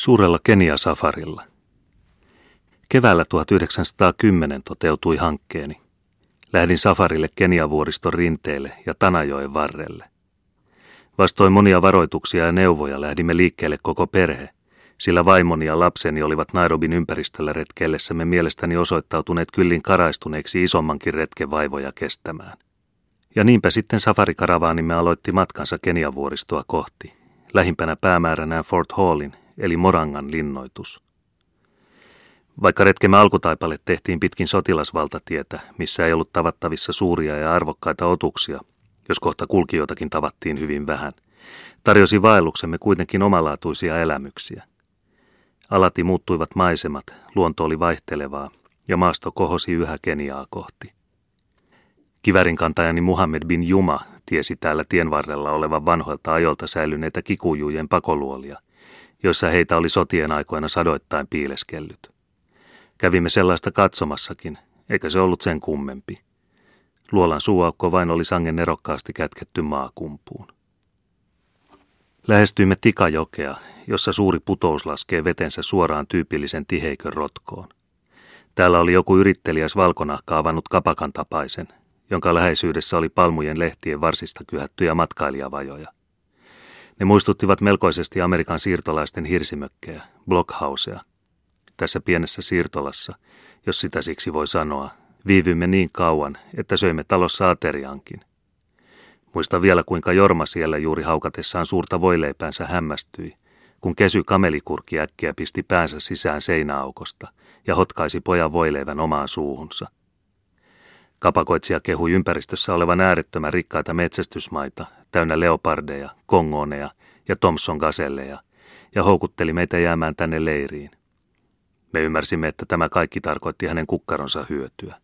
Suurella Kenia-safarilla. Keväällä 1910 toteutui hankkeeni. Lähdin safarille Keniavuoriston rinteelle ja Tanajoen varrelle. Vastoin monia varoituksia ja neuvoja lähdimme liikkeelle koko perhe, sillä vaimoni ja lapseni olivat Nairobin ympäristöllä retkellessämme mielestäni osoittautuneet kyllin karaistuneeksi isommankin retken vaivoja kestämään. Ja niinpä sitten safarikaravaanimme aloitti matkansa Keniavuoristoa kohti, lähimpänä päämääränään Fort Hallin, eli Morangan linnoitus. Vaikka retkemme alkutaipale tehtiin pitkin sotilasvaltatietä, missä ei ollut tavattavissa suuria ja arvokkaita otuksia, jos kohta kulkijoitakin tavattiin hyvin vähän, tarjosi vaelluksemme kuitenkin omalaatuisia elämyksiä. Alati muuttuivat maisemat, luonto oli vaihtelevaa ja maasto kohosi yhä Keniaa kohti. Kivärinkantajani Muhammed bin Juma tiesi täällä tien varrella olevan vanhoilta ajoilta säilyneitä kikujujen pakoluolia, joissa heitä oli sotien aikoina sadoittain piileskellyt. Kävimme sellaista katsomassakin, eikä se ollut sen kummempi. Luolan suuaukko vain oli sangen nerokkaasti kätketty maakumpuun. Lähestyimme Tikajokea, jossa suuri putous laskee vetensä suoraan tyypillisen tiheikön rotkoon. Täällä oli joku yrittelijäs valkonahka avannut kapakan tapaisen, jonka läheisyydessä oli palmujen lehtien varsista kyhättyjä matkailijavajoja. Ne muistuttivat melkoisesti Amerikan siirtolaisten hirsimökkejä, blockhausea. Tässä pienessä siirtolassa, jos sitä siksi voi sanoa, viivymme niin kauan, että söimme talossa ateriankin. Muista vielä, kuinka Jorma siellä juuri haukatessaan suurta voileipäänsä hämmästyi, kun kesy kamelikurki äkkiä pisti päänsä sisään seinäaukosta ja hotkaisi pojan voileivän omaan suuhunsa – Kapakoitsija kehui ympäristössä olevan äärettömän rikkaita metsästysmaita, täynnä leopardeja, kongoneja ja Thompson gaselleja, ja houkutteli meitä jäämään tänne leiriin. Me ymmärsimme, että tämä kaikki tarkoitti hänen kukkaronsa hyötyä.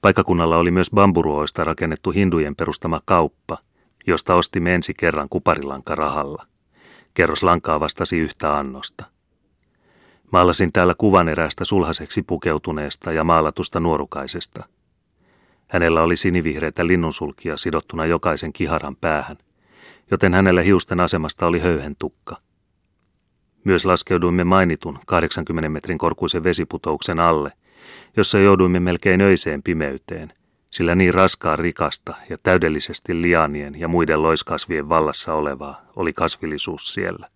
Paikakunnalla oli myös bamburuoista rakennettu hindujen perustama kauppa, josta ostimme ensi kerran kuparilanka rahalla. Kerros lankaa vastasi yhtä annosta. Maalasin täällä kuvan eräästä sulhaseksi pukeutuneesta ja maalatusta nuorukaisesta – Hänellä oli sinivihreitä linnunsulkia sidottuna jokaisen kiharan päähän, joten hänellä hiusten asemasta oli höyhen tukka. Myös laskeuduimme mainitun 80 metrin korkuisen vesiputouksen alle, jossa jouduimme melkein öiseen pimeyteen, sillä niin raskaan rikasta ja täydellisesti lianien ja muiden loiskasvien vallassa olevaa oli kasvillisuus siellä.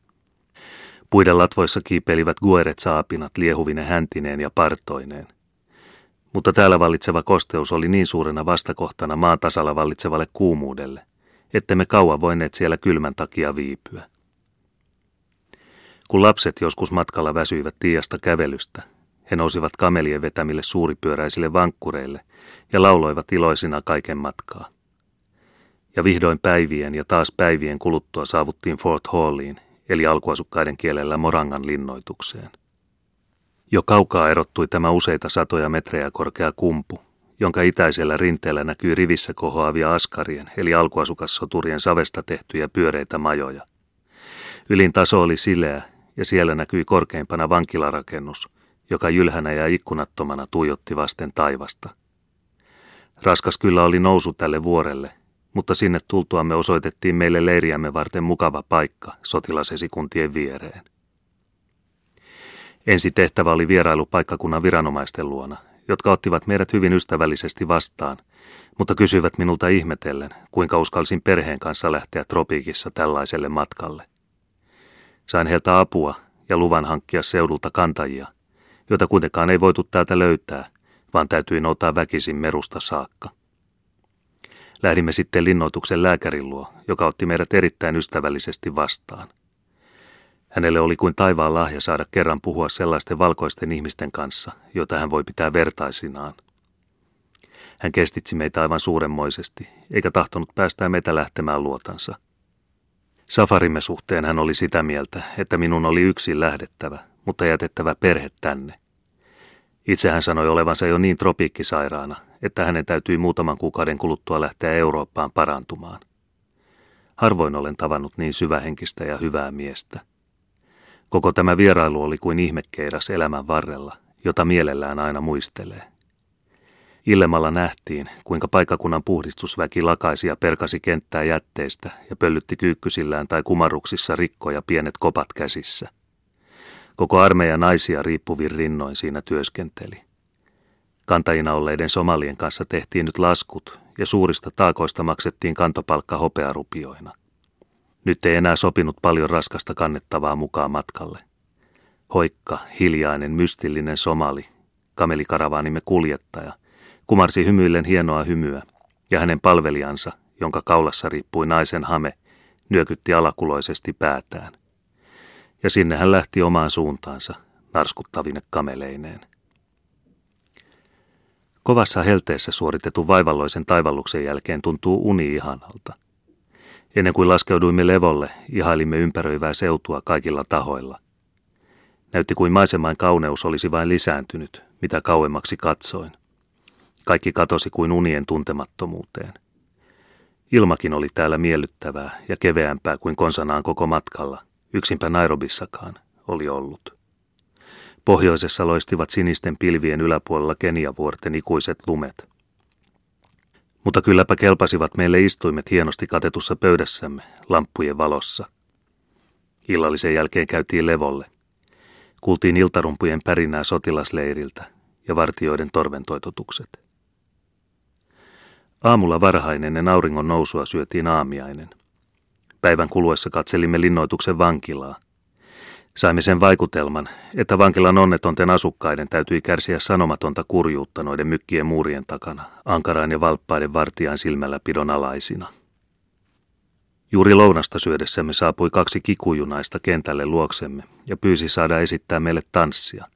Puiden latvoissa kiipeilivät gueret saapinat liehuvine häntineen ja partoineen – mutta täällä vallitseva kosteus oli niin suurena vastakohtana maan tasalla vallitsevalle kuumuudelle, että me kauan voineet siellä kylmän takia viipyä. Kun lapset joskus matkalla väsyivät tiasta kävelystä, he nousivat kamelien vetämille suuripyöräisille vankkureille ja lauloivat iloisina kaiken matkaa. Ja vihdoin päivien ja taas päivien kuluttua saavuttiin Fort Halliin, eli alkuasukkaiden kielellä Morangan linnoitukseen. Jo kaukaa erottui tämä useita satoja metrejä korkea kumpu, jonka itäisellä rinteellä näkyy rivissä kohoavia askarien eli alkuasukassoturien savesta tehtyjä pyöreitä majoja. Ylin taso oli sileä ja siellä näkyi korkeimpana vankilarakennus, joka jylhänä ja ikkunattomana tuijotti vasten taivasta. Raskas kyllä oli nousu tälle vuorelle, mutta sinne tultuamme osoitettiin meille leiriämme varten mukava paikka sotilasesikuntien viereen. Ensi tehtävä oli vierailu paikkakunnan viranomaisten luona, jotka ottivat meidät hyvin ystävällisesti vastaan, mutta kysyivät minulta ihmetellen, kuinka uskalsin perheen kanssa lähteä tropiikissa tällaiselle matkalle. Sain heiltä apua ja luvan hankkia seudulta kantajia, joita kuitenkaan ei voitu täältä löytää, vaan täytyi noutaa väkisin merusta saakka. Lähdimme sitten linnoituksen lääkärin luo, joka otti meidät erittäin ystävällisesti vastaan – Hänelle oli kuin taivaan lahja saada kerran puhua sellaisten valkoisten ihmisten kanssa, joita hän voi pitää vertaisinaan. Hän kestitsi meitä aivan suuremmoisesti, eikä tahtonut päästää meitä lähtemään luotansa. Safarimme suhteen hän oli sitä mieltä, että minun oli yksin lähdettävä, mutta jätettävä perhe tänne. Itse hän sanoi olevansa jo niin tropiikkisairaana, että hänen täytyi muutaman kuukauden kuluttua lähteä Eurooppaan parantumaan. Harvoin olen tavannut niin syvähenkistä ja hyvää miestä – Koko tämä vierailu oli kuin ihmekeiras elämän varrella, jota mielellään aina muistelee. Illemalla nähtiin, kuinka paikkakunnan puhdistusväki lakaisi ja perkasi kenttää jätteistä ja pöllytti kyykkysillään tai kumaruksissa rikkoja pienet kopat käsissä. Koko armeija naisia riippuvin rinnoin siinä työskenteli. Kantajina olleiden somalien kanssa tehtiin nyt laskut ja suurista taakoista maksettiin kantopalkka hopearupioina. Nyt ei enää sopinut paljon raskasta kannettavaa mukaan matkalle. Hoikka, hiljainen, mystillinen somali, kamelikaravanimme kuljettaja, kumarsi hymyillen hienoa hymyä, ja hänen palvelijansa, jonka kaulassa riippui naisen hame, nyökytti alakuloisesti päätään. Ja sinne hän lähti omaan suuntaansa, narskuttavine kameleineen. Kovassa helteessä suoritetun vaivalloisen taivalluksen jälkeen tuntuu uni ihanalta. Ennen kuin laskeuduimme levolle, ihailimme ympäröivää seutua kaikilla tahoilla. Näytti kuin maisemain kauneus olisi vain lisääntynyt, mitä kauemmaksi katsoin. Kaikki katosi kuin unien tuntemattomuuteen. Ilmakin oli täällä miellyttävää ja keveämpää kuin konsanaan koko matkalla, yksinpä Nairobissakaan oli ollut. Pohjoisessa loistivat sinisten pilvien yläpuolella Keniavuorten ikuiset lumet. Mutta kylläpä kelpasivat meille istuimet hienosti katetussa pöydässämme, lamppujen valossa. Illallisen jälkeen käytiin levolle. Kuultiin iltarumpujen pärinää sotilasleiriltä ja vartioiden torventoitotukset. Aamulla varhain ennen auringon nousua syötiin aamiainen. Päivän kuluessa katselimme linnoituksen vankilaa – Saimme sen vaikutelman, että vankilan onnetonten asukkaiden täytyi kärsiä sanomatonta kurjuutta noiden mykkien muurien takana, ankaraan ja valppaiden vartijan silmällä pidon alaisina. Juuri lounasta syödessämme saapui kaksi kikujunaista kentälle luoksemme ja pyysi saada esittää meille tanssia.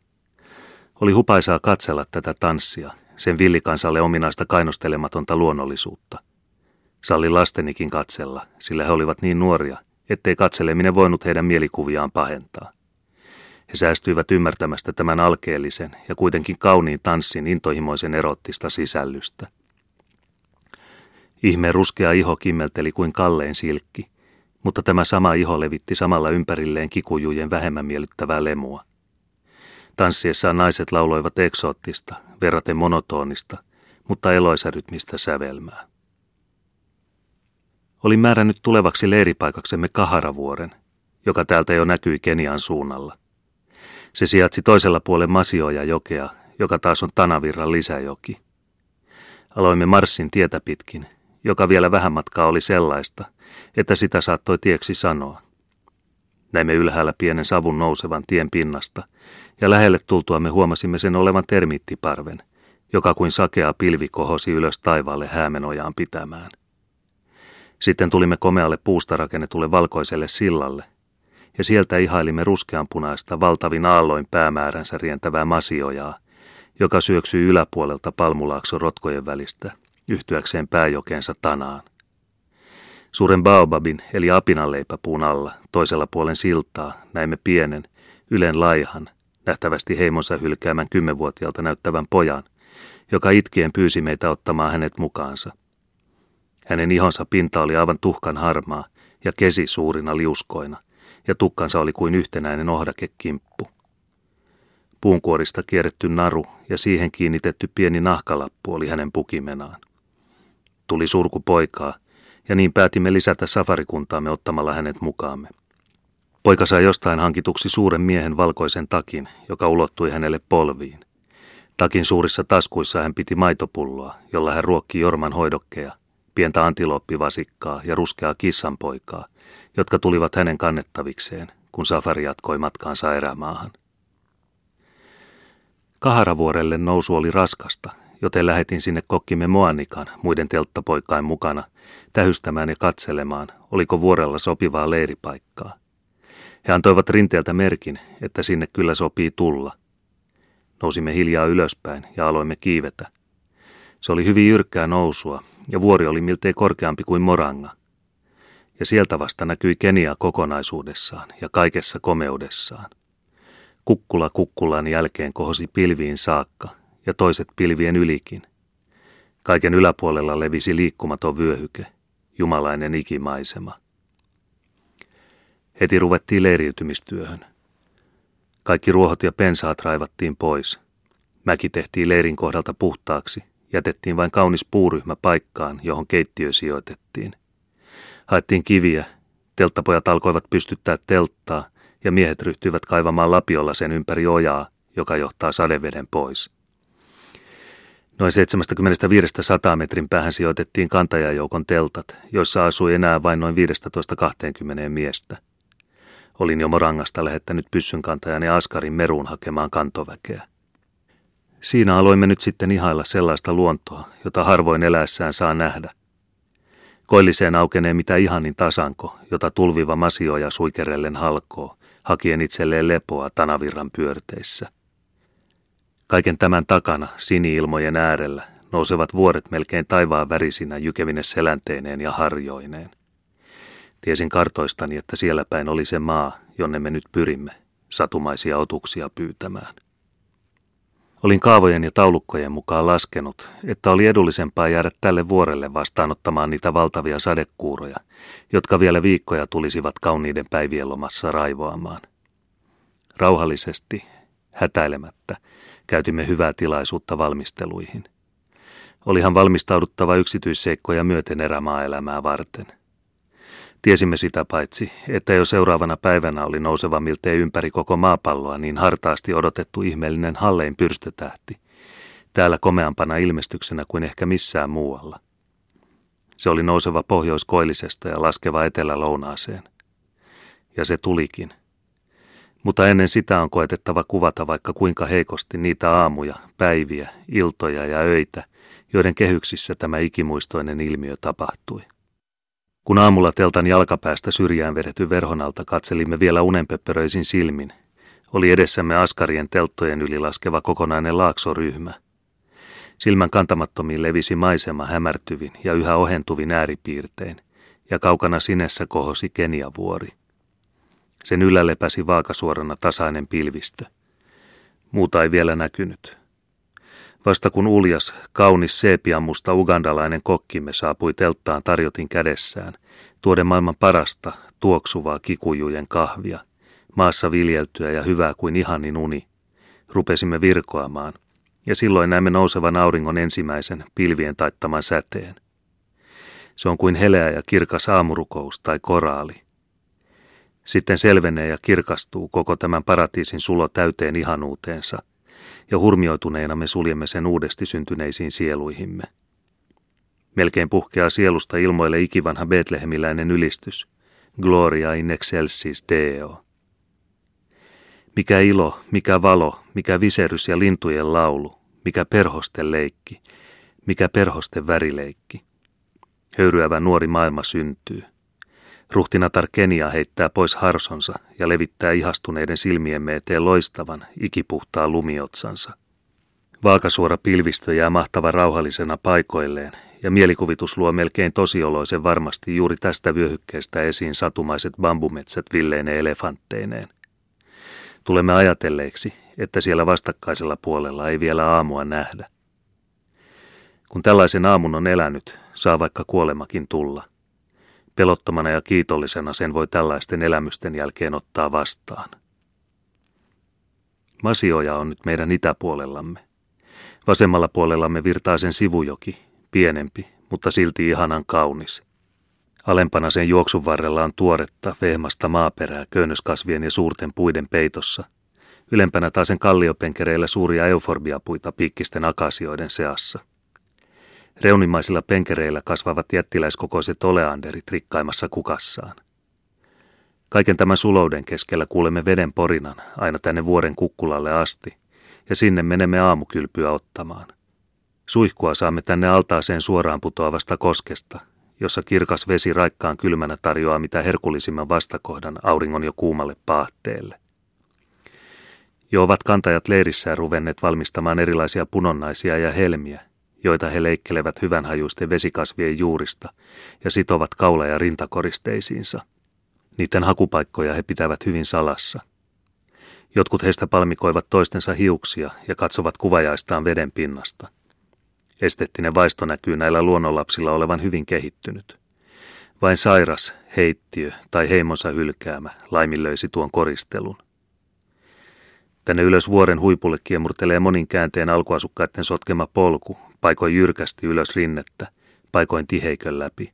Oli hupaisaa katsella tätä tanssia, sen villikansalle ominaista kainostelematonta luonnollisuutta. Salli lastenikin katsella, sillä he olivat niin nuoria, ettei katseleminen voinut heidän mielikuviaan pahentaa. He säästyivät ymmärtämästä tämän alkeellisen ja kuitenkin kauniin tanssin intohimoisen erottista sisällystä. Ihmeen ruskea iho kimmelteli kuin kalleen silkki, mutta tämä sama iho levitti samalla ympärilleen kikujujen vähemmän miellyttävää lemua. Tanssiessaan naiset lauloivat eksoottista, verraten monotonista, mutta eloisarytmistä sävelmää. Olin määrännyt tulevaksi leiripaikaksemme Kaharavuoren, joka täältä jo näkyi Kenian suunnalla. Se sijaitsi toisella puolen Masioja jokea, joka taas on Tanavirran lisäjoki. Aloimme marssin tietä pitkin, joka vielä vähän matkaa oli sellaista, että sitä saattoi tieksi sanoa. Näimme ylhäällä pienen savun nousevan tien pinnasta, ja lähelle tultuamme huomasimme sen olevan termiittiparven, joka kuin sakea pilvi kohosi ylös taivaalle häämenojaan pitämään. Sitten tulimme komealle puusta rakennetulle valkoiselle sillalle, ja sieltä ihailimme ruskeanpunaista valtavin aalloin päämääränsä rientävää masiojaa, joka syöksyi yläpuolelta palmulaakson rotkojen välistä, yhtyäkseen pääjokeensa tanaan. Suuren baobabin eli apinanleipäpuun alla, toisella puolen siltaa, näimme pienen, ylen laihan, nähtävästi heimonsa hylkäämän kymmenvuotiaalta näyttävän pojan, joka itkien pyysi meitä ottamaan hänet mukaansa – hänen ihonsa pinta oli aivan tuhkan harmaa ja kesi suurina liuskoina, ja tukkansa oli kuin yhtenäinen ohdakekimppu. Puunkuorista kierretty naru ja siihen kiinnitetty pieni nahkalappu oli hänen pukimenaan. Tuli surku poikaa, ja niin päätimme lisätä safarikuntaamme ottamalla hänet mukaamme. Poika sai jostain hankituksi suuren miehen valkoisen takin, joka ulottui hänelle polviin. Takin suurissa taskuissa hän piti maitopulloa, jolla hän ruokki Jorman hoidokkeja – pientä antilooppivasikkaa ja ruskeaa kissanpoikaa, jotka tulivat hänen kannettavikseen, kun safari jatkoi matkaansa erämaahan. Kaharavuorelle nousu oli raskasta, joten lähetin sinne kokkimme Moanikan muiden telttapoikain mukana tähystämään ja katselemaan, oliko vuorella sopivaa leiripaikkaa. He antoivat rinteeltä merkin, että sinne kyllä sopii tulla. Nousimme hiljaa ylöspäin ja aloimme kiivetä. Se oli hyvin jyrkkää nousua, ja vuori oli miltei korkeampi kuin Moranga. Ja sieltä vasta näkyi Kenia kokonaisuudessaan ja kaikessa komeudessaan. Kukkula kukkulan jälkeen kohosi pilviin saakka ja toiset pilvien ylikin. Kaiken yläpuolella levisi liikkumaton vyöhyke, jumalainen ikimaisema. Heti ruvettiin leiriytymistyöhön. Kaikki ruohot ja pensaat raivattiin pois. Mäki tehtiin leirin kohdalta puhtaaksi Jätettiin vain kaunis puuryhmä paikkaan, johon keittiö sijoitettiin. Haettiin kiviä, telttapojat alkoivat pystyttää telttaa ja miehet ryhtyivät kaivamaan lapiolla sen ympäri ojaa, joka johtaa sadeveden pois. Noin 75-100 metrin päähän sijoitettiin kantajajoukon teltat, joissa asui enää vain noin 15-20 miestä. Olin jo Morangasta lähettänyt pyssynkantajan ja Askarin meruun hakemaan kantoväkeä. Siinä aloimme nyt sitten ihailla sellaista luontoa, jota harvoin eläessään saa nähdä. Koilliseen aukenee mitä ihanin tasanko, jota tulviva masioja suikerellen halkoo, hakien itselleen lepoa tanavirran pyörteissä. Kaiken tämän takana, siniilmojen äärellä, nousevat vuoret melkein taivaan värisinä jykevine selänteineen ja harjoineen. Tiesin kartoistani, että siellä päin oli se maa, jonne me nyt pyrimme, satumaisia otuksia pyytämään. Olin kaavojen ja taulukkojen mukaan laskenut, että oli edullisempaa jäädä tälle vuorelle vastaanottamaan niitä valtavia sadekuuroja, jotka vielä viikkoja tulisivat kauniiden päivien lomassa raivoamaan. Rauhallisesti, hätäilemättä, käytimme hyvää tilaisuutta valmisteluihin. Olihan valmistauduttava yksityisseikkoja myöten erämaa-elämää varten. Tiesimme sitä paitsi, että jo seuraavana päivänä oli nouseva miltei ympäri koko maapalloa niin hartaasti odotettu ihmeellinen Hallein pyrstötähti, täällä komeampana ilmestyksenä kuin ehkä missään muualla. Se oli nouseva pohjoiskoillisesta ja laskeva etelä-lounaaseen. Ja se tulikin – mutta ennen sitä on koetettava kuvata vaikka kuinka heikosti niitä aamuja, päiviä, iltoja ja öitä, joiden kehyksissä tämä ikimuistoinen ilmiö tapahtui. Kun aamulla teltan jalkapäästä syrjään vedetty verhonalta katselimme vielä unenpöppöröisin silmin, oli edessämme askarien telttojen yli laskeva kokonainen laaksoryhmä. Silmän kantamattomiin levisi maisema hämärtyvin ja yhä ohentuvin ääripiirtein, ja kaukana sinessä kohosi Keniavuori. Sen yllä lepäsi vaakasuorana tasainen pilvistö. Muuta ei vielä näkynyt. Vasta kun uljas, kaunis seepiammusta ugandalainen kokkimme saapui telttaan tarjotin kädessään, tuoden maailman parasta, tuoksuvaa kikujujen kahvia, maassa viljeltyä ja hyvää kuin ihanin uni, rupesimme virkoamaan, ja silloin näemme nousevan auringon ensimmäisen pilvien taittaman säteen. Se on kuin heleä ja kirkas aamurukous tai koraali. Sitten selvenee ja kirkastuu koko tämän paratiisin sulo täyteen ihanuuteensa, ja hurmioituneena me suljemme sen uudesti syntyneisiin sieluihimme. Melkein puhkeaa sielusta ilmoille ikivanha betlehemiläinen ylistys, Gloria in excelsis Deo. Mikä ilo, mikä valo, mikä viserys ja lintujen laulu, mikä perhosten leikki, mikä perhosten värileikki. Höyryävä nuori maailma syntyy – Ruhtinatar Kenia heittää pois harsonsa ja levittää ihastuneiden silmiemme eteen loistavan, ikipuhtaan lumiotsansa. Vaakasuora pilvistö jää mahtava rauhallisena paikoilleen, ja mielikuvitus luo melkein tosioloisen varmasti juuri tästä vyöhykkeestä esiin satumaiset bambumetsät villeine elefantteineen. Tulemme ajatelleeksi, että siellä vastakkaisella puolella ei vielä aamua nähdä. Kun tällaisen aamun on elänyt, saa vaikka kuolemakin tulla – Pelottomana ja kiitollisena sen voi tällaisten elämysten jälkeen ottaa vastaan. Masioja on nyt meidän itäpuolellamme. Vasemmalla puolellamme virtaa sen sivujoki, pienempi, mutta silti ihanan kaunis. Alempana sen juoksun varrella on tuoretta, vehmasta maaperää köynnöskasvien ja suurten puiden peitossa. Ylempänä taas sen kalliopenkereillä suuria euforbiapuita piikkisten akasioiden seassa – Reunimaisilla penkereillä kasvavat jättiläiskokoiset oleanderit rikkaimmassa kukassaan. Kaiken tämän sulouden keskellä kuulemme veden porinan aina tänne vuoren kukkulalle asti, ja sinne menemme aamukylpyä ottamaan. Suihkua saamme tänne altaaseen suoraan putoavasta koskesta, jossa kirkas vesi raikkaan kylmänä tarjoaa mitä herkullisimman vastakohdan auringon jo kuumalle paahteelle. Jo ovat kantajat leirissään ruvenneet valmistamaan erilaisia punonnaisia ja helmiä, joita he leikkelevät hyvänhajuisten vesikasvien juurista ja sitovat kaula- ja rintakoristeisiinsa. Niiden hakupaikkoja he pitävät hyvin salassa. Jotkut heistä palmikoivat toistensa hiuksia ja katsovat kuvajaistaan veden pinnasta. Estettinen vaisto näkyy näillä luonnonlapsilla olevan hyvin kehittynyt. Vain sairas, heittiö tai heimonsa hylkäämä laiminlöisi tuon koristelun. Tänne ylös vuoren huipulle kiemurtelee monin käänteen alkuasukkaiden sotkema polku, paikoin jyrkästi ylös rinnettä, paikoin tiheikön läpi.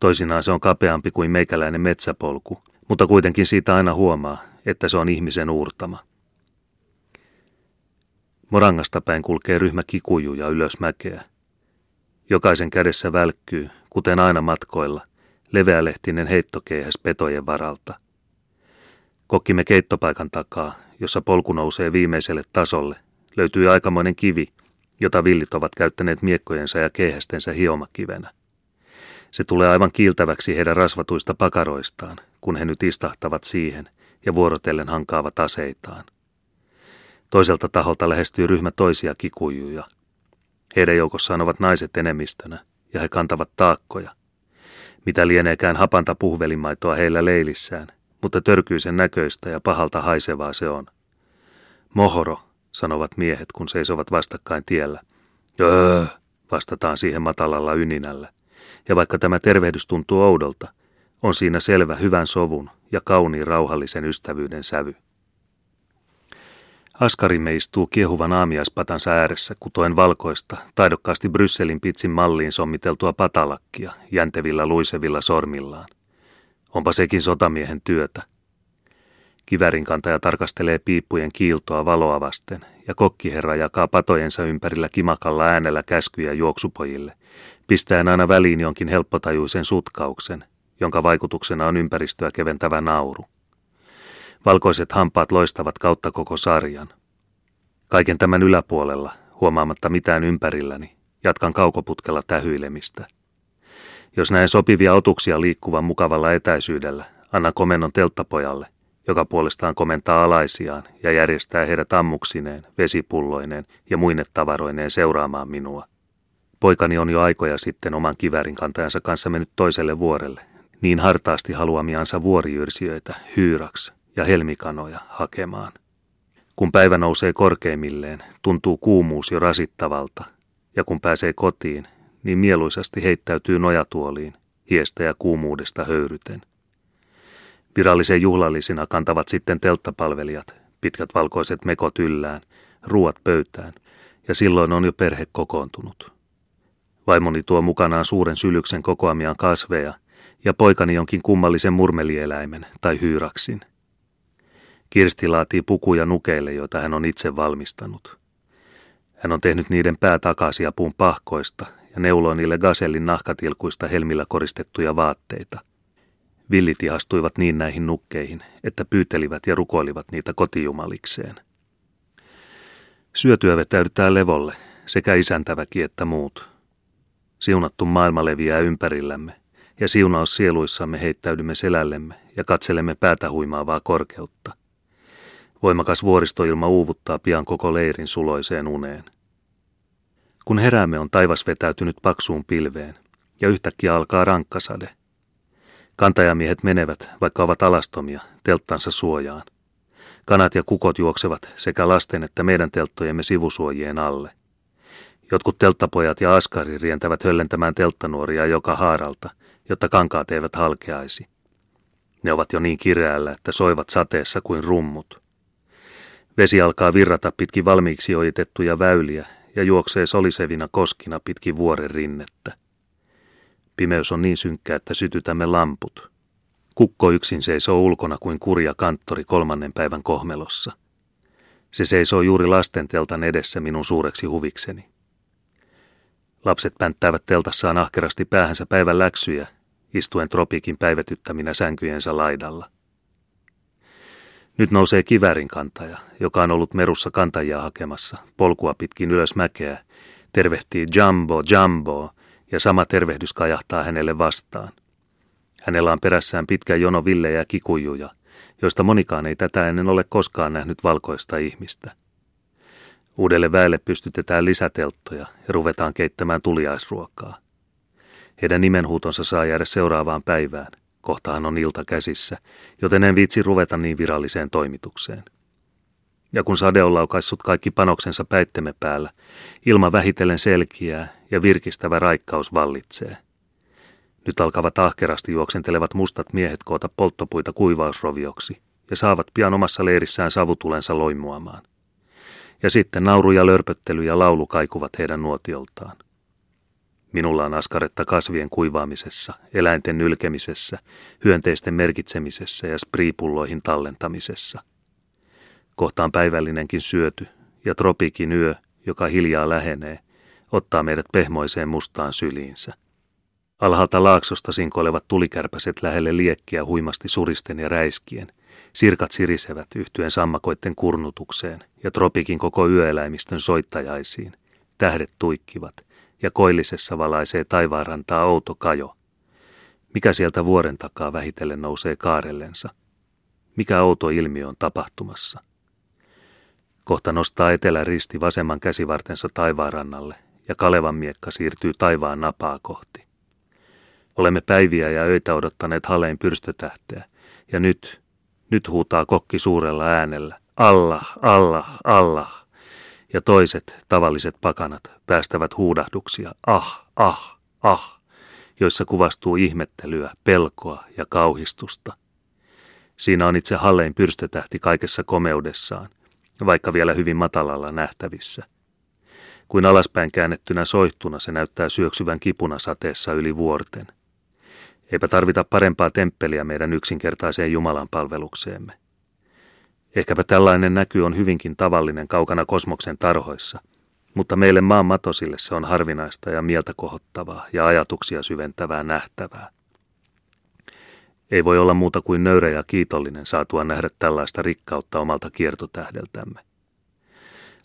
Toisinaan se on kapeampi kuin meikäläinen metsäpolku, mutta kuitenkin siitä aina huomaa, että se on ihmisen uurtama. Morangasta päin kulkee ryhmä kikujuja ylös mäkeä. Jokaisen kädessä välkkyy, kuten aina matkoilla, leveälehtinen heittokeihäs petojen varalta. Kokkimme keittopaikan takaa, jossa polku nousee viimeiselle tasolle, löytyy aikamoinen kivi, jota villit ovat käyttäneet miekkojensa ja keihästensä hiomakivenä. Se tulee aivan kiiltäväksi heidän rasvatuista pakaroistaan, kun he nyt istahtavat siihen ja vuorotellen hankaavat aseitaan. Toiselta taholta lähestyy ryhmä toisia kikujuja. Heidän joukossaan ovat naiset enemmistönä, ja he kantavat taakkoja. Mitä lieneekään hapanta puhvelimaitoa heillä leilissään, mutta törkyisen näköistä ja pahalta haisevaa se on. Mohoro, sanovat miehet, kun seisovat vastakkain tiellä. Öö, vastataan siihen matalalla yninällä. Ja vaikka tämä tervehdys tuntuu oudolta, on siinä selvä hyvän sovun ja kauniin rauhallisen ystävyyden sävy. Askarimme istuu kiehuvan aamiaispatansa ääressä kutoen valkoista, taidokkaasti Brysselin pitsin malliin sommiteltua patalakkia jäntevillä luisevilla sormillaan. Onpa sekin sotamiehen työtä. Kivärin kantaja tarkastelee piippujen kiiltoa valoa vasten, ja kokkiherra jakaa patojensa ympärillä kimakalla äänellä käskyjä juoksupojille, pistäen aina väliin jonkin helppotajuisen sutkauksen, jonka vaikutuksena on ympäristöä keventävä nauru. Valkoiset hampaat loistavat kautta koko sarjan. Kaiken tämän yläpuolella, huomaamatta mitään ympärilläni, jatkan kaukoputkella tähyilemistä. Jos näen sopivia otuksia liikkuvan mukavalla etäisyydellä, anna komennon telttapojalle, joka puolestaan komentaa alaisiaan ja järjestää heidät ammuksineen, vesipulloineen ja muine tavaroineen seuraamaan minua. Poikani on jo aikoja sitten oman kivärin kantajansa kanssa mennyt toiselle vuorelle, niin hartaasti haluamiansa vuorijyrsijöitä, hyyraks ja helmikanoja hakemaan. Kun päivä nousee korkeimmilleen, tuntuu kuumuus jo rasittavalta, ja kun pääsee kotiin, niin mieluisasti heittäytyy nojatuoliin, hiestä ja kuumuudesta höyryten. Virallisen juhlallisina kantavat sitten telttapalvelijat, pitkät valkoiset mekot yllään, ruuat pöytään, ja silloin on jo perhe kokoontunut. Vaimoni tuo mukanaan suuren sylyksen kokoamiaan kasveja ja poikani jonkin kummallisen murmelieläimen tai hyyraksin. Kirsti laatii pukuja nukeille, joita hän on itse valmistanut. Hän on tehnyt niiden päätakaisia puun pahkoista ja neuloi niille gasellin nahkatilkuista helmillä koristettuja vaatteita. Villit ihastuivat niin näihin nukkeihin, että pyytelivät ja rukoilivat niitä kotijumalikseen. Syötyä vetäydytään levolle, sekä isäntäväki että muut. Siunattu maailma leviää ympärillämme, ja siunaus sieluissamme heittäydymme selällemme ja katselemme päätä huimaavaa korkeutta. Voimakas vuoristoilma uuvuttaa pian koko leirin suloiseen uneen. Kun heräämme on taivas vetäytynyt paksuun pilveen, ja yhtäkkiä alkaa rankkasade. Kantajamiehet menevät, vaikka ovat alastomia, telttansa suojaan. Kanat ja kukot juoksevat sekä lasten että meidän telttojemme sivusuojien alle. Jotkut telttapojat ja askari rientävät höllentämään telttanuoria joka haaralta, jotta kankaat eivät halkeaisi. Ne ovat jo niin kireällä, että soivat sateessa kuin rummut. Vesi alkaa virrata pitkin valmiiksi ojitettuja väyliä ja juoksee solisevina koskina pitkin vuoren rinnettä. Pimeys on niin synkkä, että sytytämme lamput. Kukko yksin seisoo ulkona kuin kurja kanttori kolmannen päivän kohmelossa. Se seisoo juuri lasten teltan edessä minun suureksi huvikseni. Lapset pänttäävät teltassaan ahkerasti päähänsä päivän läksyjä, istuen tropiikin päivätyttäminä sänkyjensä laidalla. Nyt nousee kivärin kantaja, joka on ollut merussa kantajia hakemassa, polkua pitkin ylös mäkeä, tervehtii Jumbo, Jumbo, ja sama tervehdys kajahtaa hänelle vastaan. Hänellä on perässään pitkä jono villejä kikujuja, joista monikaan ei tätä ennen ole koskaan nähnyt valkoista ihmistä. Uudelle väelle pystytetään lisätelttoja ja ruvetaan keittämään tuliaisruokaa. Heidän nimenhuutonsa saa jäädä seuraavaan päivään – Kohtahan on ilta käsissä, joten en viitsi ruveta niin viralliseen toimitukseen. Ja kun sade on laukaissut kaikki panoksensa päittemme päällä, ilma vähitellen selkiää ja virkistävä raikkaus vallitsee. Nyt alkavat ahkerasti juoksentelevat mustat miehet koota polttopuita kuivausrovioksi ja saavat pian omassa leirissään savutulensa loimuamaan. Ja sitten nauru ja lörpöttely ja laulu kaikuvat heidän nuotioltaan. Minulla on askaretta kasvien kuivaamisessa, eläinten nylkemisessä, hyönteisten merkitsemisessä ja spriipulloihin tallentamisessa. Kohtaan päivällinenkin syöty ja tropikin yö, joka hiljaa lähenee, ottaa meidät pehmoiseen mustaan syliinsä. Alhaalta laaksosta sinkoilevat tulikärpäset lähelle liekkiä huimasti suristen ja räiskien. Sirkat sirisevät yhtyen sammakoitten kurnutukseen ja tropikin koko yöeläimistön soittajaisiin. Tähdet tuikkivat ja koillisessa valaisee taivaanrantaa outo kajo. Mikä sieltä vuoren takaa vähitellen nousee kaarellensa? Mikä outo ilmiö on tapahtumassa? Kohta nostaa etelä risti vasemman käsivartensa taivaanrannalle ja Kalevan miekka siirtyy taivaan napaa kohti. Olemme päiviä ja öitä odottaneet halein pyrstötähteä, ja nyt, nyt huutaa kokki suurella äänellä, Allah, Allah, Allah. Ja toiset, tavalliset pakanat, päästävät huudahduksia, ah, ah, ah, joissa kuvastuu ihmettelyä, pelkoa ja kauhistusta. Siinä on itse hallein pyrstötähti kaikessa komeudessaan, vaikka vielä hyvin matalalla nähtävissä. Kuin alaspäin käännettynä soihtuna se näyttää syöksyvän kipuna sateessa yli vuorten. Eipä tarvita parempaa temppeliä meidän yksinkertaiseen Jumalan palvelukseemme. Ehkäpä tällainen näky on hyvinkin tavallinen kaukana kosmoksen tarhoissa, mutta meille maan matosille se on harvinaista ja mieltä kohottavaa ja ajatuksia syventävää nähtävää. Ei voi olla muuta kuin nöyrä ja kiitollinen saatua nähdä tällaista rikkautta omalta kiertotähdeltämme.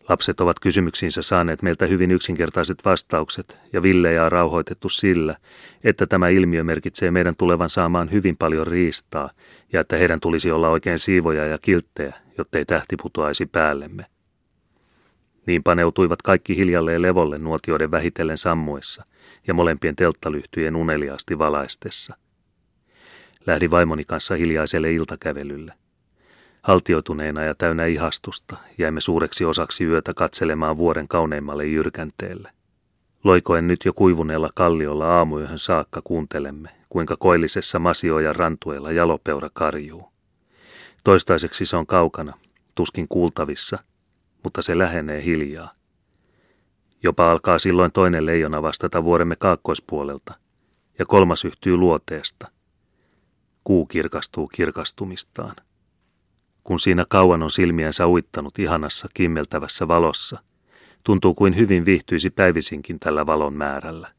Lapset ovat kysymyksiinsä saaneet meiltä hyvin yksinkertaiset vastaukset, ja Villejä on rauhoitettu sillä, että tämä ilmiö merkitsee meidän tulevan saamaan hyvin paljon riistaa, ja että heidän tulisi olla oikein siivoja ja kilttejä, jottei tähti putoaisi päällemme. Niin paneutuivat kaikki hiljalleen levolle nuotioiden vähitellen sammuessa ja molempien telttalyhtyjen uneliaasti valaistessa. Lähdin vaimoni kanssa hiljaiselle iltakävelylle. Haltioituneena ja täynnä ihastusta jäimme suureksi osaksi yötä katselemaan vuoren kauneimmalle jyrkänteelle. Loikoen nyt jo kuivuneella kalliolla aamuyöhön saakka kuuntelemme, kuinka koillisessa masioja rantuella jalopeura karjuu. Toistaiseksi se on kaukana, tuskin kuultavissa, mutta se lähenee hiljaa. Jopa alkaa silloin toinen leijona vastata vuoremme kaakkoispuolelta, ja kolmas yhtyy luoteesta. Kuu kirkastuu kirkastumistaan kun siinä kauan on silmiänsä uittanut ihanassa kimmeltävässä valossa. Tuntuu kuin hyvin viihtyisi päivisinkin tällä valon määrällä.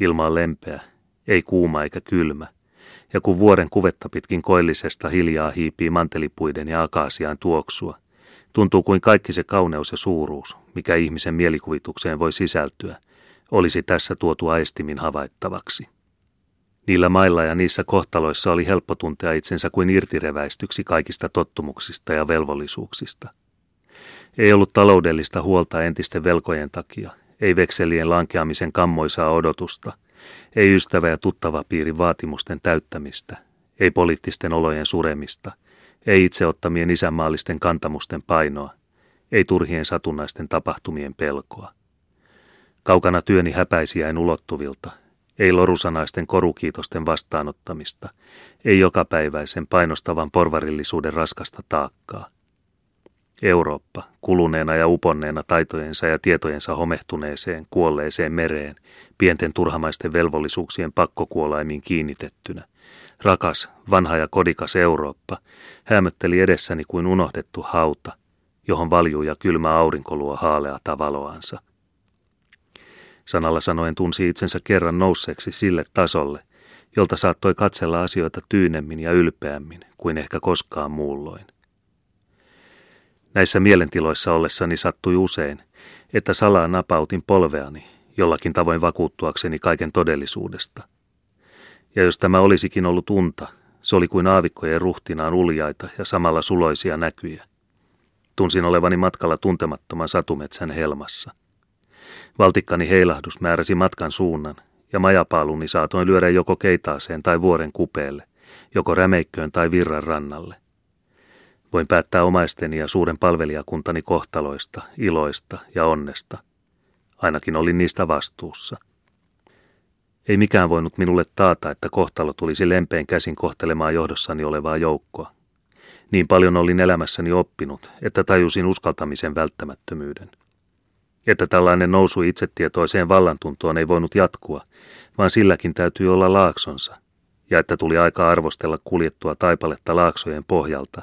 Ilma on lempeä, ei kuuma eikä kylmä, ja kun vuoren kuvetta pitkin koillisesta hiljaa hiipii mantelipuiden ja akaasiaan tuoksua, tuntuu kuin kaikki se kauneus ja suuruus, mikä ihmisen mielikuvitukseen voi sisältyä, olisi tässä tuotu aistimin havaittavaksi. Niillä mailla ja niissä kohtaloissa oli helppo tuntea itsensä kuin irtireväistyksi kaikista tottumuksista ja velvollisuuksista. Ei ollut taloudellista huolta entisten velkojen takia, ei vekselien lankeamisen kammoisaa odotusta, ei ystävä ja tuttava piirin vaatimusten täyttämistä, ei poliittisten olojen suremista, ei itseottamien isänmaallisten kantamusten painoa, ei turhien satunnaisten tapahtumien pelkoa. Kaukana työni häpäisiäin ulottuvilta, ei lorusanaisten korukiitosten vastaanottamista, ei jokapäiväisen painostavan porvarillisuuden raskasta taakkaa. Eurooppa, kuluneena ja uponneena taitojensa ja tietojensa homehtuneeseen, kuolleeseen mereen, pienten turhamaisten velvollisuuksien pakkokuolaimiin kiinnitettynä. Rakas, vanha ja kodikas Eurooppa, hämötteli edessäni kuin unohdettu hauta, johon valjuu ja kylmä aurinko luo haaleata valoansa. Sanalla sanoen tunsi itsensä kerran nousseeksi sille tasolle, jolta saattoi katsella asioita tyynemmin ja ylpeämmin kuin ehkä koskaan muulloin. Näissä mielentiloissa ollessani sattui usein, että salaa napautin polveani jollakin tavoin vakuuttuakseni kaiken todellisuudesta. Ja jos tämä olisikin ollut unta, se oli kuin aavikkojen ruhtinaan uljaita ja samalla suloisia näkyjä. Tunsin olevani matkalla tuntemattoman satumetsän helmassa – Valtikkani heilahdus määräsi matkan suunnan, ja majapaaluni saatoin lyödä joko keitaaseen tai vuoren kupeelle, joko rämeikköön tai virran rannalle. Voin päättää omaisteni ja suuren palvelijakuntani kohtaloista, iloista ja onnesta. Ainakin olin niistä vastuussa. Ei mikään voinut minulle taata, että kohtalo tulisi lempein käsin kohtelemaan johdossani olevaa joukkoa. Niin paljon olin elämässäni oppinut, että tajusin uskaltamisen välttämättömyyden – Että tällainen nousu itsetietoiseen vallantuntoon ei voinut jatkua, vaan silläkin täytyy olla laaksonsa, ja että tuli aika arvostella kuljettua taipaletta laaksojen pohjalta,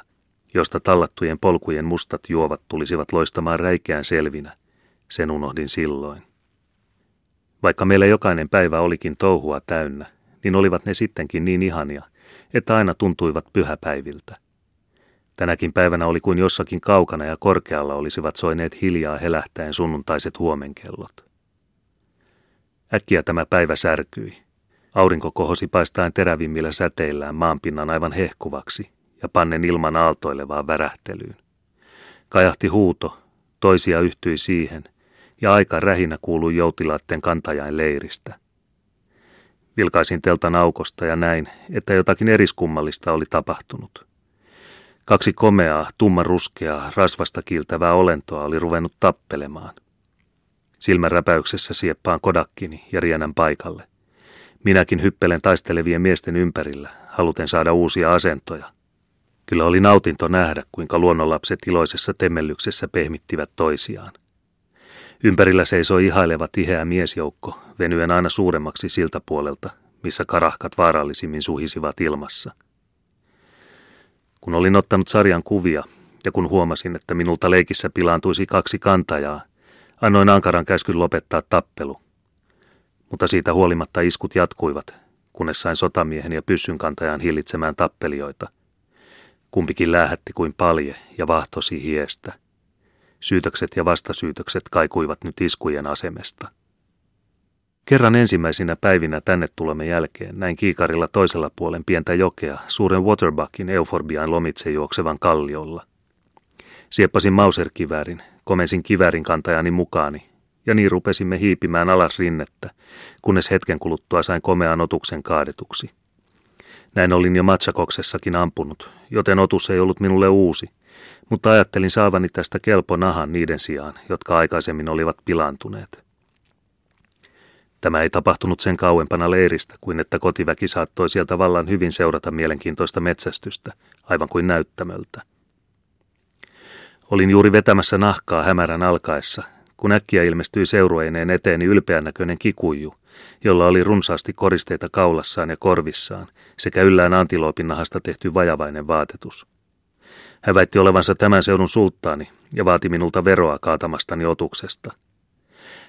josta tallattujen polkujen mustat juovat tulisivat loistamaan räikeään selvinä, sen unohdin silloin. Vaikka meillä jokainen päivä olikin touhua täynnä, niin olivat ne sittenkin niin ihania, että aina tuntuivat pyhäpäiviltä. Tänäkin päivänä oli kuin jossakin kaukana ja korkealla olisivat soineet hiljaa helähtäen sunnuntaiset huomenkellot. Äkkiä tämä päivä särkyi. Aurinko kohosi paistaen terävimmillä säteillään maanpinnan aivan hehkuvaksi ja pannen ilman aaltoilevaan värähtelyyn. Kajahti huuto, toisia yhtyi siihen, ja aika rähinä kuului joutilaitten kantajain leiristä. Vilkaisin teltan aukosta ja näin, että jotakin eriskummallista oli tapahtunut. Kaksi komeaa, tummanruskeaa, rasvasta kiiltävää olentoa oli ruvennut tappelemaan. Silmän räpäyksessä sieppaan kodakkini ja rienän paikalle. Minäkin hyppelen taistelevien miesten ympärillä, haluten saada uusia asentoja. Kyllä oli nautinto nähdä, kuinka luonnonlapset iloisessa temmellyksessä pehmittivät toisiaan. Ympärillä seisoi ihaileva tiheä miesjoukko, venyen aina suuremmaksi siltä puolelta, missä karahkat vaarallisimmin suhisivat ilmassa. Kun olin ottanut sarjan kuvia ja kun huomasin, että minulta leikissä pilaantuisi kaksi kantajaa, annoin ankaran käskyn lopettaa tappelu. Mutta siitä huolimatta iskut jatkuivat, kunnes sain sotamiehen ja pyssyn kantajan hillitsemään tappelijoita. Kumpikin lähetti kuin palje ja vahtosi hiestä – Syytökset ja vastasyytökset kaikuivat nyt iskujen asemesta. Kerran ensimmäisinä päivinä tänne tulemme jälkeen näin kiikarilla toisella puolen pientä jokea suuren Waterbuckin euforbiaan lomitse juoksevan kalliolla. Sieppasin mauserkiväärin, komensin kiväärin kantajani mukaani, ja niin rupesimme hiipimään alas rinnettä, kunnes hetken kuluttua sain komean otuksen kaadetuksi. Näin olin jo matsakoksessakin ampunut, joten otus ei ollut minulle uusi – mutta ajattelin saavani tästä kelpo nahan niiden sijaan, jotka aikaisemmin olivat pilaantuneet. Tämä ei tapahtunut sen kauempana leiristä kuin että kotiväki saattoi sieltä vallan hyvin seurata mielenkiintoista metsästystä, aivan kuin näyttämöltä. Olin juuri vetämässä nahkaa hämärän alkaessa, kun äkkiä ilmestyi seurueineen eteeni ylpeän näköinen kikuju, jolla oli runsaasti koristeita kaulassaan ja korvissaan sekä yllään antiloopin nahasta tehty vajavainen vaatetus. Hän väitti olevansa tämän seudun sulttaani ja vaati minulta veroa kaatamastani otuksesta.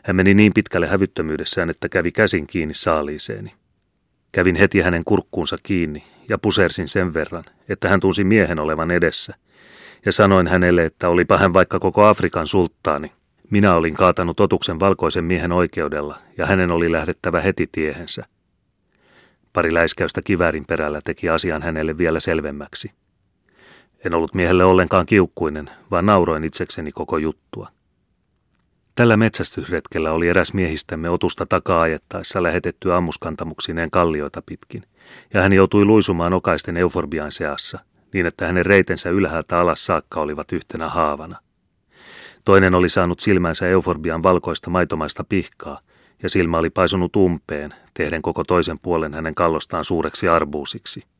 Hän meni niin pitkälle hävyttömyydessään, että kävi käsin kiinni saaliiseeni. Kävin heti hänen kurkkuunsa kiinni ja pusersin sen verran, että hän tunsi miehen olevan edessä. Ja sanoin hänelle, että olipa hän vaikka koko Afrikan sulttaani. Minä olin kaatanut otuksen valkoisen miehen oikeudella ja hänen oli lähdettävä heti tiehensä. Pari läiskäystä kiväärin perällä teki asian hänelle vielä selvemmäksi. En ollut miehelle ollenkaan kiukkuinen, vaan nauroin itsekseni koko juttua. Tällä metsästysretkellä oli eräs miehistämme otusta takaa ajettaessa lähetetty ammuskantamuksineen kallioita pitkin, ja hän joutui luisumaan okaisten euforbian seassa, niin että hänen reitensä ylhäältä alas saakka olivat yhtenä haavana. Toinen oli saanut silmänsä euforbian valkoista maitomaista pihkaa, ja silmä oli paisunut umpeen, tehden koko toisen puolen hänen kallostaan suureksi arbuusiksi –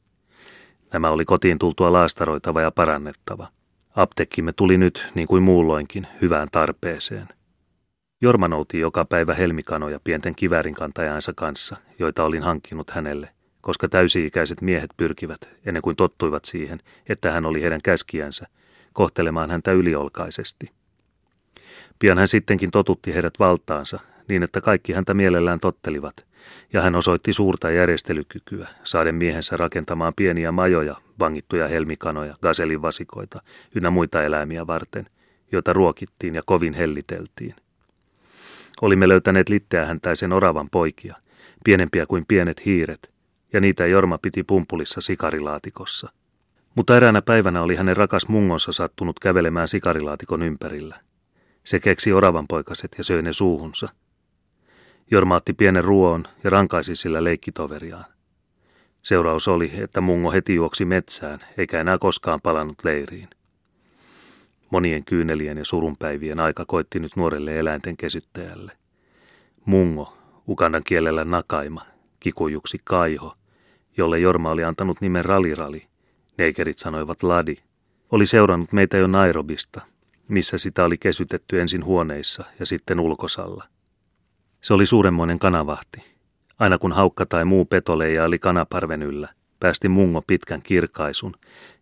Nämä oli kotiin tultua laastaroitava ja parannettava. Apteekkimme tuli nyt, niin kuin muulloinkin, hyvään tarpeeseen. Jorma nouti joka päivä helmikanoja pienten kiväärinkantajansa kanssa, joita olin hankkinut hänelle, koska täysi-ikäiset miehet pyrkivät, ennen kuin tottuivat siihen, että hän oli heidän käskiänsä, kohtelemaan häntä yliolkaisesti. Pian hän sittenkin totutti heidät valtaansa, niin että kaikki häntä mielellään tottelivat, ja hän osoitti suurta järjestelykykyä, saaden miehensä rakentamaan pieniä majoja, vangittuja helmikanoja, gaselivasikoita ynnä muita eläimiä varten, joita ruokittiin ja kovin helliteltiin. Olimme löytäneet litteähäntäisen oravan poikia, pienempiä kuin pienet hiiret, ja niitä Jorma piti pumpulissa sikarilaatikossa. Mutta eräänä päivänä oli hänen rakas mungonsa sattunut kävelemään sikarilaatikon ympärillä. Se keksi oravan poikaset ja söi ne suuhunsa – Jorma otti pienen ruoon ja rankaisi sillä leikkitoveriaan. Seuraus oli, että mungo heti juoksi metsään, eikä enää koskaan palannut leiriin. Monien kyynelien ja surunpäivien aika koitti nyt nuorelle eläinten kesyttäjälle. Mungo, ukandan kielellä nakaima, kikujuksi kaiho, jolle Jorma oli antanut nimen Ralirali, neikerit sanoivat Ladi, oli seurannut meitä jo Nairobista, missä sitä oli kesytetty ensin huoneissa ja sitten ulkosalla. Se oli suuremmoinen kanavahti. Aina kun haukka tai muu petoleija oli kanaparven yllä, päästi mungo pitkän kirkaisun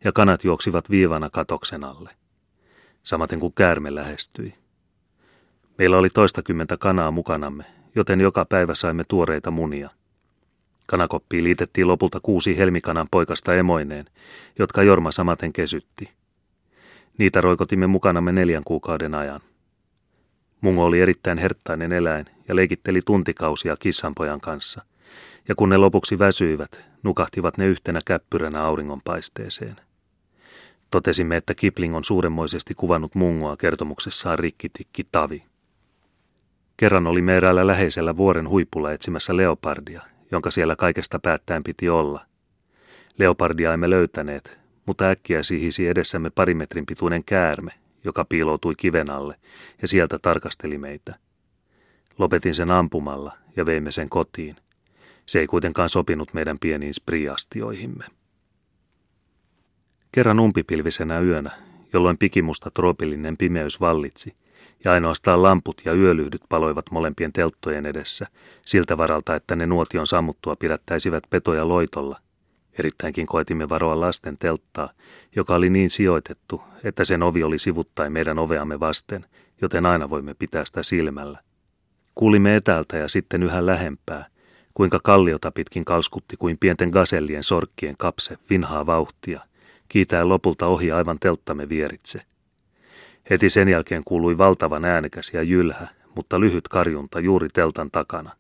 ja kanat juoksivat viivana katoksen alle. Samaten kuin käärme lähestyi. Meillä oli toistakymmentä kanaa mukanamme, joten joka päivä saimme tuoreita munia. Kanakoppiin liitettiin lopulta kuusi helmikanan poikasta emoineen, jotka Jorma samaten kesytti. Niitä roikotimme mukanamme neljän kuukauden ajan. Mungo oli erittäin herttainen eläin ja leikitteli tuntikausia kissanpojan kanssa. Ja kun ne lopuksi väsyivät, nukahtivat ne yhtenä käppyränä auringonpaisteeseen. Totesimme, että Kipling on suuremmoisesti kuvannut mungoa kertomuksessaan rikkitikki Tavi. Kerran oli eräällä läheisellä vuoren huipulla etsimässä leopardia, jonka siellä kaikesta päättäen piti olla. Leopardia emme löytäneet, mutta äkkiä sihisi edessämme pari metrin pituinen käärme, joka piiloutui kiven alle, ja sieltä tarkasteli meitä. Lopetin sen ampumalla ja veimme sen kotiin. Se ei kuitenkaan sopinut meidän pieniin spriastioihimme. Kerran umpipilvisenä yönä, jolloin pikimusta troopillinen pimeys vallitsi, ja ainoastaan lamput ja yölyhdyt paloivat molempien telttojen edessä, siltä varalta, että ne nuotion sammuttua pidättäisivät petoja loitolla. Erittäinkin koetimme varoa lasten telttaa, joka oli niin sijoitettu, että sen ovi oli sivuttain meidän oveamme vasten, joten aina voimme pitää sitä silmällä. Kuulimme etäältä ja sitten yhä lähempää, kuinka kalliota pitkin kalskutti kuin pienten gasellien sorkkien kapse vinhaa vauhtia, kiitää lopulta ohi aivan telttamme vieritse – Heti sen jälkeen kuului valtavan äänekäs ja jylhä, mutta lyhyt karjunta juuri teltan takana.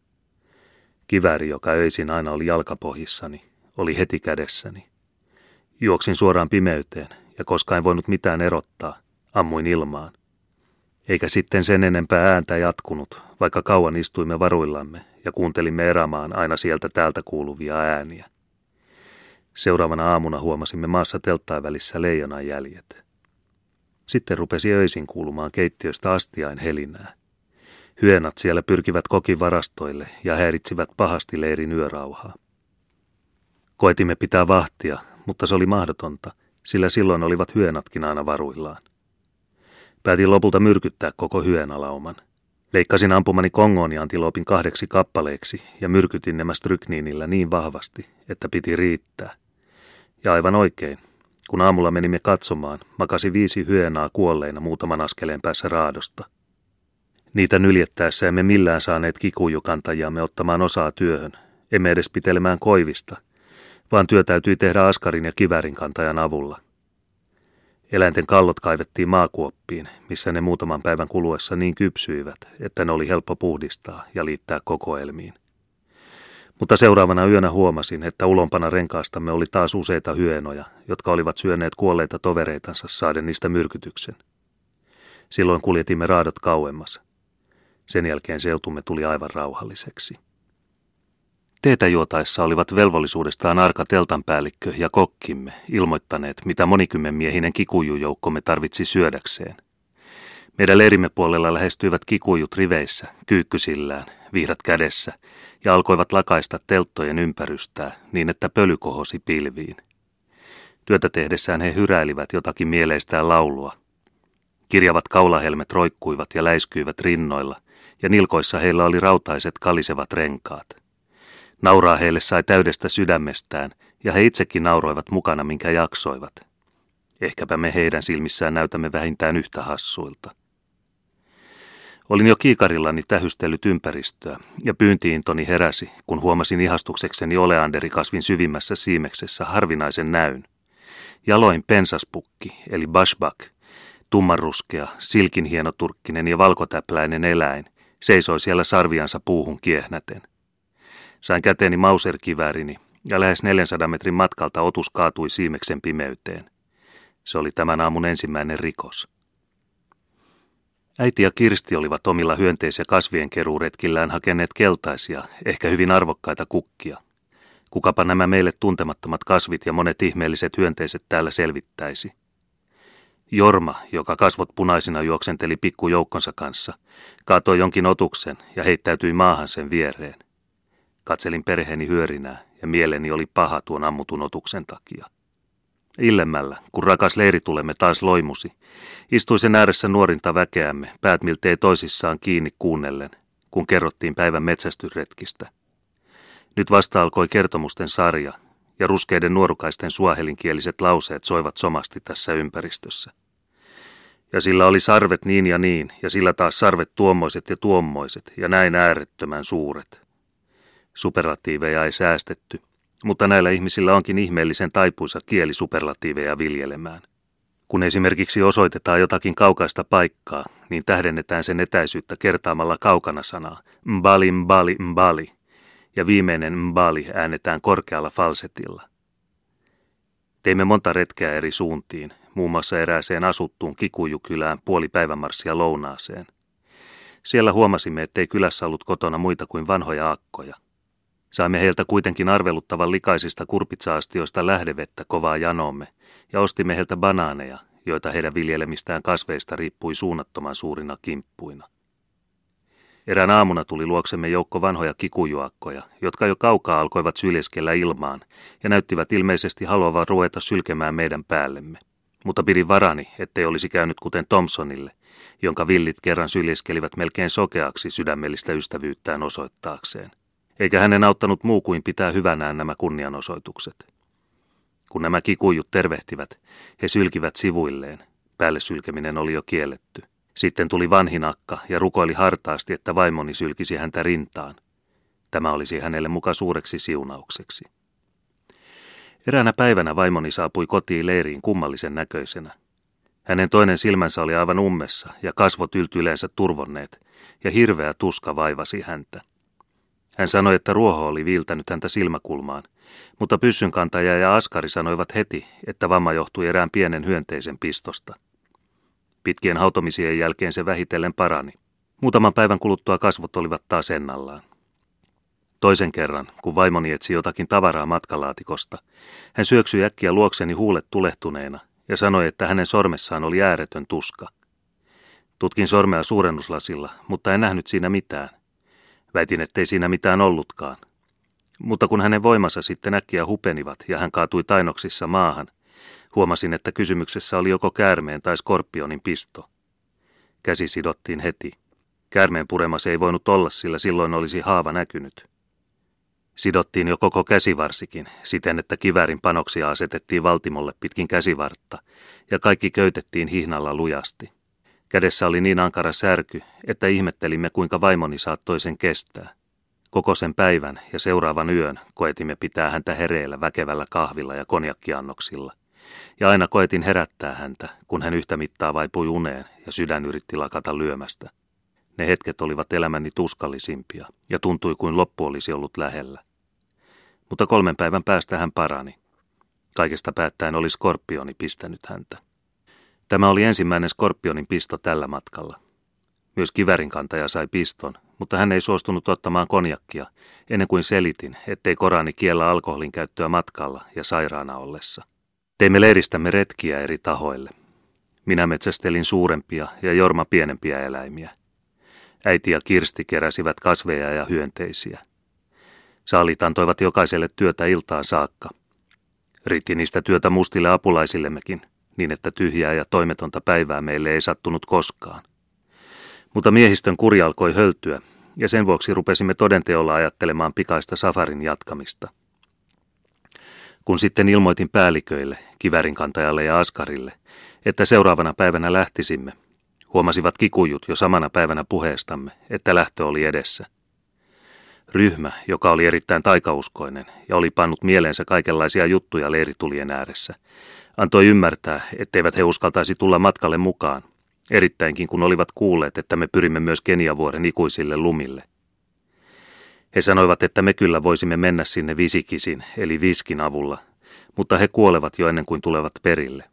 Kivääri, joka öisin aina oli jalkapohjissani, oli heti kädessäni. Juoksin suoraan pimeyteen, ja koska en voinut mitään erottaa, ammuin ilmaan. Eikä sitten sen enempää ääntä jatkunut, vaikka kauan istuimme varuillamme ja kuuntelimme erämaan aina sieltä täältä kuuluvia ääniä. Seuraavana aamuna huomasimme maassa telttain välissä leijonan jäljet. Sitten rupesi öisin kuulumaan keittiöstä astiain helinää. Hyönat siellä pyrkivät kokin varastoille ja häiritsivät pahasti leirin yörauhaa. Koetimme pitää vahtia, mutta se oli mahdotonta, sillä silloin olivat hyönatkin aina varuillaan. Päätin lopulta myrkyttää koko hyönalauman. Leikkasin ampumani kongoniantilopin kahdeksi kappaleeksi ja myrkytin nämä strykniinillä niin vahvasti, että piti riittää. Ja aivan oikein, kun aamulla menimme katsomaan, makasi viisi hyönaa kuolleina muutaman askeleen päässä raadosta. Niitä nyljettäessä emme millään saaneet kikujukantajiamme ottamaan osaa työhön, emme edes pitelemään koivista, vaan työ täytyi tehdä askarin ja kivärin kantajan avulla. Eläinten kallot kaivettiin maakuoppiin, missä ne muutaman päivän kuluessa niin kypsyivät, että ne oli helppo puhdistaa ja liittää kokoelmiin. Mutta seuraavana yönä huomasin, että ulompana renkaastamme oli taas useita hyenoja, jotka olivat syöneet kuolleita tovereitansa saaden niistä myrkytyksen. Silloin kuljetimme raadot kauemmas. Sen jälkeen seutumme tuli aivan rauhalliseksi. Teetä juotaessa olivat velvollisuudestaan arka teltanpäällikkö ja kokkimme ilmoittaneet, mitä monikymmenmiehinen kikujujoukkomme tarvitsi syödäkseen. Meidän leirimme puolella lähestyivät kikujut riveissä, kyykkysillään, vihdat kädessä, ja alkoivat lakaista telttojen ympärystää niin, että pöly kohosi pilviin. Työtä tehdessään he hyräilivät jotakin mieleistään laulua. Kirjavat kaulahelmet roikkuivat ja läiskyivät rinnoilla, ja nilkoissa heillä oli rautaiset kalisevat renkaat. Nauraa heille sai täydestä sydämestään, ja he itsekin nauroivat mukana, minkä jaksoivat. Ehkäpä me heidän silmissään näytämme vähintään yhtä hassuilta. Olin jo kiikarillani tähystellyt ympäristöä, ja pyyntiintoni heräsi, kun huomasin ihastuksekseni oleanderikasvin syvimmässä siimeksessä harvinaisen näyn. Jaloin pensaspukki, eli bashbak, tummanruskea, silkinhienoturkkinen ja valkotäpläinen eläin, seisoi siellä sarviansa puuhun kiehnäten. Sain käteeni mauserkiväärini, ja lähes 400 metrin matkalta otus kaatui siimeksen pimeyteen. Se oli tämän aamun ensimmäinen rikos. Äiti ja Kirsti olivat omilla hyönteis- ja kasvien keruuretkillään hakeneet keltaisia, ehkä hyvin arvokkaita kukkia. Kukapa nämä meille tuntemattomat kasvit ja monet ihmeelliset hyönteiset täällä selvittäisi. Jorma, joka kasvot punaisina juoksenteli pikkujoukkonsa kanssa, kaatoi jonkin otuksen ja heittäytyi maahan sen viereen. Katselin perheeni hyörinää ja mieleni oli paha tuon ammutun otuksen takia. Illemmällä, kun rakas leiritulemme taas loimusi, istui sen ääressä nuorinta väkeämme, päät miltei toisissaan kiinni kuunnellen, kun kerrottiin päivän metsästysretkistä. Nyt vasta alkoi kertomusten sarja, ja ruskeiden nuorukaisten suahelinkieliset lauseet soivat somasti tässä ympäristössä. Ja sillä oli sarvet niin ja niin, ja sillä taas sarvet tuommoiset ja tuommoiset, ja näin äärettömän suuret. Superlatiiveja ei säästetty, mutta näillä ihmisillä onkin ihmeellisen taipuisa kieli superlatiiveja viljelemään. Kun esimerkiksi osoitetaan jotakin kaukaista paikkaa, niin tähdennetään sen etäisyyttä kertaamalla kaukana sanaa mbali mbali mbali, ja viimeinen mbali äänetään korkealla falsetilla. Teimme monta retkeä eri suuntiin, muun muassa erääseen asuttuun Kikujukylään puoli päivämarssia lounaaseen. Siellä huomasimme, ettei kylässä ollut kotona muita kuin vanhoja akkoja. Saimme heiltä kuitenkin arveluttavan likaisista kurpitsaastioista lähdevettä kovaa janomme ja ostimme heiltä banaaneja, joita heidän viljelemistään kasveista riippui suunnattoman suurina kimppuina. Erään aamuna tuli luoksemme joukko vanhoja kikujuakkoja, jotka jo kaukaa alkoivat syljeskellä ilmaan ja näyttivät ilmeisesti haluavan ruveta sylkemään meidän päällemme. Mutta pidin varani, ettei olisi käynyt kuten Thompsonille, jonka villit kerran syljeskelivät melkein sokeaksi sydämellistä ystävyyttään osoittaakseen eikä hänen auttanut muu kuin pitää hyvänään nämä kunnianosoitukset. Kun nämä kikujut tervehtivät, he sylkivät sivuilleen. Päälle sylkeminen oli jo kielletty. Sitten tuli vanhinakka ja rukoili hartaasti, että vaimoni sylkisi häntä rintaan. Tämä olisi hänelle muka suureksi siunaukseksi. Eräänä päivänä vaimoni saapui kotiin leiriin kummallisen näköisenä. Hänen toinen silmänsä oli aivan ummessa ja kasvot yltyileensä turvonneet, ja hirveä tuska vaivasi häntä. Hän sanoi, että ruoho oli viiltänyt häntä silmäkulmaan, mutta pyssynkantaja ja askari sanoivat heti, että vamma johtui erään pienen hyönteisen pistosta. Pitkien hautomisien jälkeen se vähitellen parani. Muutaman päivän kuluttua kasvot olivat taas ennallaan. Toisen kerran, kun vaimoni etsi jotakin tavaraa matkalaatikosta, hän syöksyi äkkiä luokseni huulet tulehtuneena ja sanoi, että hänen sormessaan oli ääretön tuska. Tutkin sormea suurennuslasilla, mutta en nähnyt siinä mitään. Väitin, ettei siinä mitään ollutkaan. Mutta kun hänen voimansa sitten äkkiä hupenivat ja hän kaatui tainoksissa maahan, huomasin, että kysymyksessä oli joko käärmeen tai skorpionin pisto. Käsi sidottiin heti. Käärmeen purema se ei voinut olla, sillä silloin olisi haava näkynyt. Sidottiin jo koko käsivarsikin, siten että kivärin panoksia asetettiin valtimolle pitkin käsivartta, ja kaikki köytettiin hihnalla lujasti. Kädessä oli niin ankara särky, että ihmettelimme kuinka vaimoni saattoi sen kestää. Koko sen päivän ja seuraavan yön koetimme pitää häntä hereillä väkevällä kahvilla ja konjakkiannoksilla. Ja aina koetin herättää häntä, kun hän yhtä mittaa vaipui uneen ja sydän yritti lakata lyömästä. Ne hetket olivat elämäni tuskallisimpia ja tuntui kuin loppu olisi ollut lähellä. Mutta kolmen päivän päästä hän parani. Kaikesta päättäen oli skorpioni pistänyt häntä. Tämä oli ensimmäinen skorpionin pisto tällä matkalla. Myös kivärin kantaja sai piston, mutta hän ei suostunut ottamaan konjakkia, ennen kuin selitin, ettei Korani kiellä alkoholin käyttöä matkalla ja sairaana ollessa. Teimme leiristämme retkiä eri tahoille. Minä metsästelin suurempia ja Jorma pienempiä eläimiä. Äiti ja Kirsti keräsivät kasveja ja hyönteisiä. Saalit antoivat jokaiselle työtä iltaan saakka. Riitti niistä työtä mustille apulaisillemmekin – niin että tyhjää ja toimetonta päivää meille ei sattunut koskaan. Mutta miehistön kuri alkoi höltyä, ja sen vuoksi rupesimme todenteolla ajattelemaan pikaista safarin jatkamista. Kun sitten ilmoitin päälliköille, kivärinkantajalle ja askarille, että seuraavana päivänä lähtisimme, huomasivat kikujut jo samana päivänä puheestamme, että lähtö oli edessä. Ryhmä, joka oli erittäin taikauskoinen ja oli pannut mieleensä kaikenlaisia juttuja leiritulien ääressä, antoi ymmärtää, etteivät he uskaltaisi tulla matkalle mukaan, erittäinkin kun olivat kuulleet, että me pyrimme myös Keniavuoren ikuisille lumille. He sanoivat, että me kyllä voisimme mennä sinne visikisin, eli viskin avulla, mutta he kuolevat jo ennen kuin tulevat perille.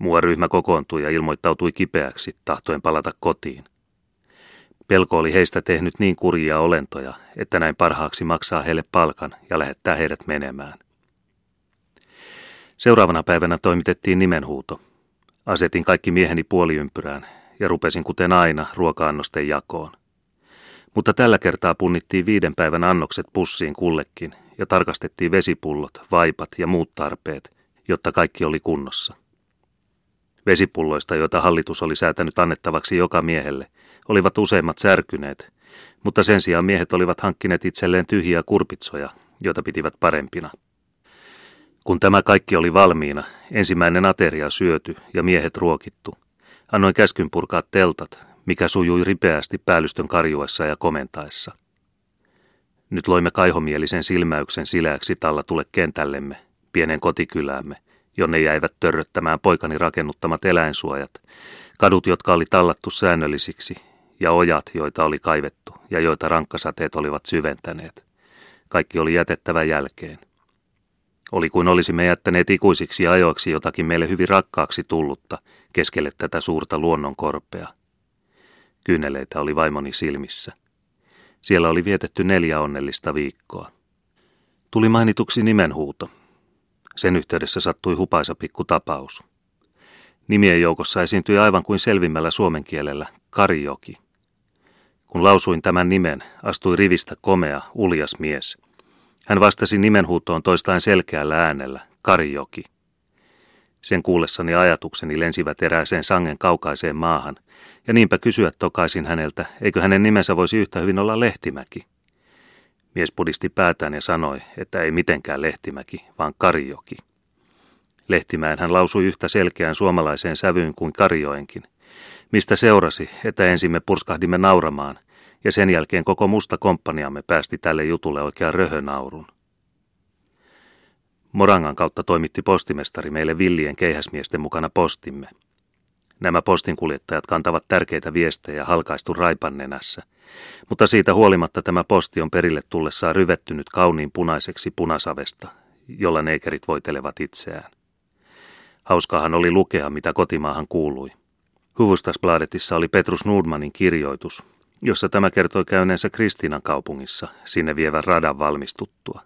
Mua ryhmä kokoontui ja ilmoittautui kipeäksi, tahtoen palata kotiin. Pelko oli heistä tehnyt niin kurjia olentoja, että näin parhaaksi maksaa heille palkan ja lähettää heidät menemään. Seuraavana päivänä toimitettiin nimenhuuto. Asetin kaikki mieheni puoliympyrään ja rupesin kuten aina ruoka-annosten jakoon. Mutta tällä kertaa punnittiin viiden päivän annokset pussiin kullekin ja tarkastettiin vesipullot, vaipat ja muut tarpeet, jotta kaikki oli kunnossa. Vesipulloista, joita hallitus oli säätänyt annettavaksi joka miehelle, olivat useimmat särkyneet, mutta sen sijaan miehet olivat hankkineet itselleen tyhjiä kurpitsoja, joita pitivät parempina. Kun tämä kaikki oli valmiina, ensimmäinen ateria syöty ja miehet ruokittu, annoin käskyn purkaa teltat, mikä sujui ripeästi päällystön karjuessa ja komentaessa. Nyt loimme kaihomielisen silmäyksen sileäksi tule kentällemme, pienen kotikyläämme, jonne jäivät törröttämään poikani rakennuttamat eläinsuojat, kadut, jotka oli tallattu säännöllisiksi, ja ojat, joita oli kaivettu ja joita rankkasateet olivat syventäneet. Kaikki oli jätettävä jälkeen. Oli kuin olisimme jättäneet ikuisiksi ajoiksi jotakin meille hyvin rakkaaksi tullutta keskelle tätä suurta luonnonkorpea. Kyyneleitä oli vaimoni silmissä. Siellä oli vietetty neljä onnellista viikkoa. Tuli mainituksi nimenhuuto. Sen yhteydessä sattui hupaisa pikku tapaus. Nimien joukossa esiintyi aivan kuin selvimmällä suomen kielellä Karijoki. Kun lausuin tämän nimen, astui rivistä komea, uljas mies. Hän vastasi nimenhuutoon toistain selkeällä äänellä, Karijoki. Sen kuullessani ajatukseni lensivät erääseen sangen kaukaiseen maahan, ja niinpä kysyä tokaisin häneltä, eikö hänen nimensä voisi yhtä hyvin olla Lehtimäki. Mies pudisti päätään ja sanoi, että ei mitenkään Lehtimäki, vaan Karijoki. Lehtimäen hän lausui yhtä selkeään suomalaiseen sävyyn kuin Karjoenkin, mistä seurasi, että ensin me purskahdimme nauramaan, ja sen jälkeen koko musta komppaniamme päästi tälle jutulle oikean röhönaurun. Morangan kautta toimitti postimestari meille villien keihäsmiesten mukana postimme. Nämä postinkuljettajat kantavat tärkeitä viestejä halkaistu raipannenässä, mutta siitä huolimatta tämä posti on perille tullessaan ryvettynyt kauniin punaiseksi punasavesta, jolla neikerit voitelevat itseään. Hauskahan oli lukea, mitä kotimaahan kuului. Huvustasbladetissa oli Petrus Nordmanin kirjoitus, jossa tämä kertoi käyneensä Kristiinan kaupungissa sinne vievän radan valmistuttua.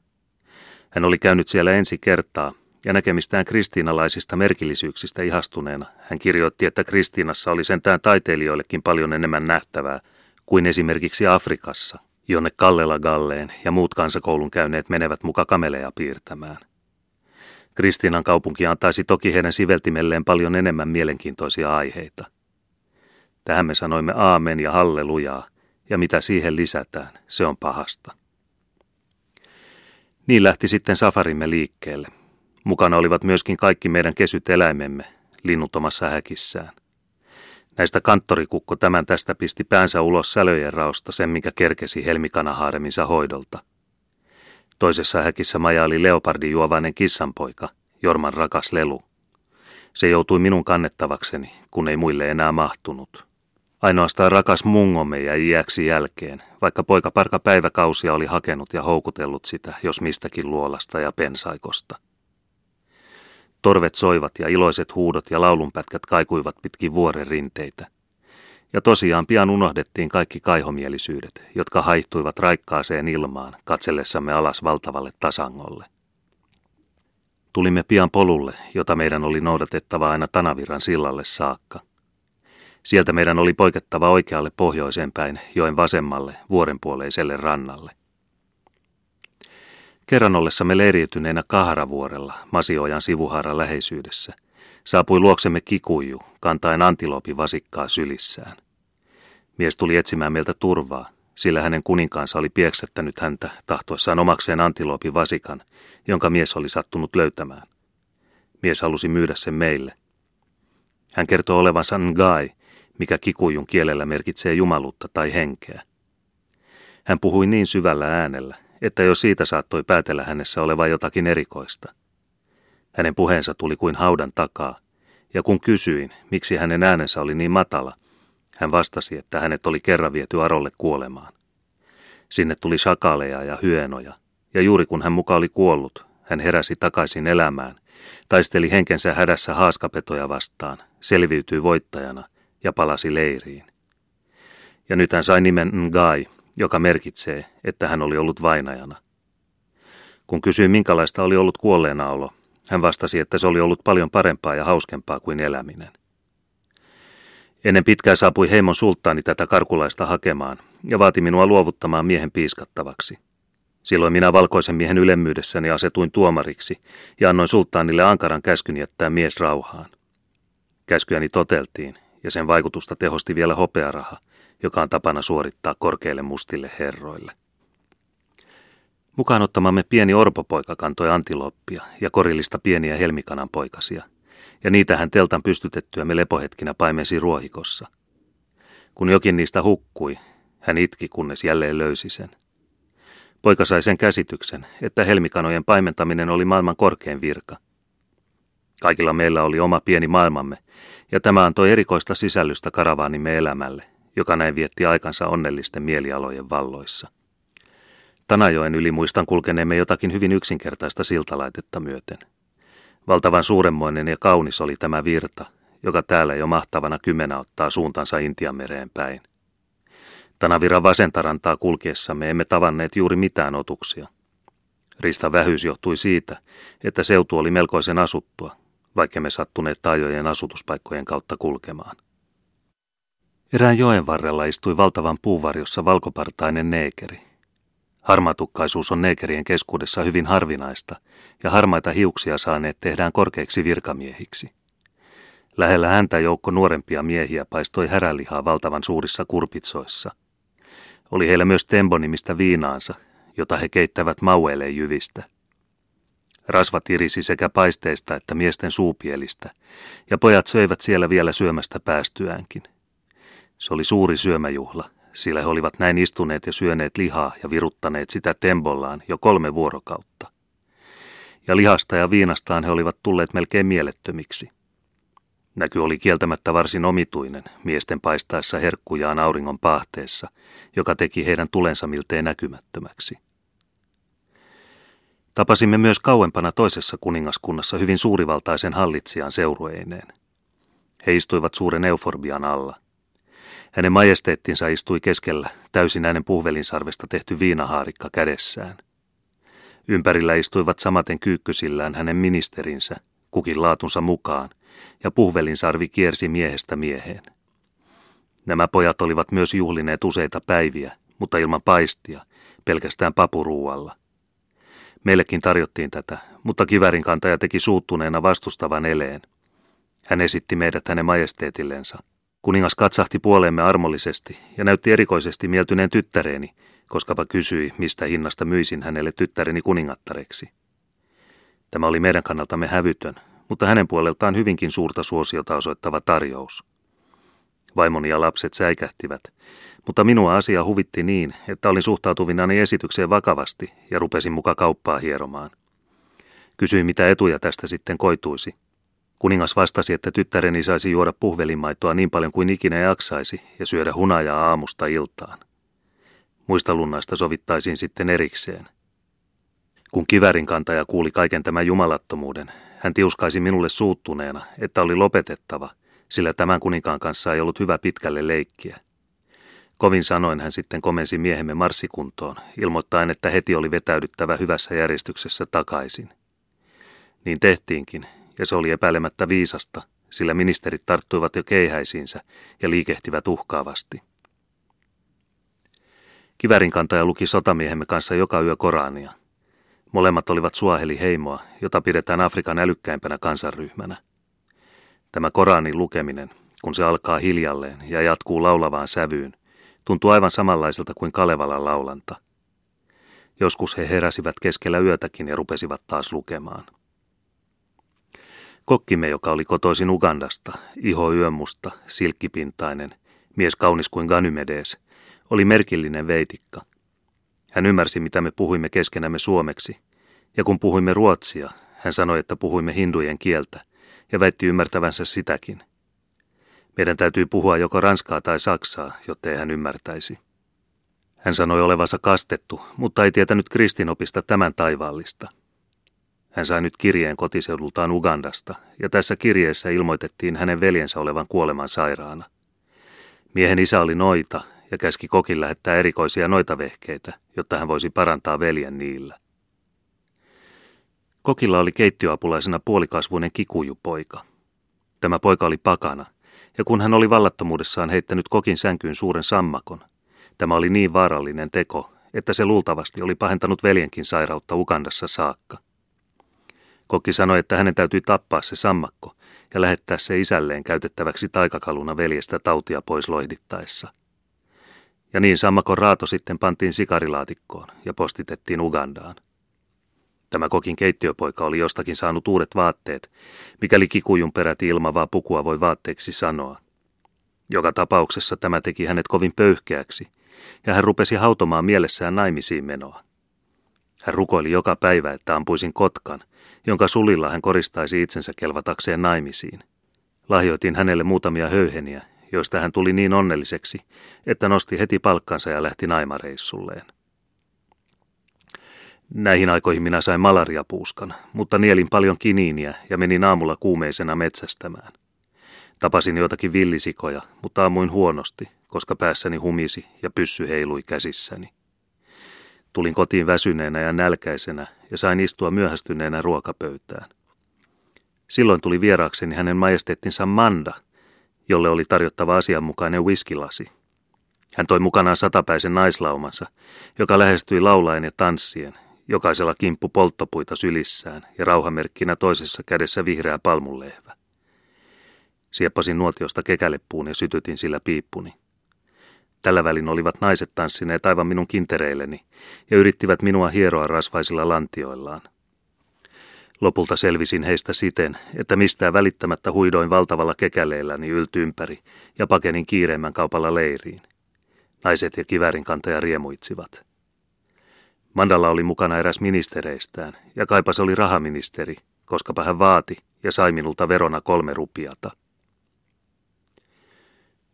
Hän oli käynyt siellä ensi kertaa ja näkemistään kristiinalaisista merkillisyyksistä ihastuneena hän kirjoitti, että Kristiinassa oli sentään taiteilijoillekin paljon enemmän nähtävää kuin esimerkiksi Afrikassa, jonne Kallela Galleen ja muut kansakoulun käyneet menevät muka kameleja piirtämään. Kristiinan kaupunki antaisi toki heidän siveltimelleen paljon enemmän mielenkiintoisia aiheita. Tähän me sanoimme aamen ja hallelujaa, ja mitä siihen lisätään, se on pahasta. Niin lähti sitten safarimme liikkeelle. Mukana olivat myöskin kaikki meidän kesyt eläimemme, linnut omassa häkissään. Näistä kanttorikukko tämän tästä pisti päänsä ulos sälöjen raosta sen, mikä kerkesi helmikanahaareminsa hoidolta. Toisessa häkissä majaili leopardin juovainen kissanpoika, Jorman rakas lelu. Se joutui minun kannettavakseni, kun ei muille enää mahtunut. Ainoastaan rakas mungomme jäi iäksi jälkeen, vaikka poika parka päiväkausia oli hakenut ja houkutellut sitä, jos mistäkin luolasta ja pensaikosta. Torvet soivat ja iloiset huudot ja laulunpätkät kaikuivat pitkin vuoren rinteitä. Ja tosiaan pian unohdettiin kaikki kaihomielisyydet, jotka haihtuivat raikkaaseen ilmaan katsellessamme alas valtavalle tasangolle. Tulimme pian polulle, jota meidän oli noudatettava aina Tanaviran sillalle saakka – Sieltä meidän oli poikettava oikealle pohjoiseen päin, joen vasemmalle, vuorenpuoleiselle rannalle. Kerran ollessamme leiriytyneenä Kaharavuorella, Masiojan sivuhaaran läheisyydessä, saapui luoksemme kikuju, kantaen antiloopin vasikkaa sylissään. Mies tuli etsimään meiltä turvaa, sillä hänen kuninkaansa oli pieksättänyt häntä tahtoessaan omakseen antiloopin vasikan, jonka mies oli sattunut löytämään. Mies halusi myydä sen meille. Hän kertoo olevansa Ngai, mikä kikujun kielellä merkitsee jumaluutta tai henkeä. Hän puhui niin syvällä äänellä, että jo siitä saattoi päätellä hänessä olevan jotakin erikoista. Hänen puheensa tuli kuin haudan takaa, ja kun kysyin, miksi hänen äänensä oli niin matala, hän vastasi, että hänet oli kerran viety Arolle kuolemaan. Sinne tuli shakaleja ja hyenoja, ja juuri kun hän muka oli kuollut, hän heräsi takaisin elämään, taisteli henkensä hädässä haaskapetoja vastaan, selviytyi voittajana ja palasi leiriin. Ja nyt hän sai nimen Ngai, joka merkitsee, että hän oli ollut vainajana. Kun kysyin, minkälaista oli ollut kuolleena olo, hän vastasi, että se oli ollut paljon parempaa ja hauskempaa kuin eläminen. Ennen pitkää saapui heimon sulttaani tätä karkulaista hakemaan ja vaati minua luovuttamaan miehen piiskattavaksi. Silloin minä valkoisen miehen ylemmyydessäni asetuin tuomariksi ja annoin sulttaanille ankaran käskyn jättää mies rauhaan. Käskyäni toteltiin ja sen vaikutusta tehosti vielä hopearaha, joka on tapana suorittaa korkeille mustille herroille. Mukaan ottamamme pieni orpopoika kantoi antiloppia ja korillista pieniä helmikanan poikasia, ja niitä hän teltan pystytettyä me lepohetkinä paimensi ruohikossa. Kun jokin niistä hukkui, hän itki, kunnes jälleen löysi sen. Poika sai sen käsityksen, että helmikanojen paimentaminen oli maailman korkein virka. Kaikilla meillä oli oma pieni maailmamme, ja tämä antoi erikoista sisällystä karavaanimme elämälle, joka näin vietti aikansa onnellisten mielialojen valloissa. Tanajoen yli muistan kulkeneemme jotakin hyvin yksinkertaista siltalaitetta myöten. Valtavan suuremmoinen ja kaunis oli tämä virta, joka täällä jo mahtavana kymmenä ottaa suuntansa Intianmereen päin. Tanaviran vasentarantaa kulkiessamme emme tavanneet juuri mitään otuksia. Rista vähyys johtui siitä, että seutu oli melkoisen asuttua, vaikka me sattuneet taajojen asutuspaikkojen kautta kulkemaan. Erään joen varrella istui valtavan puuvarjossa valkopartainen neekeri. Harmatukkaisuus on neekerien keskuudessa hyvin harvinaista, ja harmaita hiuksia saaneet tehdään korkeiksi virkamiehiksi. Lähellä häntä joukko nuorempia miehiä paistoi härälihaa valtavan suurissa kurpitsoissa. Oli heillä myös tembonimistä viinaansa, jota he keittävät maueille jyvistä. Rasvat irisi sekä paisteista että miesten suupielistä, ja pojat söivät siellä vielä syömästä päästyäänkin. Se oli suuri syömäjuhla, sillä he olivat näin istuneet ja syöneet lihaa ja viruttaneet sitä tembollaan jo kolme vuorokautta. Ja lihasta ja viinastaan he olivat tulleet melkein mielettömiksi. Näky oli kieltämättä varsin omituinen miesten paistaessa herkkujaan auringon pahteessa, joka teki heidän tulensa miltei näkymättömäksi. Tapasimme myös kauempana toisessa kuningaskunnassa hyvin suurivaltaisen hallitsijan seurueineen. He istuivat suuren euforbian alla. Hänen majesteettinsa istui keskellä täysinäinen puhvelinsarvesta tehty viinahaarikka kädessään. Ympärillä istuivat samaten kyykkysillään hänen ministerinsä, kukin laatunsa mukaan, ja puhvelinsarvi kiersi miehestä mieheen. Nämä pojat olivat myös juhlineet useita päiviä, mutta ilman paistia, pelkästään papuruualla. Meillekin tarjottiin tätä, mutta kivärin kantaja teki suuttuneena vastustavan eleen. Hän esitti meidät hänen majesteetillensa. Kuningas katsahti puoleemme armollisesti ja näytti erikoisesti mieltyneen tyttäreeni, koskapa kysyi, mistä hinnasta myisin hänelle tyttäreni kuningattareksi. Tämä oli meidän kannaltamme hävytön, mutta hänen puoleltaan hyvinkin suurta suosiota osoittava tarjous. Vaimoni ja lapset säikähtivät, mutta minua asia huvitti niin, että olin suhtautuvinani esitykseen vakavasti ja rupesin muka kauppaa hieromaan. Kysyin, mitä etuja tästä sitten koituisi. Kuningas vastasi, että tyttäreni saisi juoda puhvelinmaitoa niin paljon kuin ikinä jaksaisi ja syödä hunajaa aamusta iltaan. Muista lunnaista sovittaisiin sitten erikseen. Kun kivärin kantaja kuuli kaiken tämän jumalattomuuden, hän tiuskaisi minulle suuttuneena, että oli lopetettava, sillä tämän kuninkaan kanssa ei ollut hyvä pitkälle leikkiä. Kovin sanoin hän sitten komensi miehemme marssikuntoon, ilmoittaen, että heti oli vetäydyttävä hyvässä järjestyksessä takaisin. Niin tehtiinkin, ja se oli epäilemättä viisasta, sillä ministerit tarttuivat jo keihäisiinsä ja liikehtivät uhkaavasti. Kivärinkantaja luki sotamiehemme kanssa joka yö Korania. Molemmat olivat suaheli heimoa, jota pidetään Afrikan älykkäimpänä kansanryhmänä. Tämä Koranin lukeminen, kun se alkaa hiljalleen ja jatkuu laulavaan sävyyn, tuntuu aivan samanlaiselta kuin Kalevalan laulanta. Joskus he heräsivät keskellä yötäkin ja rupesivat taas lukemaan. Kokkimme, joka oli kotoisin Ugandasta, iho yömusta, silkkipintainen, mies kaunis kuin Ganymedes, oli merkillinen veitikka. Hän ymmärsi, mitä me puhuimme keskenämme suomeksi, ja kun puhuimme ruotsia, hän sanoi, että puhuimme hindujen kieltä, ja väitti ymmärtävänsä sitäkin. Meidän täytyy puhua joko ranskaa tai saksaa, jotta hän ymmärtäisi. Hän sanoi olevansa kastettu, mutta ei tietänyt kristinopista tämän taivaallista – hän sai nyt kirjeen kotiseudultaan Ugandasta, ja tässä kirjeessä ilmoitettiin hänen veljensä olevan kuoleman sairaana. Miehen isä oli noita ja käski kokin lähettää erikoisia noitavehkeitä, jotta hän voisi parantaa veljen niillä. Kokilla oli keittiöapulaisena puolikasvuinen kikujupoika. Tämä poika oli pakana, ja kun hän oli vallattomuudessaan heittänyt kokin sänkyyn suuren sammakon, tämä oli niin vaarallinen teko, että se luultavasti oli pahentanut veljenkin sairautta Ukandassa saakka. Kokki sanoi, että hänen täytyi tappaa se sammakko ja lähettää se isälleen käytettäväksi taikakaluna veljestä tautia pois loihdittaessa. Ja niin sammakon raato sitten pantiin sikarilaatikkoon ja postitettiin Ugandaan. Tämä kokin keittiöpoika oli jostakin saanut uudet vaatteet, mikäli kikujun peräti ilmavaa pukua voi vaatteeksi sanoa. Joka tapauksessa tämä teki hänet kovin pöyhkeäksi, ja hän rupesi hautomaan mielessään naimisiin menoa. Hän rukoili joka päivä, että ampuisin kotkan, jonka sulilla hän koristaisi itsensä kelvatakseen naimisiin. Lahjoitin hänelle muutamia höyheniä, joista hän tuli niin onnelliseksi, että nosti heti palkkansa ja lähti naimareissulleen. Näihin aikoihin minä sain malariapuuskan, mutta nielin paljon kiniiniä ja menin aamulla kuumeisena metsästämään. Tapasin joitakin villisikoja, mutta ammuin huonosti, koska päässäni humisi ja pyssy heilui käsissäni. Tulin kotiin väsyneenä ja nälkäisenä ja sain istua myöhästyneenä ruokapöytään. Silloin tuli vieraakseni hänen majestettinsa Manda, jolle oli tarjottava asianmukainen whiskilasi. Hän toi mukanaan satapäisen naislaumansa, joka lähestyi laulaen ja tanssien, jokaisella kimppu polttopuita sylissään ja rauhamerkkinä toisessa kädessä vihreä palmunlehvä. Sieppasin nuotiosta kekälepuun ja sytytin sillä piippuni. Tällä välin olivat naiset tanssineet aivan minun kintereilleni ja yrittivät minua hieroa rasvaisilla lantioillaan. Lopulta selvisin heistä siten, että mistään välittämättä huidoin valtavalla kekäleelläni yltympäri ja pakenin kiireimmän kaupalla leiriin. Naiset ja kivärin kantaja riemuitsivat. Mandalla oli mukana eräs ministereistään, ja kaipas oli rahaministeri, koska hän vaati ja sai minulta verona kolme rupiata.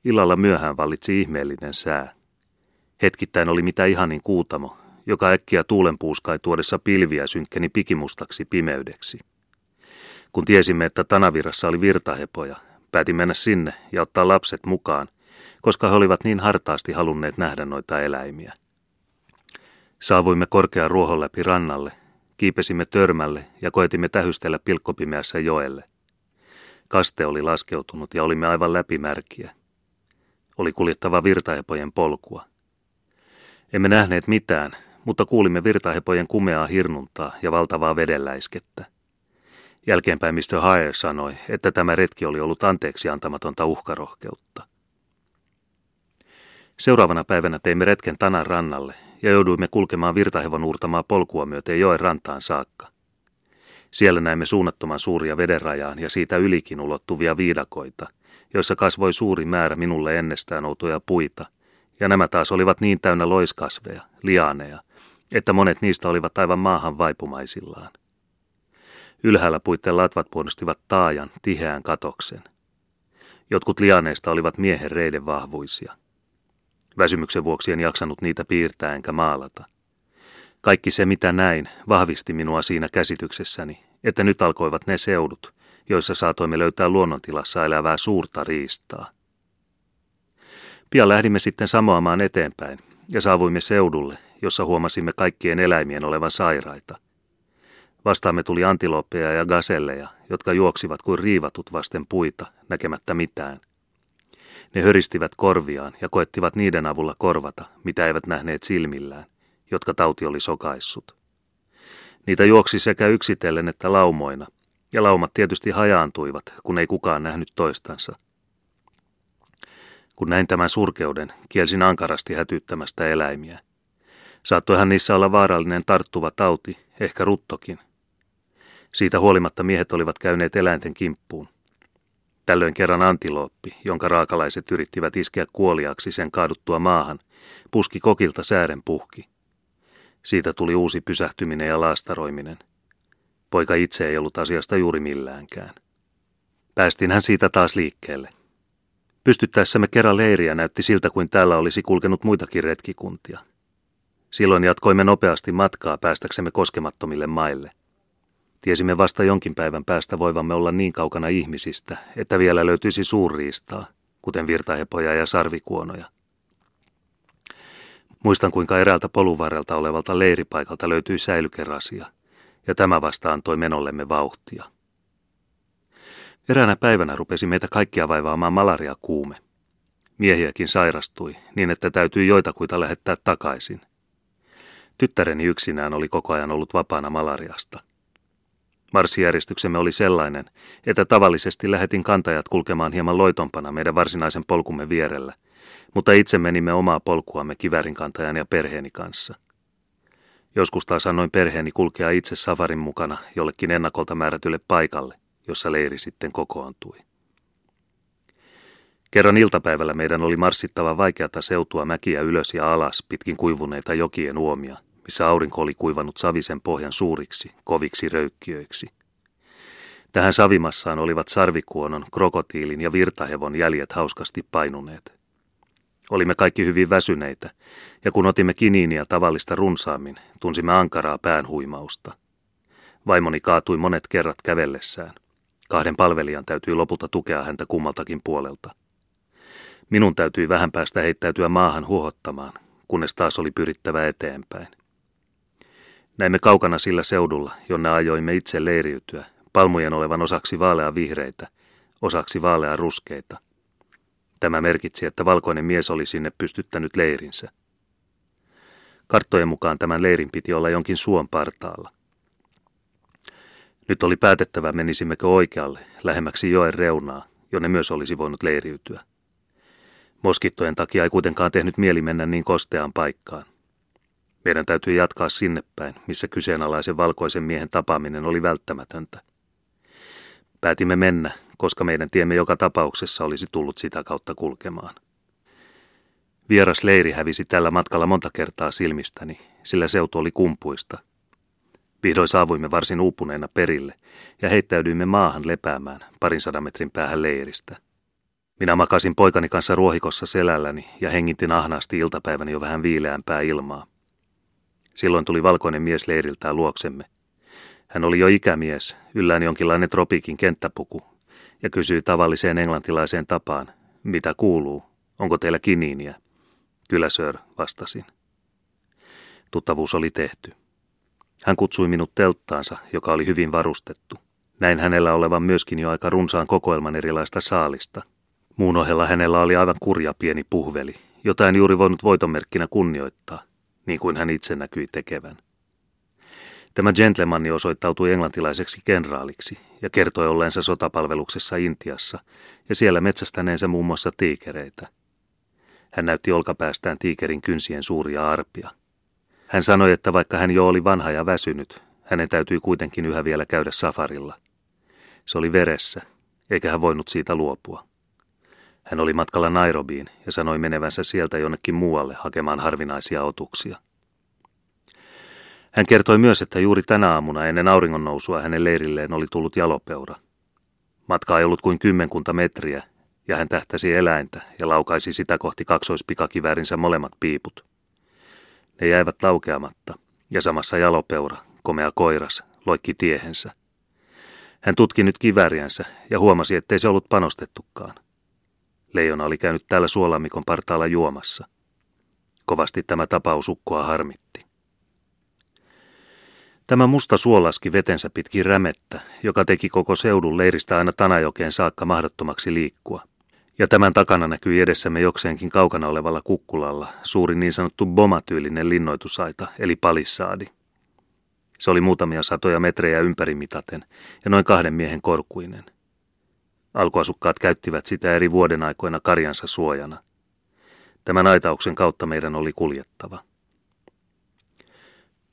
Illalla myöhään vallitsi ihmeellinen sää. Hetkittäin oli mitä ihanin kuutamo, joka äkkiä tuulenpuuskai tuodessa pilviä synkkeni pikimustaksi pimeydeksi. Kun tiesimme, että Tanavirassa oli virtahepoja, päätin mennä sinne ja ottaa lapset mukaan, koska he olivat niin hartaasti halunneet nähdä noita eläimiä. Saavuimme korkean ruohon läpi rannalle, kiipesimme törmälle ja koetimme tähystellä pilkkopimeässä joelle. Kaste oli laskeutunut ja olimme aivan läpimärkiä. Oli kuljettava virtahepojen polkua. Emme nähneet mitään, mutta kuulimme virtahepojen kumeaa hirnuntaa ja valtavaa vedenläiskettä. Jälkeenpäin Mr. Hire sanoi, että tämä retki oli ollut anteeksi antamatonta uhkarohkeutta. Seuraavana päivänä teimme retken Tanan rannalle ja jouduimme kulkemaan virtahevon uurtamaa polkua myöten joen rantaan saakka. Siellä näimme suunnattoman suuria vedenrajaan ja siitä ylikin ulottuvia viidakoita, joissa kasvoi suuri määrä minulle ennestään outoja puita, ja nämä taas olivat niin täynnä loiskasveja, lianeja, että monet niistä olivat aivan maahan vaipumaisillaan. Ylhäällä puitten latvat muodostivat taajan, tiheään katoksen. Jotkut lianeista olivat miehen reiden vahvuisia. Väsymyksen vuoksi en jaksanut niitä piirtää enkä maalata. Kaikki se, mitä näin, vahvisti minua siinä käsityksessäni, että nyt alkoivat ne seudut, joissa saatoimme löytää luonnontilassa elävää suurta riistaa. Pian lähdimme sitten samoamaan eteenpäin ja saavuimme seudulle, jossa huomasimme kaikkien eläimien olevan sairaita. Vastaamme tuli antiloppeja ja gaselleja, jotka juoksivat kuin riivatut vasten puita, näkemättä mitään. Ne höristivät korviaan ja koettivat niiden avulla korvata, mitä eivät nähneet silmillään, jotka tauti oli sokaissut. Niitä juoksi sekä yksitellen että laumoina, ja laumat tietysti hajaantuivat, kun ei kukaan nähnyt toistansa. Kun näin tämän surkeuden, kielsin ankarasti hätyttämästä eläimiä. Saattoihan niissä olla vaarallinen tarttuva tauti, ehkä ruttokin. Siitä huolimatta miehet olivat käyneet eläinten kimppuun. Tällöin kerran antilooppi, jonka raakalaiset yrittivät iskeä kuoliaksi sen kaaduttua maahan, puski kokilta säären puhki. Siitä tuli uusi pysähtyminen ja laastaroiminen. Poika itse ei ollut asiasta juuri milläänkään. Päästiin hän siitä taas liikkeelle. Pystyttäessämme kerran leiriä näytti siltä kuin täällä olisi kulkenut muitakin retkikuntia. Silloin jatkoimme nopeasti matkaa päästäksemme koskemattomille maille. Tiesimme vasta jonkin päivän päästä voivamme olla niin kaukana ihmisistä, että vielä löytyisi suurriistaa, kuten virtahepoja ja sarvikuonoja. Muistan, kuinka eräältä poluvarrelta olevalta leiripaikalta löytyi säilykerasia, ja tämä vasta antoi menollemme vauhtia. Eräänä päivänä rupesi meitä kaikkia vaivaamaan malaria kuume. Miehiäkin sairastui, niin että täytyi joitakuita lähettää takaisin. Tyttäreni yksinään oli koko ajan ollut vapaana malariasta. Marssijärjestyksemme oli sellainen, että tavallisesti lähetin kantajat kulkemaan hieman loitompana meidän varsinaisen polkumme vierellä, mutta itse menimme omaa polkuamme kivärin kantajan ja perheeni kanssa. Joskus taas annoin perheeni kulkea itse safarin mukana jollekin ennakolta määrätylle paikalle, jossa leiri sitten kokoontui. Kerran iltapäivällä meidän oli marssittava vaikeata seutua mäkiä ylös ja alas pitkin kuivuneita jokien uomia, missä aurinko oli kuivannut savisen pohjan suuriksi, koviksi röykkiöiksi. Tähän savimassaan olivat sarvikuonon, krokotiilin ja virtahevon jäljet hauskasti painuneet. Olimme kaikki hyvin väsyneitä, ja kun otimme kiniiniä tavallista runsaammin, tunsimme ankaraa päänhuimausta. Vaimoni kaatui monet kerrat kävellessään. Kahden palvelijan täytyi lopulta tukea häntä kummaltakin puolelta. Minun täytyi vähän päästä heittäytyä maahan huohottamaan, kunnes taas oli pyrittävä eteenpäin. Näimme kaukana sillä seudulla, jonne ajoimme itse leiriytyä, palmujen olevan osaksi vaalea vihreitä, osaksi vaalea ruskeita. Tämä merkitsi, että valkoinen mies oli sinne pystyttänyt leirinsä. Karttojen mukaan tämän leirin piti olla jonkin suon partaalla. Nyt oli päätettävä, menisimmekö oikealle, lähemmäksi joen reunaa, jonne myös olisi voinut leiriytyä. Moskittojen takia ei kuitenkaan tehnyt mieli mennä niin kosteaan paikkaan. Meidän täytyy jatkaa sinne päin, missä kyseenalaisen valkoisen miehen tapaaminen oli välttämätöntä. Päätimme mennä, koska meidän tiemme joka tapauksessa olisi tullut sitä kautta kulkemaan. Vieras leiri hävisi tällä matkalla monta kertaa silmistäni, sillä seutu oli kumpuista. Vihdoin saavuimme varsin uupuneena perille ja heittäydyimme maahan lepäämään parin sadan metrin päähän leiristä. Minä makasin poikani kanssa ruohikossa selälläni ja hengitin ahnaasti iltapäivän jo vähän viileämpää ilmaa. Silloin tuli valkoinen mies leiriltään luoksemme. Hän oli jo ikämies, yllään jonkinlainen tropikin kenttäpuku, ja kysyi tavalliseen englantilaiseen tapaan, mitä kuuluu, onko teillä kiniiniä? Kyllä, sir, vastasin. Tuttavuus oli tehty. Hän kutsui minut telttaansa, joka oli hyvin varustettu. Näin hänellä olevan myöskin jo aika runsaan kokoelman erilaista saalista. Muun ohella hänellä oli aivan kurja pieni puhveli, jota en juuri voinut voitonmerkkinä kunnioittaa niin kuin hän itse näkyi tekevän. Tämä gentlemani osoittautui englantilaiseksi kenraaliksi ja kertoi olleensa sotapalveluksessa Intiassa ja siellä metsästäneensä muun muassa tiikereitä. Hän näytti olkapäästään tiikerin kynsien suuria arpia. Hän sanoi, että vaikka hän jo oli vanha ja väsynyt, hänen täytyi kuitenkin yhä vielä käydä safarilla. Se oli veressä, eikä hän voinut siitä luopua. Hän oli matkalla Nairobiin ja sanoi menevänsä sieltä jonnekin muualle hakemaan harvinaisia otuksia. Hän kertoi myös, että juuri tänä aamuna ennen auringonnousua hänen leirilleen oli tullut jalopeura. Matka ei ollut kuin kymmenkunta metriä, ja hän tähtäsi eläintä ja laukaisi sitä kohti kaksoispikakiväärinsä molemmat piiput. Ne jäivät laukeamatta, ja samassa jalopeura, komea koiras, loikki tiehensä. Hän tutki nyt kiväriänsä ja huomasi, ettei se ollut panostettukaan – Leijona oli käynyt täällä suolammikon partaalla juomassa. Kovasti tämä tapaus ukkoa harmitti. Tämä musta suolaski vetensä pitkin rämettä, joka teki koko seudun leiristä aina Tanajokeen saakka mahdottomaksi liikkua. Ja tämän takana näkyi edessämme jokseenkin kaukana olevalla kukkulalla suuri niin sanottu bomatyylinen linnoitusaita, eli palissaadi. Se oli muutamia satoja metrejä ympärimitaten ja noin kahden miehen korkuinen – Alkuasukkaat käyttivät sitä eri vuoden aikoina karjansa suojana. Tämän aitauksen kautta meidän oli kuljettava.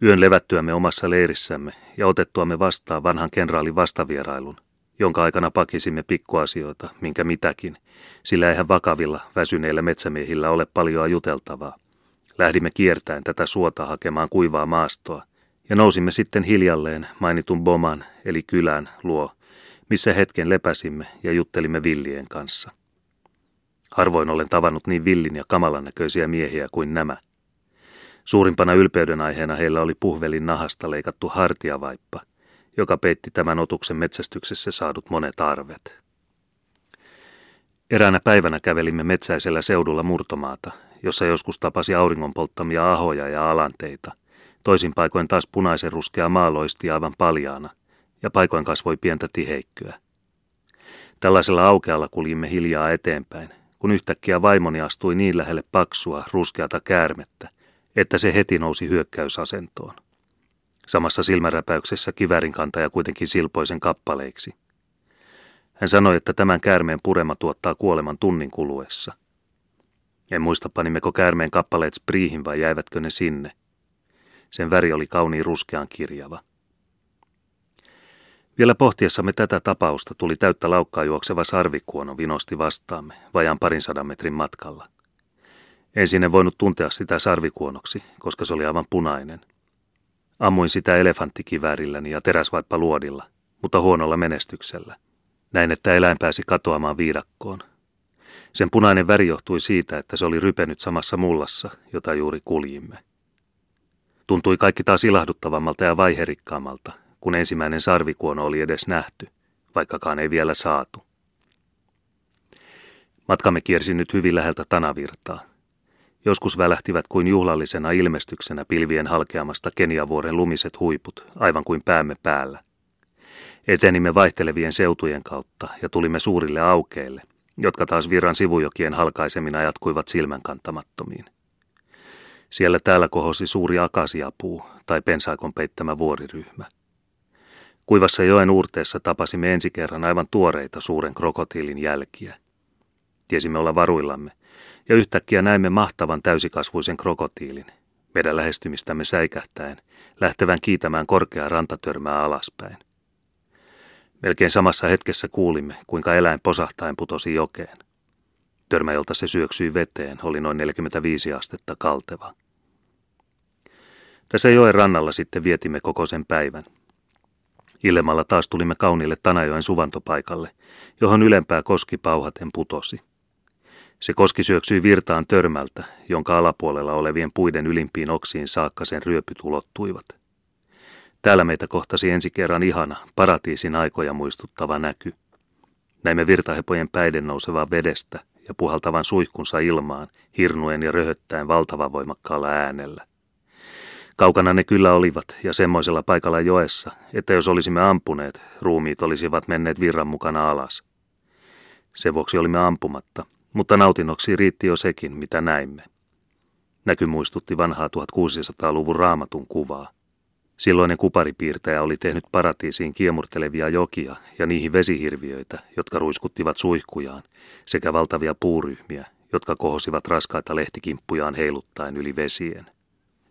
Yön levättyämme omassa leirissämme ja otettuamme vastaan vanhan kenraalin vastavierailun, jonka aikana pakisimme pikkuasioita, minkä mitäkin, sillä eihän vakavilla, väsyneillä metsämiehillä ole paljon juteltavaa. Lähdimme kiertäen tätä suota hakemaan kuivaa maastoa, ja nousimme sitten hiljalleen mainitun Boman, eli kylän, luo, missä hetken lepäsimme ja juttelimme villien kanssa. Harvoin olen tavannut niin villin ja kamalan näköisiä miehiä kuin nämä. Suurimpana ylpeyden aiheena heillä oli puhvelin nahasta leikattu hartiavaippa, joka peitti tämän otuksen metsästyksessä saadut monet arvet. Eräänä päivänä kävelimme metsäisellä seudulla murtomaata, jossa joskus tapasi auringon polttamia ahoja ja alanteita. Toisin paikoin taas punaisen ruskea maaloisti aivan paljaana – ja paikoin kasvoi pientä tiheikkyä. Tällaisella aukealla kuljimme hiljaa eteenpäin, kun yhtäkkiä vaimoni astui niin lähelle paksua, ruskeata käärmettä, että se heti nousi hyökkäysasentoon. Samassa silmäräpäyksessä kivärin kantaja kuitenkin silpoisen kappaleiksi. Hän sanoi, että tämän käärmeen purema tuottaa kuoleman tunnin kuluessa. En muista panimmeko käärmeen kappaleet spriihin vai jäivätkö ne sinne. Sen väri oli kauniin ruskean kirjava. Vielä pohtiessamme tätä tapausta tuli täyttä laukkaa juokseva sarvikuono vinosti vastaamme vajaan parin sadan metrin matkalla. Ensin en voinut tuntea sitä sarvikuonoksi, koska se oli aivan punainen. Ammuin sitä elefanttikiväärilläni ja teräsvaippa luodilla, mutta huonolla menestyksellä. Näin, että eläin pääsi katoamaan viidakkoon. Sen punainen väri johtui siitä, että se oli rypenyt samassa mullassa, jota juuri kuljimme. Tuntui kaikki taas ilahduttavammalta ja vaiherikkaammalta, kun ensimmäinen sarvikuono oli edes nähty, vaikkakaan ei vielä saatu. Matkamme kiersi nyt hyvin läheltä Tanavirtaa. Joskus välähtivät kuin juhlallisena ilmestyksenä pilvien halkeamasta Keniavuoren lumiset huiput, aivan kuin päämme päällä. Etenimme vaihtelevien seutujen kautta ja tulimme suurille aukeille, jotka taas virran sivujokien halkaisemina jatkuivat silmänkantamattomiin. Siellä täällä kohosi suuri akasiapuu tai pensaikon peittämä vuoriryhmä. Kuivassa joen uurteessa tapasimme ensi kerran aivan tuoreita suuren krokotiilin jälkiä. Tiesimme olla varuillamme, ja yhtäkkiä näimme mahtavan täysikasvuisen krokotiilin, meidän lähestymistämme säikähtäen, lähtevän kiitämään korkeaa rantatörmää alaspäin. Melkein samassa hetkessä kuulimme, kuinka eläin posahtaen putosi jokeen. Törmä, jolta se syöksyi veteen, oli noin 45 astetta kalteva. Tässä joen rannalla sitten vietimme koko sen päivän. Illemalla taas tulimme kauniille Tanajoen suvantopaikalle, johon ylempää koski pauhaten putosi. Se koski syöksyi virtaan törmältä, jonka alapuolella olevien puiden ylimpiin oksiin saakka sen ryöpyt ulottuivat. Täällä meitä kohtasi ensi kerran ihana, paratiisin aikoja muistuttava näky. Näimme virtahepojen päiden nousevaa vedestä ja puhaltavan suihkunsa ilmaan, hirnuen ja röhöttäen valtavan voimakkaalla äänellä. Kaukana ne kyllä olivat ja semmoisella paikalla joessa, että jos olisimme ampuneet, ruumiit olisivat menneet virran mukana alas. Sen vuoksi olimme ampumatta, mutta nautinnoksi riitti jo sekin, mitä näimme. Näky muistutti vanhaa 1600-luvun raamatun kuvaa. Silloinen kuparipiirtäjä oli tehnyt paratiisiin kiemurtelevia jokia ja niihin vesihirviöitä, jotka ruiskuttivat suihkujaan, sekä valtavia puuryhmiä, jotka kohosivat raskaita lehtikimppujaan heiluttaen yli vesien.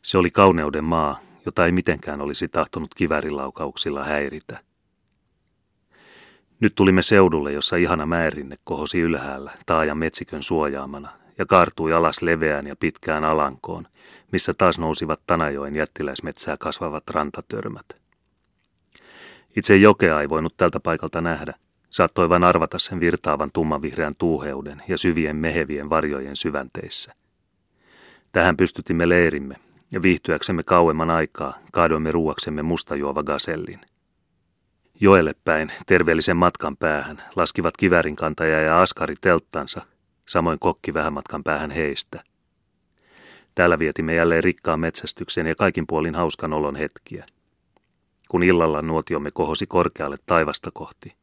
Se oli kauneuden maa, jota ei mitenkään olisi tahtonut kivärilaukauksilla häiritä. Nyt tulimme seudulle, jossa ihana määrinne kohosi ylhäällä taajan metsikön suojaamana ja kaartui alas leveään ja pitkään alankoon, missä taas nousivat Tanajoen jättiläismetsää kasvavat rantatörmät. Itse jokea ei voinut tältä paikalta nähdä. Saattoi vain arvata sen virtaavan tummanvihreän tuuheuden ja syvien mehevien varjojen syvänteissä. Tähän pystytimme leirimme, ja viihtyäksemme kauemman aikaa kaadoimme ruuaksemme mustajuova gasellin – Joelle päin, terveellisen matkan päähän, laskivat kivärin kantaja ja askari telttansa, samoin kokki vähän matkan päähän heistä. Täällä vietimme jälleen rikkaan metsästyksen ja kaikin puolin hauskan olon hetkiä. Kun illalla nuotiomme kohosi korkealle taivasta kohti,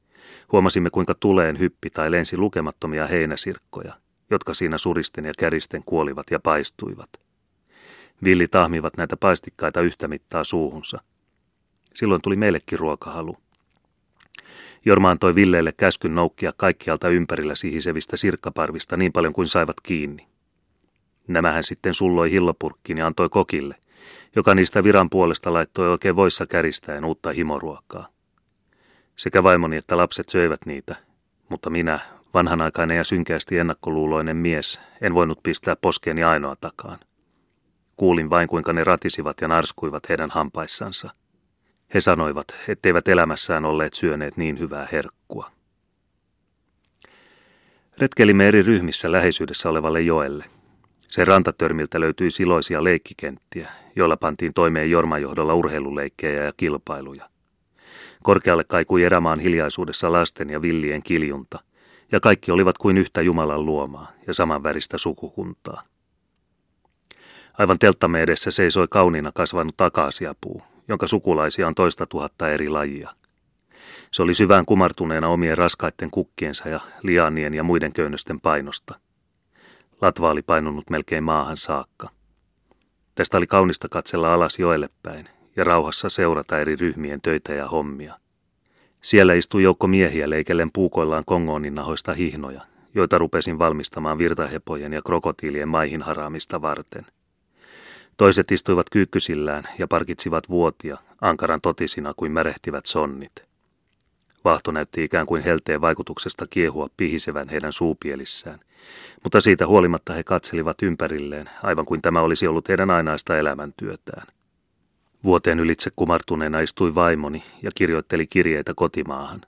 huomasimme kuinka tuleen hyppi tai lensi lukemattomia heinäsirkkoja, jotka siinä suristen ja käristen kuolivat ja paistuivat. Villi tahmivat näitä paistikkaita yhtä mittaa suuhunsa. Silloin tuli meillekin ruokahalu. Jorma antoi Villeelle käskyn noukkia kaikkialta ympärillä sihisevistä sirkkaparvista niin paljon kuin saivat kiinni. Nämähän sitten sulloi hillopurkkiin ja antoi kokille, joka niistä viran puolesta laittoi oikein voissa käristäen uutta himoruokaa. Sekä vaimoni että lapset söivät niitä, mutta minä, vanhanaikainen ja synkeästi ennakkoluuloinen mies, en voinut pistää poskeeni ainoa takaan. Kuulin vain, kuinka ne ratisivat ja narskuivat heidän hampaissansa – he sanoivat, etteivät elämässään olleet syöneet niin hyvää herkkua. Retkelimme eri ryhmissä läheisyydessä olevalle joelle. Sen rantatörmiltä löytyi siloisia leikkikenttiä, joilla pantiin toimeen Jorman johdolla urheiluleikkejä ja kilpailuja. Korkealle kaikui erämaan hiljaisuudessa lasten ja villien kiljunta, ja kaikki olivat kuin yhtä Jumalan luomaa ja samanväristä sukukuntaa. Aivan telttamme edessä seisoi kauniina kasvanut akaasiapuu, jonka sukulaisia on toista tuhatta eri lajia. Se oli syvään kumartuneena omien raskaiden kukkiensa ja lianien ja muiden köynnösten painosta. Latva oli painunut melkein maahan saakka. Tästä oli kaunista katsella alas joelle päin ja rauhassa seurata eri ryhmien töitä ja hommia. Siellä istui joukko miehiä leikellen puukoillaan kongoonin nahoista hihnoja, joita rupesin valmistamaan virtahepojen ja krokotiilien maihin haraamista varten. Toiset istuivat kyykkysillään ja parkitsivat vuotia, ankaran totisina kuin märehtivät sonnit. Vahto näytti ikään kuin helteen vaikutuksesta kiehua pihisevän heidän suupielissään, mutta siitä huolimatta he katselivat ympärilleen, aivan kuin tämä olisi ollut heidän ainaista elämäntyötään. Vuoteen ylitse kumartuneena istui vaimoni ja kirjoitteli kirjeitä kotimaahan.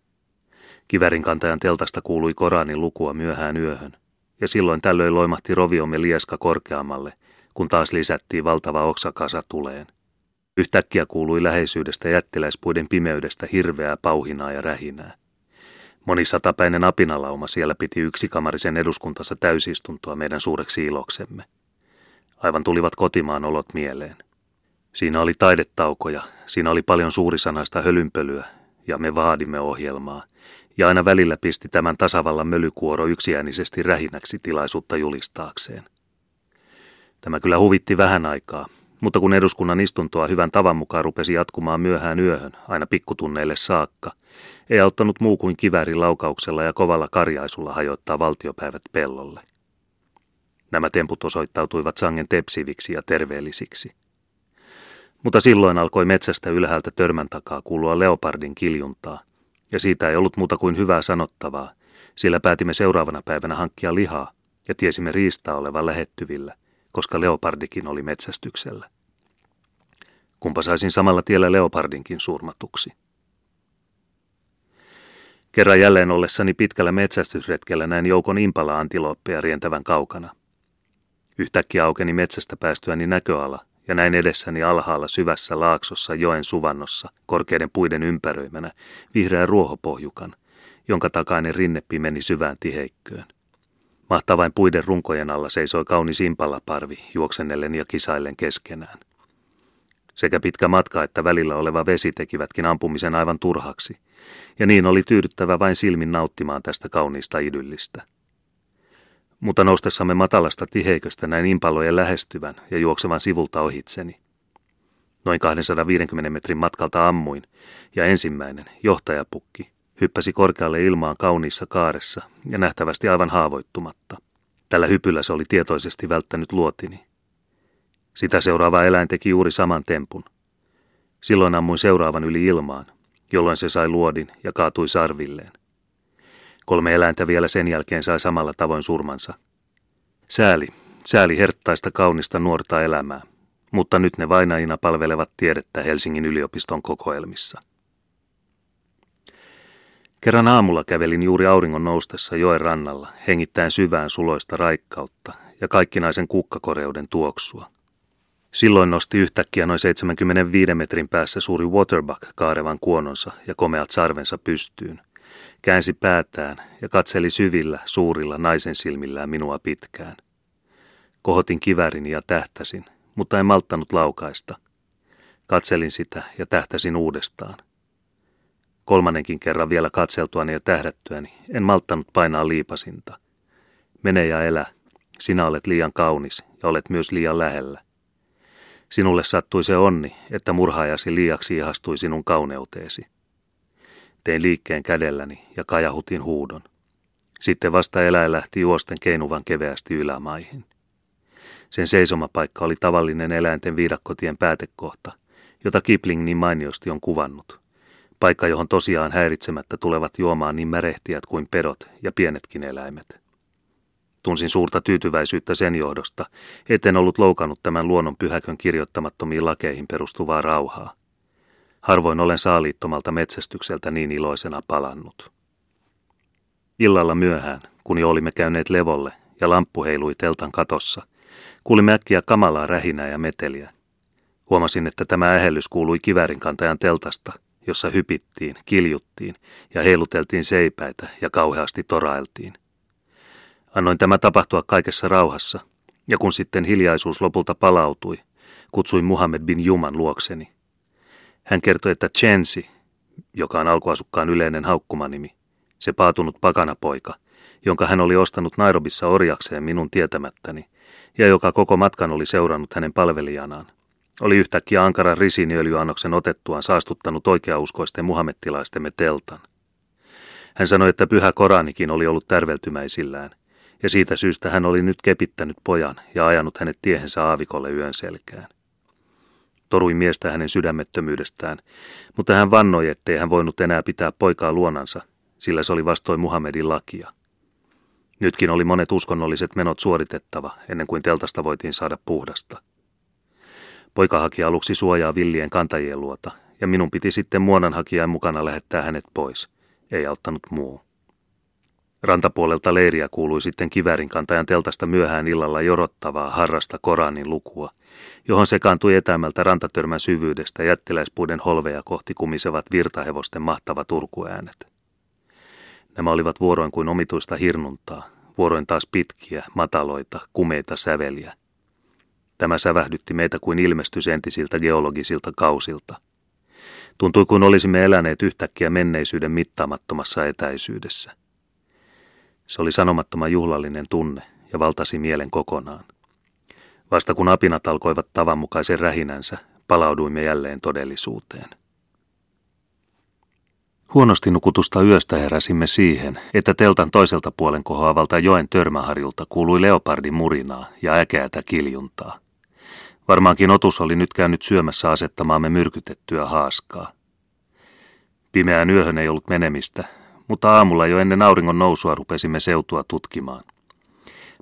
Kivärin kantajan teltasta kuului Koranin lukua myöhään yöhön, ja silloin tällöin loimahti roviomme lieska korkeammalle, kun taas lisättiin valtava oksakasa tuleen. Yhtäkkiä kuului läheisyydestä jättiläispuiden pimeydestä hirveää pauhinaa ja rähinää. Monisatapäinen apinalauma siellä piti yksikamarisen eduskuntansa täysistuntoa meidän suureksi iloksemme. Aivan tulivat kotimaan olot mieleen. Siinä oli taidetaukoja, siinä oli paljon suurisanaista hölynpölyä, ja me vaadimme ohjelmaa, ja aina välillä pisti tämän tasavallan mölykuoro yksiäänisesti rähinäksi tilaisuutta julistaakseen. Tämä kyllä huvitti vähän aikaa, mutta kun eduskunnan istuntoa hyvän tavan mukaan rupesi jatkumaan myöhään yöhön, aina pikkutunneille saakka, ei auttanut muu kuin kiväärin laukauksella ja kovalla karjaisulla hajoittaa valtiopäivät pellolle. Nämä temput osoittautuivat sangen tepsiviksi ja terveellisiksi. Mutta silloin alkoi metsästä ylhäältä törmän takaa kuulua leopardin kiljuntaa, ja siitä ei ollut muuta kuin hyvää sanottavaa, sillä päätimme seuraavana päivänä hankkia lihaa ja tiesimme riistaa olevan lähettyvillä, koska leopardikin oli metsästyksellä. Kumpa saisin samalla tiellä leopardinkin surmatuksi. Kerran jälleen ollessani pitkällä metsästysretkellä näin joukon impala-antilooppeja rientävän kaukana. Yhtäkkiä aukeni metsästä päästyäni näköala, ja näin edessäni alhaalla syvässä laaksossa joen suvannossa, korkeiden puiden ympäröimänä, vihreä ruohopohjukan, jonka takainen rinne meni syvään tiheikköön. Mahtavain puiden runkojen alla seisoi kaunis impalaparvi juoksennellen ja kisaillen keskenään. Sekä pitkä matka että välillä oleva vesi tekivätkin ampumisen aivan turhaksi, ja niin oli tyydyttävä vain silmin nauttimaan tästä kauniista idyllistä. Mutta noustessamme matalasta tiheiköstä näin impalojen lähestyvän ja juoksevan sivulta ohitseni. Noin 250 metrin matkalta ammuin, ja ensimmäinen, johtajapukki, hyppäsi korkealle ilmaan kauniissa kaaressa ja nähtävästi aivan haavoittumatta. Tällä hypyllä se oli tietoisesti välttänyt luotini. Sitä seuraava eläin teki juuri saman tempun. Silloin ammuin seuraavan yli ilmaan, jolloin se sai luodin ja kaatui sarvilleen. Kolme eläintä vielä sen jälkeen sai samalla tavoin surmansa. Sääli, sääli herttaista kaunista nuorta elämää, mutta nyt ne vainajina palvelevat tiedettä Helsingin yliopiston kokoelmissa. Kerran aamulla kävelin juuri auringon noustessa joen rannalla, hengittäen syvään suloista raikkautta ja kaikkinaisen kukkakoreuden tuoksua. Silloin nosti yhtäkkiä noin 75 metrin päässä suuri waterbuck kaarevan kuononsa ja komeat sarvensa pystyyn. Käänsi päätään ja katseli syvillä, suurilla naisen silmillään minua pitkään. Kohotin kivärini ja tähtäsin, mutta en malttanut laukaista. Katselin sitä ja tähtäsin uudestaan. Kolmannenkin kerran vielä katseltuani ja tähdättyäni, en malttanut painaa liipasinta. Mene ja elä, sinä olet liian kaunis ja olet myös liian lähellä. Sinulle sattui se onni, että murhaajasi liiaksi ihastui sinun kauneuteesi. Tein liikkeen kädelläni ja kajahutin huudon. Sitten vasta eläin lähti juosten keinuvan keveästi ylämaihin. Sen seisomapaikka oli tavallinen eläinten viidakkotien päätekohta, jota Kipling niin mainiosti on kuvannut. Paikka, johon tosiaan häiritsemättä tulevat juomaan niin märehtijät kuin pedot ja pienetkin eläimet. Tunsin suurta tyytyväisyyttä sen johdosta, etten ollut loukannut tämän luonnon pyhäkön kirjoittamattomiin lakeihin perustuvaa rauhaa. Harvoin olen saaliittomalta metsästykseltä niin iloisena palannut. Illalla myöhään, kun jo olimme käyneet levolle ja lamppu heilui teltan katossa, kuulimme äkkiä kamalaa rähinää ja meteliä. Huomasin, että tämä ähellys kuului kivärinkantajan teltasta, jossa hypittiin, kiljuttiin ja heiluteltiin seipäitä ja kauheasti torailtiin. Annoin tämä tapahtua kaikessa rauhassa, ja kun sitten hiljaisuus lopulta palautui, kutsuin Muhammed bin Juman luokseni. Hän kertoi, että Chensi, joka on alkuasukkaan yleinen haukkumanimi, se paatunut pakanapoika, jonka hän oli ostanut Nairobissa orjakseen minun tietämättäni, ja joka koko matkan oli seurannut hänen palvelijanaan, oli yhtäkkiä ankaran risiniöljyannoksen otettuaan saastuttanut oikeauskoisten muhammettilaistemme teltan. Hän sanoi, että pyhä Koranikin oli ollut tärveltymäisillään, ja siitä syystä hän oli nyt kepittänyt pojan ja ajanut hänet tiehensä aavikolle yön selkään. Toruin miestä hänen sydämettömyydestään, mutta hän vannoi, ettei hän voinut enää pitää poikaa luonansa, sillä se oli vastoin Muhammedin lakia. Nytkin oli monet uskonnolliset menot suoritettava, ennen kuin teltasta voitiin saada puhdasta. Poika haki aluksi suojaa villien kantajien luota, ja minun piti sitten muonanhakijan mukana lähettää hänet pois. Ei auttanut muu. Rantapuolelta leiriä kuului sitten kivärin kantajan teltasta myöhään illalla jorottavaa harrasta Koranin lukua, johon sekaantui etämältä rantatörmän syvyydestä jättiläispuiden holveja kohti kumisevat virtahevosten mahtavat urkuäänet. Nämä olivat vuoroin kuin omituista hirnuntaa, vuoroin taas pitkiä, mataloita, kumeita säveliä. Tämä sävähdytti meitä kuin ilmestys entisiltä geologisilta kausilta. Tuntui kuin olisimme eläneet yhtäkkiä menneisyyden mittaamattomassa etäisyydessä. Se oli sanomattoman juhlallinen tunne ja valtasi mielen kokonaan. Vasta kun apinat alkoivat tavanmukaisen rähinänsä, palauduimme jälleen todellisuuteen. Huonosti nukutusta yöstä heräsimme siihen, että teltan toiselta puolen kohoavalta joen törmäharjulta kuului leopardin murinaa ja äkeätä kiljuntaa. Varmaankin otus oli nyt käynyt syömässä asettamaamme myrkytettyä haaskaa. Pimeään yöhön ei ollut menemistä, mutta aamulla jo ennen auringon nousua rupesimme seutua tutkimaan.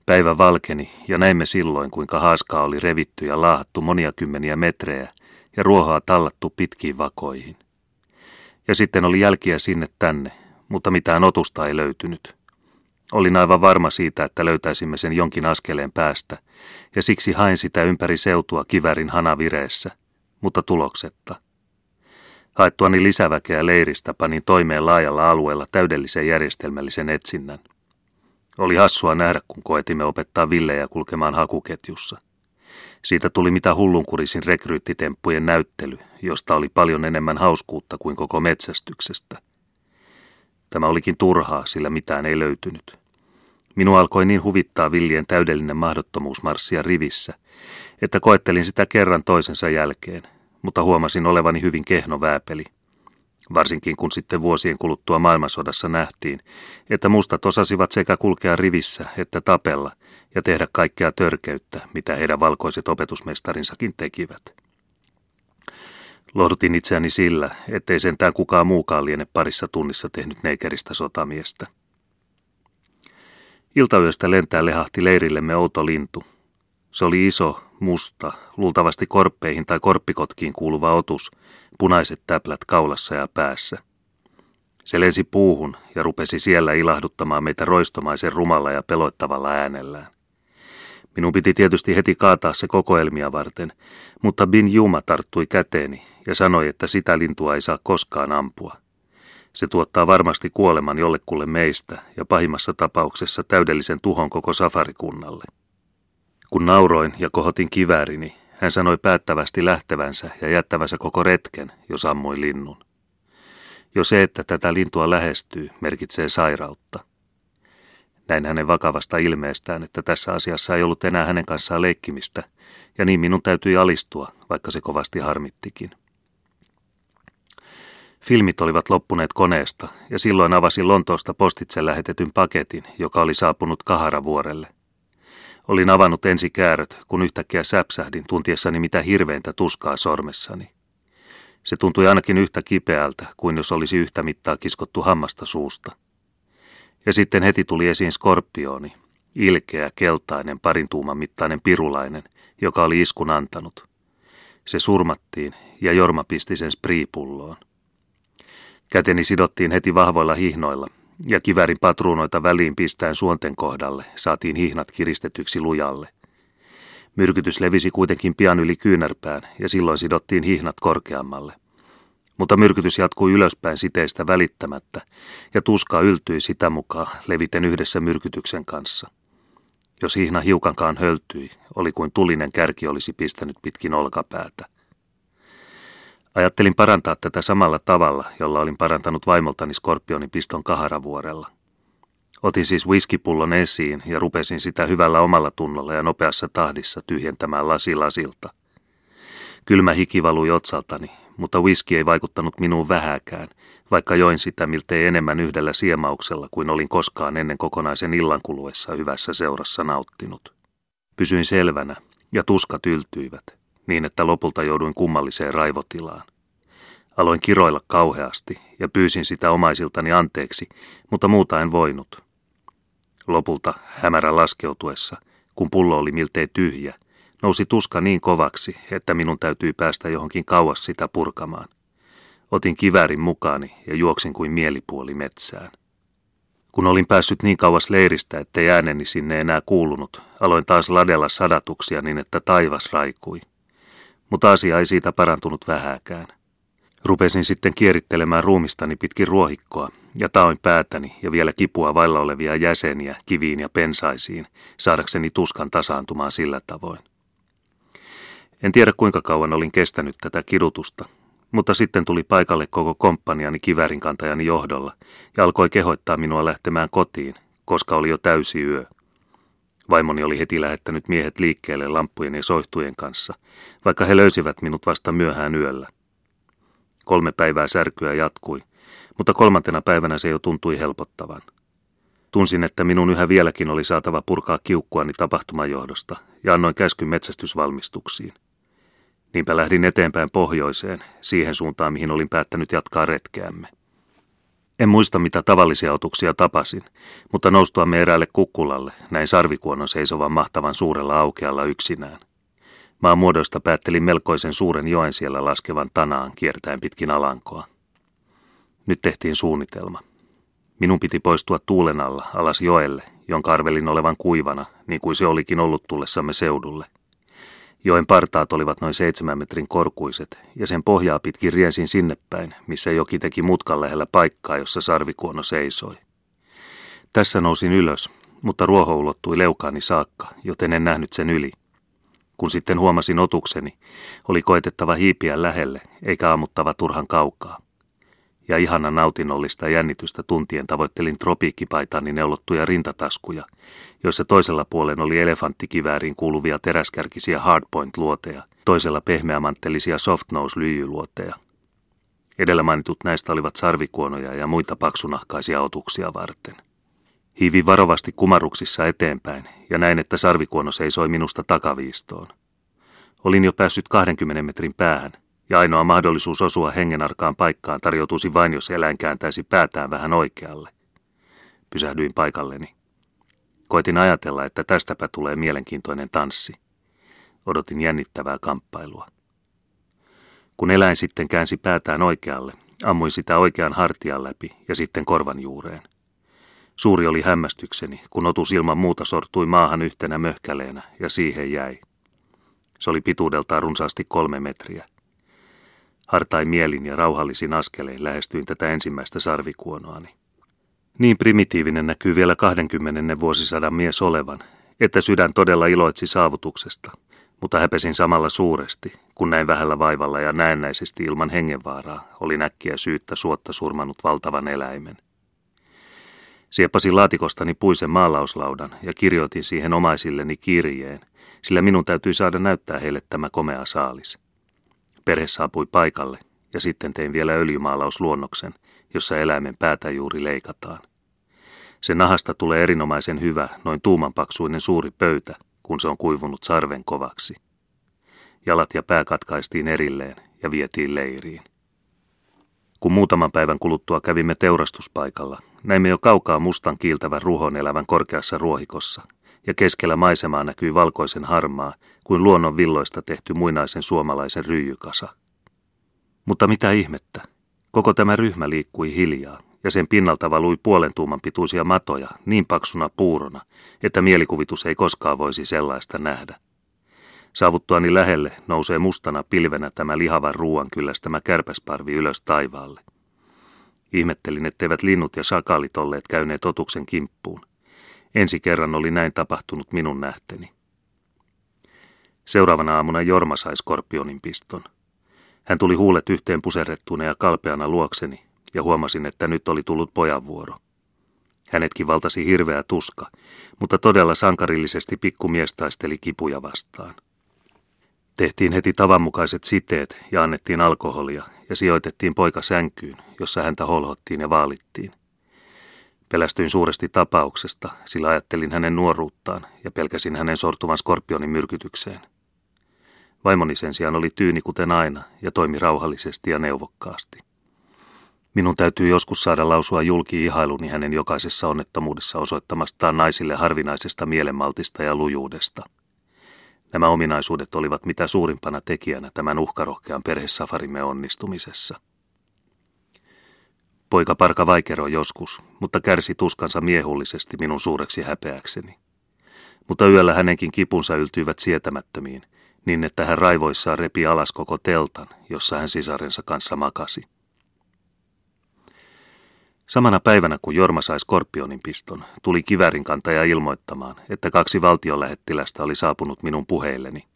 Päivä valkeni ja näimme silloin, kuinka haaskaa oli revitty ja laahattu monia kymmeniä metrejä ja ruohaa tallattu pitkiin vakoihin. Ja sitten oli jälkiä sinne tänne, mutta mitään otusta ei löytynyt. Olin aivan varma siitä, että löytäisimme sen jonkin askeleen päästä, ja siksi hain sitä ympäri seutua kivärin hanavireessä, mutta tuloksetta. Haettuani lisäväkeä leiristä panin toimeen laajalla alueella täydellisen järjestelmällisen etsinnän. Oli hassua nähdä, kun koetimme opettaa villejä kulkemaan hakuketjussa. Siitä tuli mitä hullunkurisin rekryyttitemppujen näyttely, josta oli paljon enemmän hauskuutta kuin koko metsästyksestä. Tämä olikin turhaa, sillä mitään ei löytynyt. Minua alkoi niin huvittaa villien täydellinen mahdottomuus marssia rivissä, että koettelin sitä kerran toisensa jälkeen, mutta huomasin olevani hyvin kehno vääpeli. Varsinkin kun sitten vuosien kuluttua maailmansodassa nähtiin, että mustat osasivat sekä kulkea rivissä että tapella ja tehdä kaikkea törkeyttä, mitä heidän valkoiset opetusmestarinsakin tekivät. Lohdutin itseäni sillä, ettei sentään kukaan muukaan liene parissa tunnissa tehnyt neikeristä sotamiestä. Iltayöstä lentää lehahti leirillemme outo lintu. Se oli iso, musta, luultavasti korppeihin tai korppikotkiin kuuluva otus, punaiset täplät kaulassa ja päässä. Se lensi puuhun ja rupesi siellä ilahduttamaan meitä roistomaisen rumalla ja peloittavalla äänellään. Minun piti tietysti heti kaataa se kokoelmia varten, mutta Bin Juma tarttui käteeni ja sanoi, että sitä lintua ei saa koskaan ampua. Se tuottaa varmasti kuoleman jollekulle meistä ja pahimmassa tapauksessa täydellisen tuhon koko safarikunnalle. Kun nauroin ja kohotin kiväärini, hän sanoi päättävästi lähtevänsä ja jättävänsä koko retken, jos ammuin linnun. Jo se, että tätä lintua lähestyy, merkitsee sairautta. Näin hänen vakavasta ilmeestään, että tässä asiassa ei ollut enää hänen kanssaan leikkimistä, ja niin minun täytyi alistua, vaikka se kovasti harmittikin. Filmit olivat loppuneet koneesta, ja silloin avasin Lontoosta postitse lähetetyn paketin, joka oli saapunut Kaharavuorelle. Olin avannut ensi kääröt, kun yhtäkkiä säpsähdin tuntiessani mitä hirveintä tuskaa sormessani. Se tuntui ainakin yhtä kipeältä kuin jos olisi yhtä mittaa kiskottu hammasta suusta. Ja sitten heti tuli esiin skorpioni, ilkeä, keltainen, parin tuuman mittainen pirulainen, joka oli iskun antanut. Se surmattiin ja Jorma pisti sen spriipulloon. Käteni sidottiin heti vahvoilla hihnoilla, ja kivärin patruunoita väliin pistäen suonten kohdalle saatiin hihnat kiristetyksi lujalle. Myrkytys levisi kuitenkin pian yli kyynärpään, ja silloin sidottiin hihnat korkeammalle. Mutta myrkytys jatkui ylöspäin siteistä välittämättä, ja tuska yltyi sitä mukaan leviten yhdessä myrkytyksen kanssa. Jos hihna hiukankaan höltyi, oli kuin tulinen kärki olisi pistänyt pitkin olkapäätä. Ajattelin parantaa tätä samalla tavalla, jolla olin parantanut vaimoltani skorpionin piston kaharavuorella. Otin siis whiskypullon esiin ja rupesin sitä hyvällä omalla tunnolla ja nopeassa tahdissa tyhjentämään lasi lasilta. Kylmä hiki valui otsaltani, mutta whisky ei vaikuttanut minuun vähäkään, vaikka join sitä miltei enemmän yhdellä siemauksella kuin olin koskaan ennen kokonaisen illan kuluessa hyvässä seurassa nauttinut. Pysyin selvänä, ja tuskat yltyivät, niin että lopulta jouduin kummalliseen raivotilaan. Aloin kiroilla kauheasti ja pyysin sitä omaisiltani anteeksi, mutta muuta en voinut. Lopulta hämärän laskeutuessa, kun pullo oli miltei tyhjä, nousi tuska niin kovaksi, että minun täytyi päästä johonkin kauas sitä purkamaan. Otin kiväärin mukaani ja juoksin kuin mielipuoli metsään. Kun olin päässyt niin kauas leiristä, ettei ääneni sinne enää kuulunut, aloin taas ladella sadatuksia niin, että taivas raikui. Mutta asia ei siitä parantunut vähääkään. Rupesin sitten kierittelemään ruumistani pitkin ruohikkoa ja taoin päätäni ja vielä kipua vailla olevia jäseniä kiviin ja pensaisiin, saadakseni tuskan tasaantumaan sillä tavoin. En tiedä kuinka kauan olin kestänyt tätä kidutusta, mutta sitten tuli paikalle koko komppaniani kivärinkantajani johdolla ja alkoi kehoittaa minua lähtemään kotiin, koska oli jo täysi yö. Vaimoni oli heti lähettänyt miehet liikkeelle lamppujen ja soihtujen kanssa, vaikka he löysivät minut vasta myöhään yöllä. Kolme päivää särkyä jatkui, mutta kolmantena päivänä se jo tuntui helpottavan. Tunsin, että minun yhä vieläkin oli saatava purkaa kiukkuani tapahtumajohdosta ja annoin käskyn metsästysvalmistuksiin. Niinpä lähdin eteenpäin pohjoiseen, siihen suuntaan mihin olin päättänyt jatkaa retkeämme. En muista mitä tavallisia otuksia tapasin, mutta noustuamme eräälle kukkulalle, näin sarvikuonon seisovan mahtavan suurella aukealla yksinään. Maan muodoista päättelin melkoisen suuren joen siellä laskevan tanaan kiertäen pitkin alankoa. Nyt tehtiin suunnitelma. Minun piti poistua tuulen alla alas joelle, jonka arvelin olevan kuivana, niin kuin se olikin ollut tullessamme seudulle – Joen partaat olivat noin seitsemän metrin korkuiset, ja sen pohjaa pitkin riensin sinne päin, missä joki teki mutkan lähellä paikkaa, jossa sarvikuono seisoi. Tässä nousin ylös, mutta ruoho ulottui leukaani saakka, joten en nähnyt sen yli. Kun sitten huomasin otukseni, oli koetettava hiipiä lähelle, eikä ammuttava turhan kaukaa ja ihana nautinnollista jännitystä tuntien tavoittelin tropiikkipaitaani neulottuja rintataskuja, joissa toisella puolen oli elefanttikivääriin kuuluvia teräskärkisiä hardpoint-luoteja, toisella pehmeämanttelisia softnose-lyijyluoteja. Edellä mainitut näistä olivat sarvikuonoja ja muita paksunahkaisia otuksia varten. Hiivi varovasti kumaruksissa eteenpäin ja näin, että sarvikuono seisoi minusta takaviistoon. Olin jo päässyt 20 metrin päähän, ja ainoa mahdollisuus osua hengenarkaan paikkaan tarjoutuisi vain, jos eläin kääntäisi päätään vähän oikealle. Pysähdyin paikalleni. Koitin ajatella, että tästäpä tulee mielenkiintoinen tanssi. Odotin jännittävää kamppailua. Kun eläin sitten käänsi päätään oikealle, ammuin sitä oikean hartian läpi ja sitten korvan juureen. Suuri oli hämmästykseni, kun otus ilman muuta sortui maahan yhtenä möhkäleenä ja siihen jäi. Se oli pituudeltaan runsaasti kolme metriä. Hartain mielin ja rauhallisin askelein lähestyin tätä ensimmäistä sarvikuonoani. Niin primitiivinen näkyy vielä 20. vuosisadan mies olevan, että sydän todella iloitsi saavutuksesta, mutta häpesin samalla suuresti, kun näin vähällä vaivalla ja näennäisesti ilman hengenvaaraa oli näkkiä syyttä suotta surmanut valtavan eläimen. Sieppasin laatikostani puisen maalauslaudan ja kirjoitin siihen omaisilleni kirjeen, sillä minun täytyy saada näyttää heille tämä komea saalis. Perhe saapui paikalle ja sitten tein vielä öljymaalausluonnoksen, jossa eläimen päätä juuri leikataan. Sen nahasta tulee erinomaisen hyvä, noin tuumanpaksuinen suuri pöytä, kun se on kuivunut sarven kovaksi. Jalat ja pää katkaistiin erilleen ja vietiin leiriin. Kun muutaman päivän kuluttua kävimme teurastuspaikalla, näimme jo kaukaa mustan kiiltävän ruhon elävän korkeassa ruohikossa, ja keskellä maisemaa näkyi valkoisen harmaa, kuin luonnon villoista tehty muinaisen suomalaisen ryijykasa. Mutta mitä ihmettä? Koko tämä ryhmä liikkui hiljaa, ja sen pinnalta valui puolen tuuman pituisia matoja niin paksuna puurona, että mielikuvitus ei koskaan voisi sellaista nähdä. Saavuttuani lähelle nousee mustana pilvenä tämä lihavan ruuan kyllästämä kärpäsparvi ylös taivaalle. Ihmettelin, etteivät linnut ja sakalit olleet käyneet otuksen kimppuun. Ensi kerran oli näin tapahtunut minun nähteni. Seuraavana aamuna Jorma sai skorpionin piston. Hän tuli huulet yhteen puserrettuuna ja kalpeana luokseni, ja huomasin, että nyt oli tullut pojan vuoro. Hänetkin valtasi hirveä tuska, mutta todella sankarillisesti pikkumies taisteli kipuja vastaan. Tehtiin heti tavanmukaiset siteet ja annettiin alkoholia ja sijoitettiin poika sänkyyn, jossa häntä holhottiin ja vaalittiin. Pelästyin suuresti tapauksesta, sillä ajattelin hänen nuoruuttaan ja pelkäsin hänen sortuvan skorpionin myrkytykseen. Vaimoni sen sijaan oli tyyni kuten aina ja toimi rauhallisesti ja neuvokkaasti. Minun täytyy joskus saada lausua julki ihailuni hänen jokaisessa onnettomuudessa osoittamastaan naisille harvinaisesta mielenmaltista ja lujuudesta. Nämä ominaisuudet olivat mitä suurimpana tekijänä tämän uhkarohkean perhesafarimme onnistumisessa. Poika parka vaikeroi joskus, mutta kärsi tuskansa miehullisesti minun suureksi häpeäkseni. Mutta yöllä hänenkin kipunsa yltyivät sietämättömiin, niin että hän raivoissaan repi alas koko teltan, jossa hän sisarensa kanssa makasi. Samana päivänä, kun Jorma sai skorpionin piston, tuli kivärin kantaja ilmoittamaan, että kaksi valtionlähettilästä oli saapunut minun puheilleni.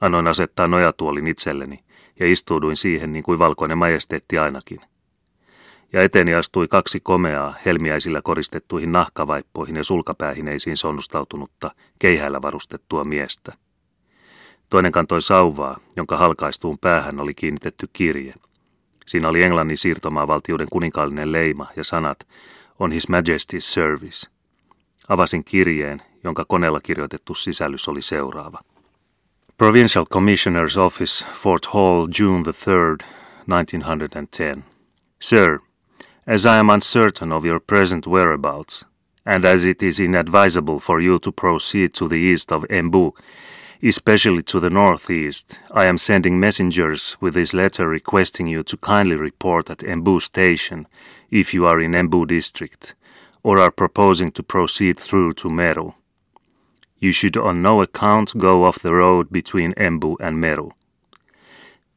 Annoin asettaa nojatuolin itselleni ja istuuduin siihen niin kuin valkoinen majesteetti ainakin. Ja eteeni astui kaksi komeaa, helmiäisillä koristettuihin nahkavaippoihin ja sulkapäähineisiin sonnustautunutta, keihäillä varustettua miestä. Toinen kantoi sauvaa, jonka halkaistuun päähän oli kiinnitetty kirje – Siinä oli Englannin siirtomaavaltiuden kuninkaallinen leima ja sanat On His Majesty's Service. Avasin kirjeen, jonka koneella kirjoitettu sisällys oli seuraava. Provincial Commissioner's Office, Fort Hall, June the 3rd, 1910. Sir, as I am uncertain of your present whereabouts, and as it is inadvisable for you to proceed to the east of Embu, especially to the northeast. I am sending messengers with this letter requesting you to kindly report at Embu station if you are in Embu district or are proposing to proceed through to Meru. You should on no account go off the road between Embu and Meru.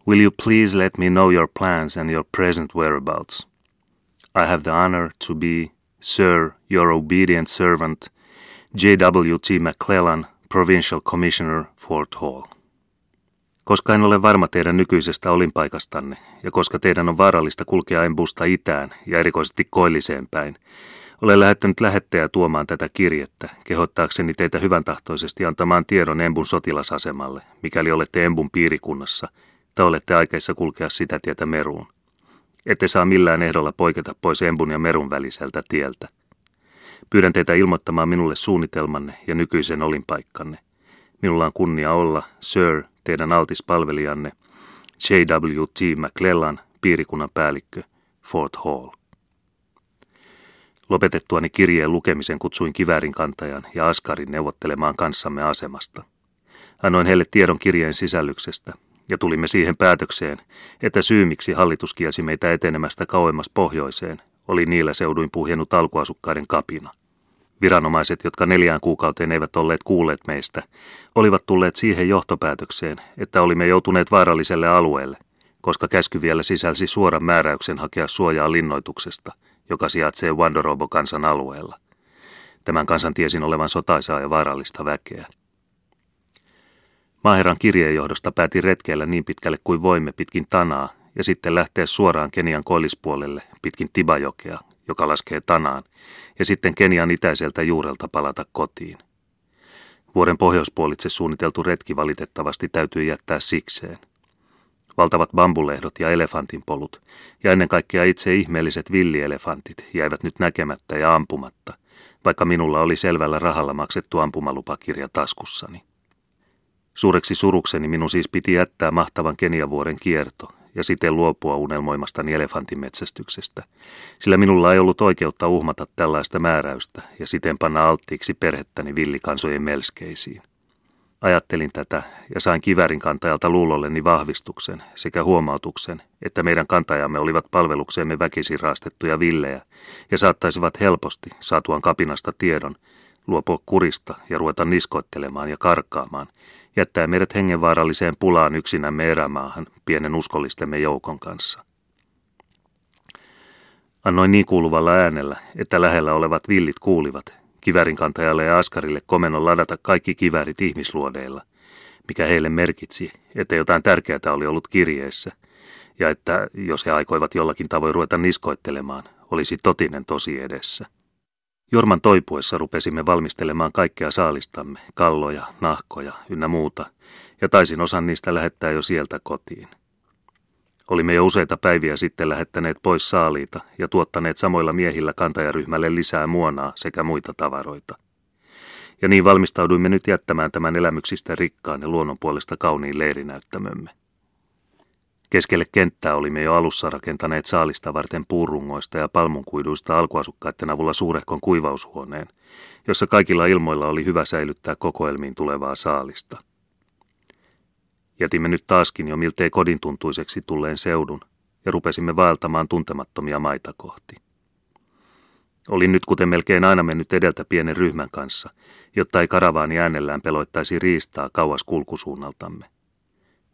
Will you please let me know your plans and your present whereabouts? I have the honor to be, Sir, your obedient servant, J.W.T. McClellan, Provincial Commissioner Fort Hall. Koska en ole varma teidän nykyisestä olinpaikastanne, ja koska teidän on vaarallista kulkea Embusta itään ja erikoisesti koilliseen päin, olen lähettänyt lähettäjä tuomaan tätä kirjettä, kehottaakseni teitä hyvän tahtoisesti antamaan tiedon Embun sotilasasemalle, mikäli olette Embun piirikunnassa, tai olette aikeissa kulkea sitä tietä meruun. Ette saa millään ehdolla poiketa pois Embun ja merun väliseltä tieltä. Pyydän teitä ilmoittamaan minulle suunnitelmanne ja nykyisen olinpaikkanne. Minulla on kunnia olla, Sir, teidän altis palvelijanne, J.W.T. McClellan, piirikunnan päällikkö, Fort Hall. Lopetettuani kirjeen lukemisen kutsuin kiväärin kantajan ja askarin neuvottelemaan kanssamme asemasta. Annoin heille tiedon kirjeen sisällyksestä, ja tulimme siihen päätökseen, että syy miksi hallitus kielsi meitä etenemästä kauemmas pohjoiseen, oli niillä seuduin puhjennut alkuasukkaiden kapina. Viranomaiset, jotka neljään kuukauteen eivät olleet kuulleet meistä, olivat tulleet siihen johtopäätökseen, että olimme joutuneet vaaralliselle alueelle, koska käsky vielä sisälsi suoran määräyksen hakea suojaa linnoituksesta, joka sijaitsee Wandorobo-kansan alueella. Tämän kansan tiesin olevan sotaisaa ja vaarallista väkeä. Maaherran kirjeen johdosta päätin retkeillä niin pitkälle kuin voimme pitkin Tanaa ja sitten lähteä suoraan Kenian koillispuolelle pitkin Tibajokea, joka laskee Tanaan, ja sitten Kenian itäiseltä juurelta palata kotiin. Vuoden pohjoispuolitse suunniteltu retki valitettavasti täytyy jättää sikseen. Valtavat bambulehdot ja elefantinpolut, ja ennen kaikkea itse ihmeelliset villielefantit jäivät nyt näkemättä ja ampumatta, vaikka minulla oli selvällä rahalla maksettu ampumalupakirja taskussani. Suureksi surukseni minun siis piti jättää mahtavan Keniavuoren kierto ja siten luopua unelmoimastani elefantimetsästyksestä, sillä minulla ei ollut oikeutta uhmata tällaista määräystä ja siten panna alttiiksi perhettäni villikansojen melskeisiin. Ajattelin tätä ja sain kivärin kantajalta luulolleni vahvistuksen sekä huomautuksen, että meidän kantajamme olivat palvelukseemme väkisin raastettuja villejä ja saattaisivat helposti, saatuan kapinasta tiedon, luopua kurista ja ruveta niskoittelemaan ja karkaamaan, jättää meidät hengenvaaralliseen pulaan yksinämme erämaahan pienen uskollistemme joukon kanssa. Annoin niin kuuluvalla äänellä, että lähellä olevat villit kuulivat, kivärin kantajalle ja askarille komennon ladata kaikki kivärit ihmisluodeilla, mikä heille merkitsi, että jotain tärkeää oli ollut kirjeessä, ja että jos he aikoivat jollakin tavoin ruveta niskoittelemaan, olisi totinen tosi edessä. Jorman toipuessa rupesimme valmistelemaan kaikkea saalistamme, kalloja, nahkoja ynnä muuta, ja taisin osan niistä lähettää jo sieltä kotiin. Olimme jo useita päiviä sitten lähettäneet pois saaliita ja tuottaneet samoilla miehillä kantajaryhmälle lisää muonaa sekä muita tavaroita. Ja niin valmistauduimme nyt jättämään tämän elämyksistä rikkaan ja luonnon puolesta kauniin leirinäyttämömme. Keskelle kenttää olimme jo alussa rakentaneet saalista varten puurungoista ja palmunkuiduista alkuasukkaiden avulla suurehkon kuivaushuoneen, jossa kaikilla ilmoilla oli hyvä säilyttää kokoelmiin tulevaa saalista. Jätimme nyt taaskin jo miltei kodin tuntuiseksi tulleen seudun ja rupesimme vaeltamaan tuntemattomia maita kohti. Olin nyt kuten melkein aina mennyt edeltä pienen ryhmän kanssa, jotta ei karavaani äänellään peloittaisi riistaa kauas kulkusuunnaltamme.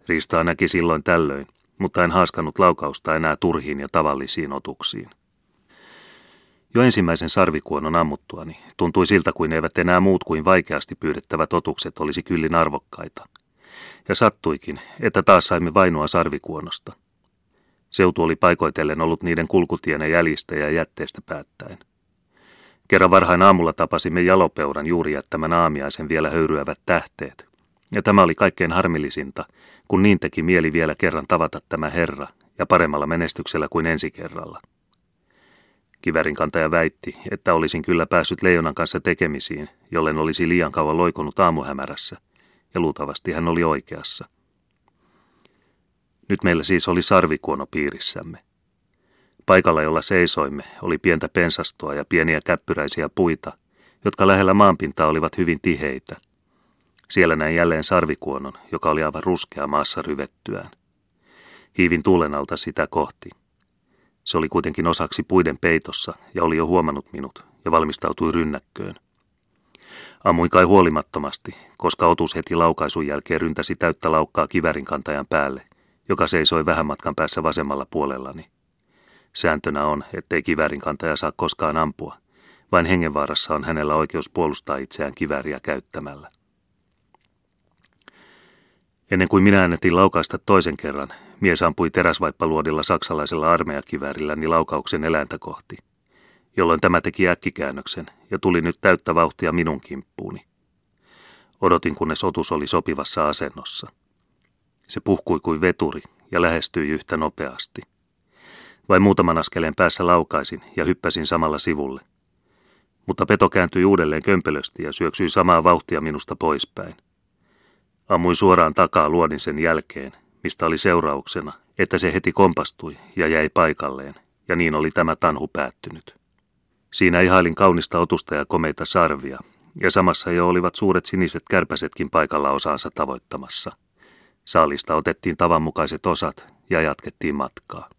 Riistaa näki silloin tällöin, mutta en haaskanut laukausta enää turhiin ja tavallisiin otuksiin. Jo ensimmäisen sarvikuonon ammuttuani tuntui siltä kuin eivät enää muut kuin vaikeasti pyydettävät otukset olisi kyllin arvokkaita. Ja sattuikin, että taas saimme vainoa sarvikuonosta. Seutu oli paikoitellen ollut niiden kulkutienen jäljistä ja jätteestä päättäen. Kerran varhain aamulla tapasimme jalopeuran juuri jättämän aamiaisen vielä höyryävät tähteet. Ja tämä oli kaikkein harmillisinta, kun niin teki mieli vielä kerran tavata tämä herra, ja paremmalla menestyksellä kuin ensi kerralla. Kivärin kantaja väitti, että olisin kyllä päässyt leijonan kanssa tekemisiin, jollen olisi liian kauan loikonut aamuhämärässä, ja luultavasti hän oli oikeassa. Nyt meillä siis oli sarvikuono piirissämme. Paikalla, jolla seisoimme, oli pientä pensastoa ja pieniä käppyräisiä puita, jotka lähellä maanpintaa olivat hyvin tiheitä – siellä näin jälleen sarvikuonon, joka oli aivan ruskea maassa ryvettyään. Hiivin tuulen alta sitä kohti. Se oli kuitenkin osaksi puiden peitossa ja oli jo huomannut minut ja valmistautui rynnäkköön. Ammuin kai huolimattomasti, koska otus heti laukaisun jälkeen ryntäsi täyttä laukkaa kivärin kantajan päälle, joka seisoi vähän matkan päässä vasemmalla puolellani. Sääntönä on, ettei kivärin kantaja saa koskaan ampua, vain hengenvaarassa on hänellä oikeus puolustaa itseään kiväriä käyttämällä. Ennen kuin minä ännetin laukaista toisen kerran, mies ampui teräsvaippaluodilla saksalaisella armeijakiväärillä laukauksen eläintä kohti, jolloin tämä teki äkkikäännöksen ja tuli nyt täyttä vauhtia minun kimppuuni. Odotin, kunnes otus oli sopivassa asennossa. Se puhkui kuin veturi ja lähestyi yhtä nopeasti. Vain muutaman askeleen päässä laukaisin ja hyppäsin samalla sivulle. Mutta peto kääntyi uudelleen kömpelösti ja syöksyi samaa vauhtia minusta poispäin. Ammuin suoraan takaa luodin sen jälkeen, mistä oli seurauksena, että se heti kompastui ja jäi paikalleen, ja niin oli tämä tanhu päättynyt. Siinä ihailin kaunista otusta ja komeita sarvia, ja samassa jo olivat suuret siniset kärpäsetkin paikalla osaansa tavoittamassa. Saalista otettiin tavanmukaiset osat ja jatkettiin matkaa.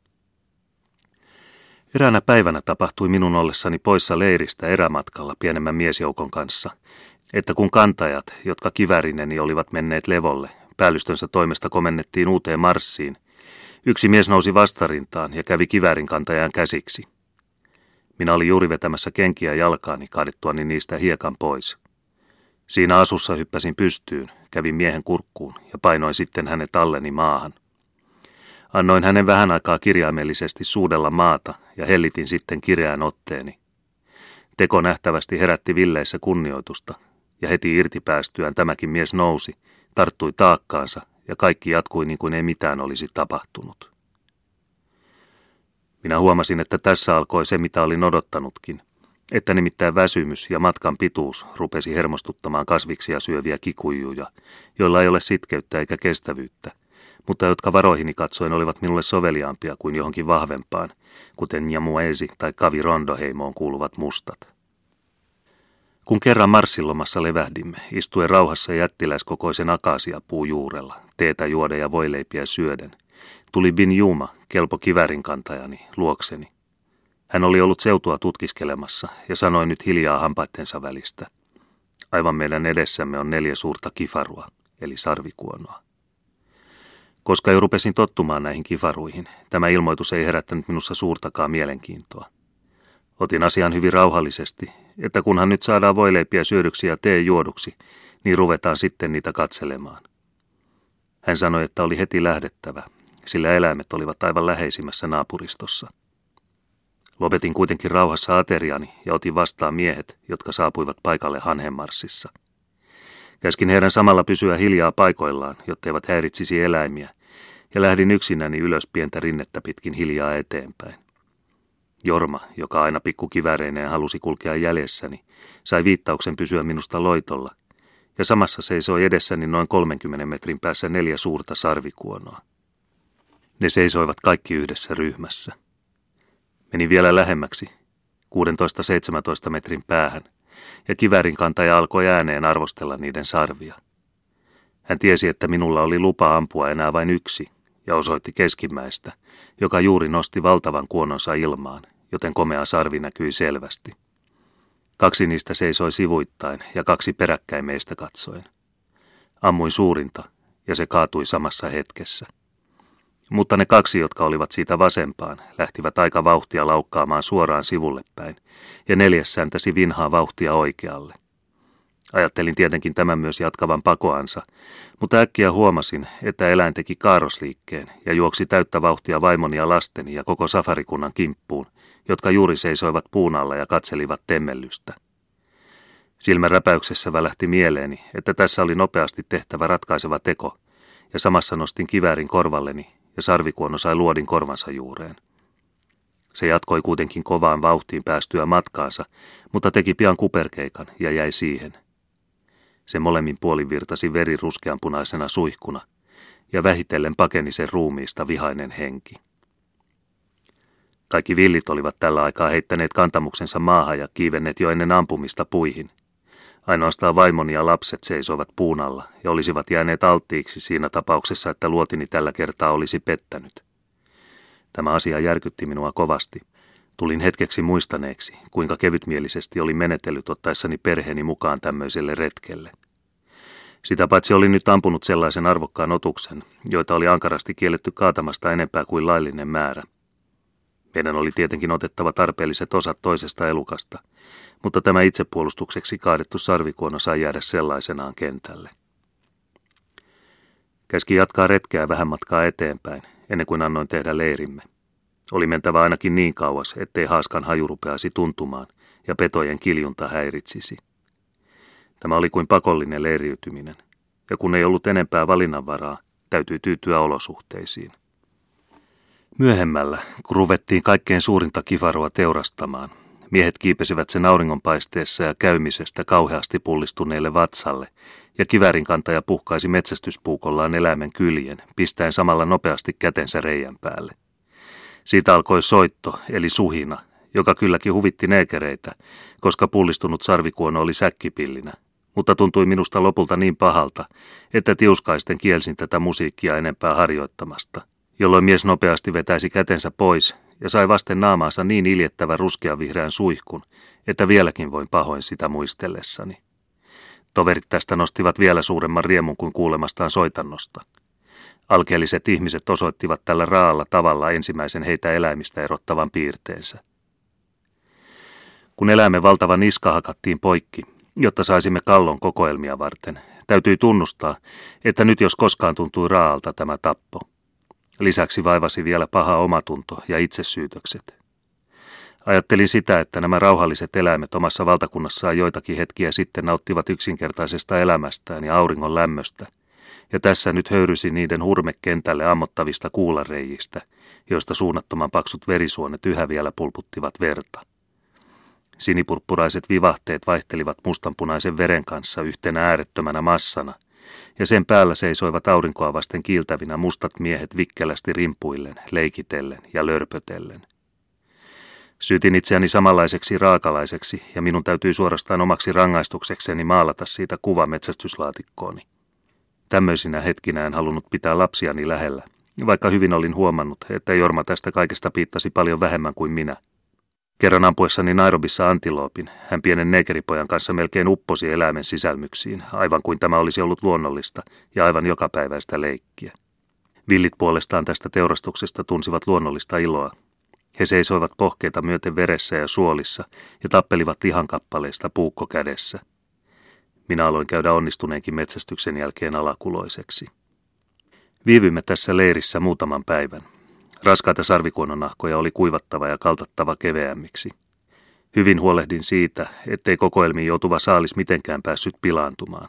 Eräänä päivänä tapahtui minun ollessani poissa leiristä erämatkalla pienemmän miesjoukon kanssa, että kun kantajat, jotka kivärineni olivat menneet levolle, päällystönsä toimesta komennettiin uuteen marssiin, yksi mies nousi vastarintaan ja kävi kivärin kantajan käsiksi. Minä olin juuri vetämässä kenkiä jalkaani kaadettuani niistä hiekan pois. Siinä asussa hyppäsin pystyyn, kävin miehen kurkkuun ja painoin sitten hänet alleni maahan. Annoin hänen vähän aikaa kirjaimellisesti suudella maata ja hellitin sitten kireän otteeni. Teko nähtävästi herätti villeissä kunnioitusta, ja heti irti päästyään tämäkin mies nousi, tarttui taakkaansa ja kaikki jatkui niin kuin ei mitään olisi tapahtunut. Minä huomasin, että tässä alkoi se, mitä olin odottanutkin, että nimittäin väsymys ja matkan pituus rupesi hermostuttamaan kasviksia syöviä kikujuja, joilla ei ole sitkeyttä eikä kestävyyttä, mutta jotka varoihini katsoen olivat minulle soveliaampia kuin johonkin vahvempaan, kuten Jamuesi tai Kavi Rondoheimoon kuuluvat mustat. Kun kerran marssilomassa levähdimme, istuen rauhassa jättiläiskokoisen akaasiapuu juurella, teetä juoda ja voileipiä syöden, tuli Bin Juma, kelpo kivärin kantajani, luokseni. Hän oli ollut seutua tutkiskelemassa ja sanoi nyt hiljaa hampaittensa välistä. Aivan meidän edessämme on neljä suurta kifarua, eli sarvikuonoa. Koska jo rupesin tottumaan näihin kifaruihin, tämä ilmoitus ei herättänyt minussa suurtakaan mielenkiintoa. Otin asian hyvin rauhallisesti, että kunhan nyt saadaan voileipiä syödyksi ja tee juoduksi, niin ruvetaan sitten niitä katselemaan. Hän sanoi, että oli heti lähdettävä, sillä eläimet olivat aivan läheisimmässä naapuristossa. Lopetin kuitenkin rauhassa ateriani ja otin vastaan miehet, jotka saapuivat paikalle Hanhemarssissa. Käskin heidän samalla pysyä hiljaa paikoillaan, eivät häiritsisi eläimiä, ja lähdin yksinäni ylös pientä rinnettä pitkin hiljaa eteenpäin. Jorma, joka aina pikkukiväreineen halusi kulkea jäljessäni, sai viittauksen pysyä minusta loitolla, ja samassa seisoi edessäni noin 30 metrin päässä neljä suurta sarvikuonoa. Ne seisoivat kaikki yhdessä ryhmässä. Menin vielä lähemmäksi, 16-17 metrin päähän, ja kivärin kantaja alkoi ääneen arvostella niiden sarvia. Hän tiesi, että minulla oli lupa ampua enää vain yksi, ja osoitti keskimmäistä, joka juuri nosti valtavan kuononsa ilmaan, joten komea sarvi näkyi selvästi. Kaksi niistä seisoi sivuittain ja kaksi peräkkäin meistä katsoen. Ammuin suurinta, ja se kaatui samassa hetkessä. Mutta ne kaksi, jotka olivat siitä vasempaan, lähtivät aika vauhtia laukkaamaan suoraan sivulle päin, ja neljäs säntäsi vinhaa vauhtia oikealle. Ajattelin tietenkin tämän myös jatkavan pakoansa, mutta äkkiä huomasin, että eläin teki kaarosliikkeen ja juoksi täyttä vauhtia vaimoni ja lasteni ja koko safarikunnan kimppuun, jotka juuri seisoivat puun alla ja katselivat temmellystä. Silmän räpäyksessä välähti mieleeni, että tässä oli nopeasti tehtävä ratkaiseva teko, ja samassa nostin kiväärin korvalleni ja sarvikuono sai luodin korvansa juureen. Se jatkoi kuitenkin kovaan vauhtiin päästyä matkaansa, mutta teki pian kuperkeikan ja jäi siihen. Se molemmin puolin virtasi veri ruskeanpunaisena suihkuna, ja vähitellen pakeni sen ruumiista vihainen henki. Kaikki villit olivat tällä aikaa heittäneet kantamuksensa maahan ja kiivenneet jo ennen ampumista puihin. Ainoastaan vaimoni ja lapset seisoivat puun alla ja olisivat jääneet alttiiksi siinä tapauksessa, että luotini tällä kertaa olisi pettänyt. Tämä asia järkytti minua kovasti. Tulin hetkeksi muistaneeksi, kuinka kevytmielisesti oli menetellyt ottaessani perheeni mukaan tämmöiselle retkelle. Sitä paitsi oli nyt ampunut sellaisen arvokkaan otuksen, joita oli ankarasti kielletty kaatamasta enempää kuin laillinen määrä. Meidän oli tietenkin otettava tarpeelliset osat toisesta elukasta, mutta tämä itsepuolustukseksi kaadettu sarvikuono sai jäädä sellaisenaan kentälle. Käski jatkaa retkeä vähän matkaa eteenpäin, ennen kuin annoin tehdä leirimme. Oli mentävä ainakin niin kauas, ettei haaskan haju rupeasi tuntumaan ja petojen kiljunta häiritsisi. Tämä oli kuin pakollinen leiriytyminen, ja kun ei ollut enempää valinnanvaraa, täytyy tyytyä olosuhteisiin. Myöhemmällä, kun ruvettiin kaikkein suurinta kivaroa teurastamaan, miehet kiipesivät sen auringonpaisteessa ja käymisestä kauheasti pullistuneelle vatsalle, ja kivärin kantaja puhkaisi metsästyspuukollaan eläimen kyljen, pistäen samalla nopeasti kätensä reijän päälle. Siitä alkoi soitto, eli suhina, joka kylläkin huvitti neekereitä, koska pullistunut sarvikuono oli säkkipillinä, mutta tuntui minusta lopulta niin pahalta, että tiuskaisten kielsin tätä musiikkia enempää harjoittamasta, jolloin mies nopeasti vetäisi kätensä pois ja sai vasten naamaansa niin iljettävä ruskeavihreän suihkun, että vieläkin voin pahoin sitä muistellessani. Toverit tästä nostivat vielä suuremman riemun kuin kuulemastaan soitannosta. Alkeelliset ihmiset osoittivat tällä raalla tavalla ensimmäisen heitä eläimistä erottavan piirteensä. Kun eläimen valtava niska hakattiin poikki, jotta saisimme kallon kokoelmia varten, täytyi tunnustaa, että nyt jos koskaan tuntui raalta tämä tappo. Lisäksi vaivasi vielä paha omatunto ja itsesyytökset. Ajattelin sitä, että nämä rauhalliset eläimet omassa valtakunnassaan joitakin hetkiä sitten nauttivat yksinkertaisesta elämästään ja auringon lämmöstä, ja tässä nyt höyrysi niiden hurmekentälle ammottavista kuulareijistä, joista suunnattoman paksut verisuonet yhä vielä pulputtivat verta. Sinipurppuraiset vivahteet vaihtelivat mustanpunaisen veren kanssa yhtenä äärettömänä massana, ja sen päällä seisoivat aurinkoa vasten kiiltävinä mustat miehet vikkelästi rimpuillen, leikitellen ja lörpötellen. Syytin itseäni samanlaiseksi raakalaiseksi, ja minun täytyy suorastaan omaksi rangaistuksekseni maalata siitä kuva metsästyslaatikkooni. Tämmöisinä hetkinä en halunnut pitää lapsiani lähellä, vaikka hyvin olin huomannut, että Jorma tästä kaikesta piittasi paljon vähemmän kuin minä – Kerran ampuessani Nairobissa antiloopin, hän pienen negeripojan kanssa melkein upposi eläimen sisälmyksiin, aivan kuin tämä olisi ollut luonnollista ja aivan jokapäiväistä leikkiä. Villit puolestaan tästä teurastuksesta tunsivat luonnollista iloa. He seisoivat pohkeita myöten veressä ja suolissa ja tappelivat kappaleista puukko kädessä. Minä aloin käydä onnistuneenkin metsästyksen jälkeen alakuloiseksi. Viivymme tässä leirissä muutaman päivän. Raskaita sarvikuononahkoja oli kuivattava ja kaltattava keveämmiksi. Hyvin huolehdin siitä, ettei kokoelmiin joutuva saalis mitenkään päässyt pilaantumaan.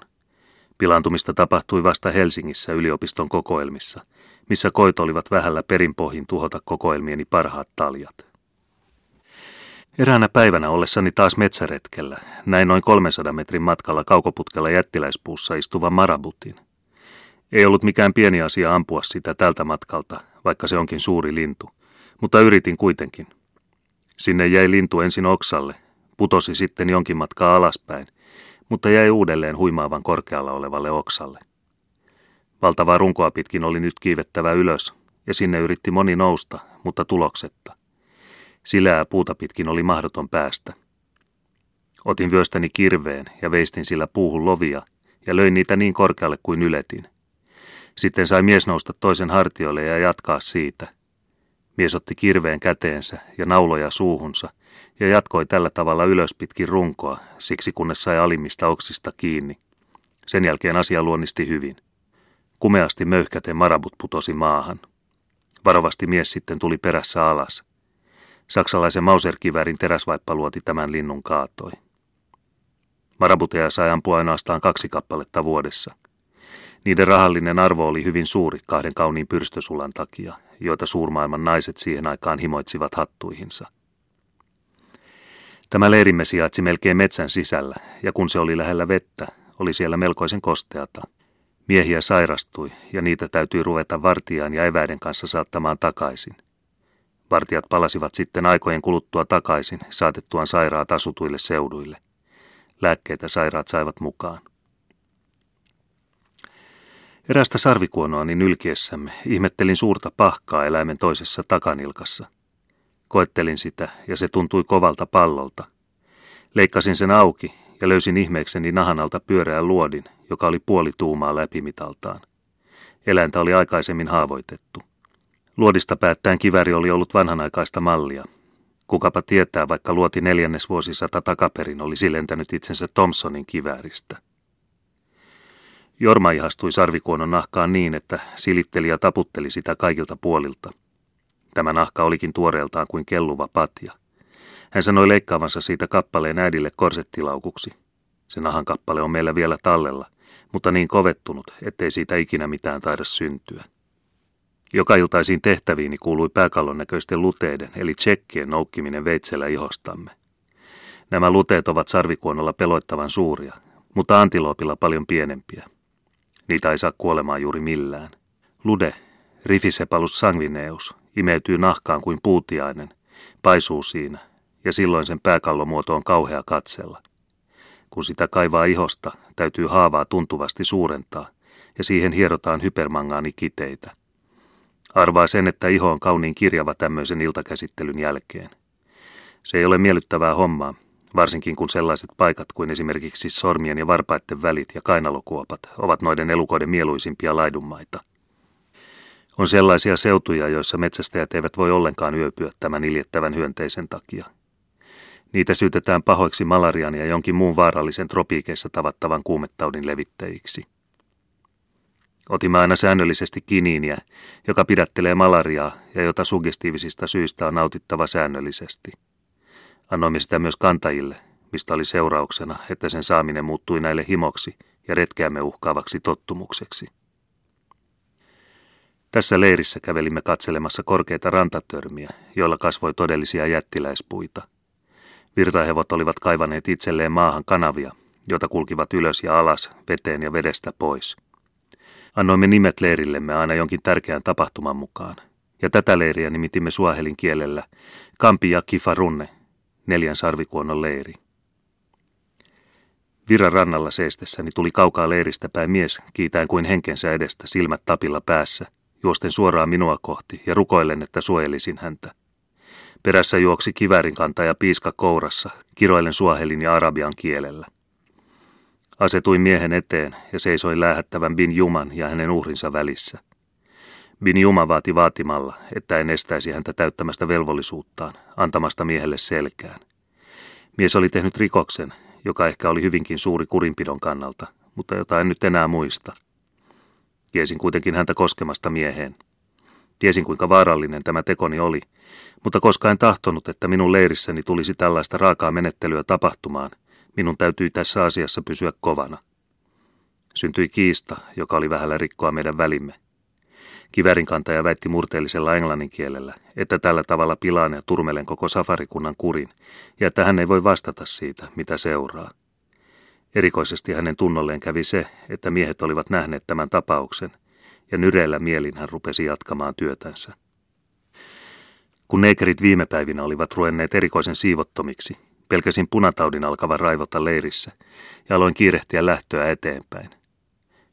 Pilaantumista tapahtui vasta Helsingissä yliopiston kokoelmissa, missä koit olivat vähällä perinpohjin tuhota kokoelmieni parhaat taljat. Eräänä päivänä ollessani taas metsäretkellä, näin noin 300 metrin matkalla kaukoputkella jättiläispuussa istuva marabutin. Ei ollut mikään pieni asia ampua sitä tältä matkalta, vaikka se onkin suuri lintu, mutta yritin kuitenkin. Sinne jäi lintu ensin oksalle, putosi sitten jonkin matkaa alaspäin, mutta jäi uudelleen huimaavan korkealla olevalle oksalle. Valtavaa runkoa pitkin oli nyt kiivettävä ylös, ja sinne yritti moni nousta, mutta tuloksetta. Silää puuta pitkin oli mahdoton päästä. Otin vyöstäni kirveen ja veistin sillä puuhun lovia ja löin niitä niin korkealle kuin yletin. Sitten sai mies nousta toisen hartioille ja jatkaa siitä. Mies otti kirveen käteensä ja nauloja suuhunsa ja jatkoi tällä tavalla ylös pitkin runkoa, siksi kunnes sai alimmista oksista kiinni. Sen jälkeen asia luonnisti hyvin. Kumeasti möyhkäten marabut putosi maahan. Varovasti mies sitten tuli perässä alas. Saksalaisen Mauser-kiväärin teräsvaippaluoti tämän linnun kaatoi. Marabuteja sai ampua ainoastaan kaksi kappaletta vuodessa. Niiden rahallinen arvo oli hyvin suuri kahden kauniin pyrstösulan takia, joita suurmaailman naiset siihen aikaan himoitsivat hattuihinsa. Tämä leirimme sijaitsi melkein metsän sisällä, ja kun se oli lähellä vettä, oli siellä melkoisen kosteata. Miehiä sairastui, ja niitä täytyi ruveta vartijaan ja eväiden kanssa saattamaan takaisin – Vartijat palasivat sitten aikojen kuluttua takaisin, saatettuaan sairaat asutuille seuduille. Lääkkeitä sairaat saivat mukaan. Erästä sarvikuonoani nylkiessämme ihmettelin suurta pahkaa eläimen toisessa takanilkassa. Koettelin sitä ja se tuntui kovalta pallolta. Leikkasin sen auki ja löysin ihmeekseni nahanalta pyöreän luodin, joka oli puoli tuumaa läpimitaltaan. Eläintä oli aikaisemmin haavoitettu. Luodista päättäen kiväri oli ollut vanhanaikaista mallia. Kukapa tietää, vaikka luoti neljännesvuosisata takaperin olisi lentänyt itsensä Thompsonin kivääristä. Jorma ihastui sarvikuonon nahkaan niin, että silitteli ja taputteli sitä kaikilta puolilta. Tämä nahka olikin tuoreeltaan kuin kelluva patja. Hän sanoi leikkaavansa siitä kappaleen äidille korsettilaukuksi. Se nahan kappale on meillä vielä tallella, mutta niin kovettunut, ettei siitä ikinä mitään taida syntyä. Joka iltaisiin tehtäviini kuului pääkallon näköisten luteiden, eli tsekkien noukkiminen veitsellä ihostamme. Nämä luteet ovat sarvikuonolla peloittavan suuria, mutta antiloopilla paljon pienempiä. Niitä ei saa kuolemaan juuri millään. Lude, Rifisepalus sanguineus, imeytyy nahkaan kuin puutiainen, paisuu siinä, ja silloin sen pääkallomuoto on kauhea katsella. Kun sitä kaivaa ihosta, täytyy haavaa tuntuvasti suurentaa, ja siihen hierotaan hypermangaani-kiteitä. Arvaa sen, että iho on kauniin kirjava tämmöisen iltakäsittelyn jälkeen. Se ei ole miellyttävää hommaa, varsinkin kun sellaiset paikat kuin esimerkiksi sormien ja varpaiden välit ja kainalokuopat ovat noiden elukoiden mieluisimpia laidunmaita. On sellaisia seutuja, joissa metsästäjät eivät voi ollenkaan yöpyä tämän iljettävän hyönteisen takia. Niitä syytetään pahoiksi malarian ja jonkin muun vaarallisen tropiikeissa tavattavan kuumetaudin levittäjiksi. Otimme aina säännöllisesti kiniiniä, joka pidättelee malariaa ja jota suggestiivisista syistä on nautittava säännöllisesti. Annoimme sitä myös kantajille, mistä oli seurauksena, että sen saaminen muuttui näille himoksi ja retkeämme uhkaavaksi tottumukseksi. Tässä leirissä kävelimme katselemassa korkeita rantatörmiä, joilla kasvoi todellisia jättiläispuita. Virtahevot olivat kaivaneet itselleen maahan kanavia, joita kulkivat ylös ja alas, veteen ja vedestä pois – Annoimme nimet leirillemme aina jonkin tärkeän tapahtuman mukaan, ja tätä leiriä nimitimme suahelin kielellä Kampi ja Kifarunne, neljän sarvikuonnon leiri. Viran rannalla seistessäni tuli kaukaa leiristä päin mies, kiitäen kuin henkensä edestä, silmät tapilla päässä, juosten suoraan minua kohti ja rukoillen, että suojelisin häntä. Perässä juoksi kivärin kantaja piiska kourassa, kiroillen suahelin ja arabian kielellä. Asetuin miehen eteen ja seisoin lähettävän Bin Juman ja hänen uhrinsa välissä. Bin Juma vaati vaatimalla, että en estäisi häntä täyttämästä velvollisuuttaan, antamasta miehelle selkään. Mies oli tehnyt rikoksen, joka ehkä oli hyvinkin suuri kurinpidon kannalta, mutta jota en nyt enää muista. Kiesin kuitenkin häntä koskemasta mieheen. Tiesin kuinka vaarallinen tämä tekoni oli, mutta koska en tahtonut, että minun leirissäni tulisi tällaista raakaa menettelyä tapahtumaan, minun täytyi tässä asiassa pysyä kovana. Syntyi kiista, joka oli vähällä rikkoa meidän välimme. Kivärinkantaja väitti murteellisella englannin kielellä, että tällä tavalla pilaan ja turmelen koko safarikunnan kurin, ja että hän ei voi vastata siitä, mitä seuraa. Erikoisesti hänen tunnolleen kävi se, että miehet olivat nähneet tämän tapauksen, ja nyreellä mielin hän rupesi jatkamaan työtänsä. Kun neekerit viime päivinä olivat ruenneet erikoisen siivottomiksi, pelkäsin punataudin alkavan raivota leirissä ja aloin kiirehtiä lähtöä eteenpäin.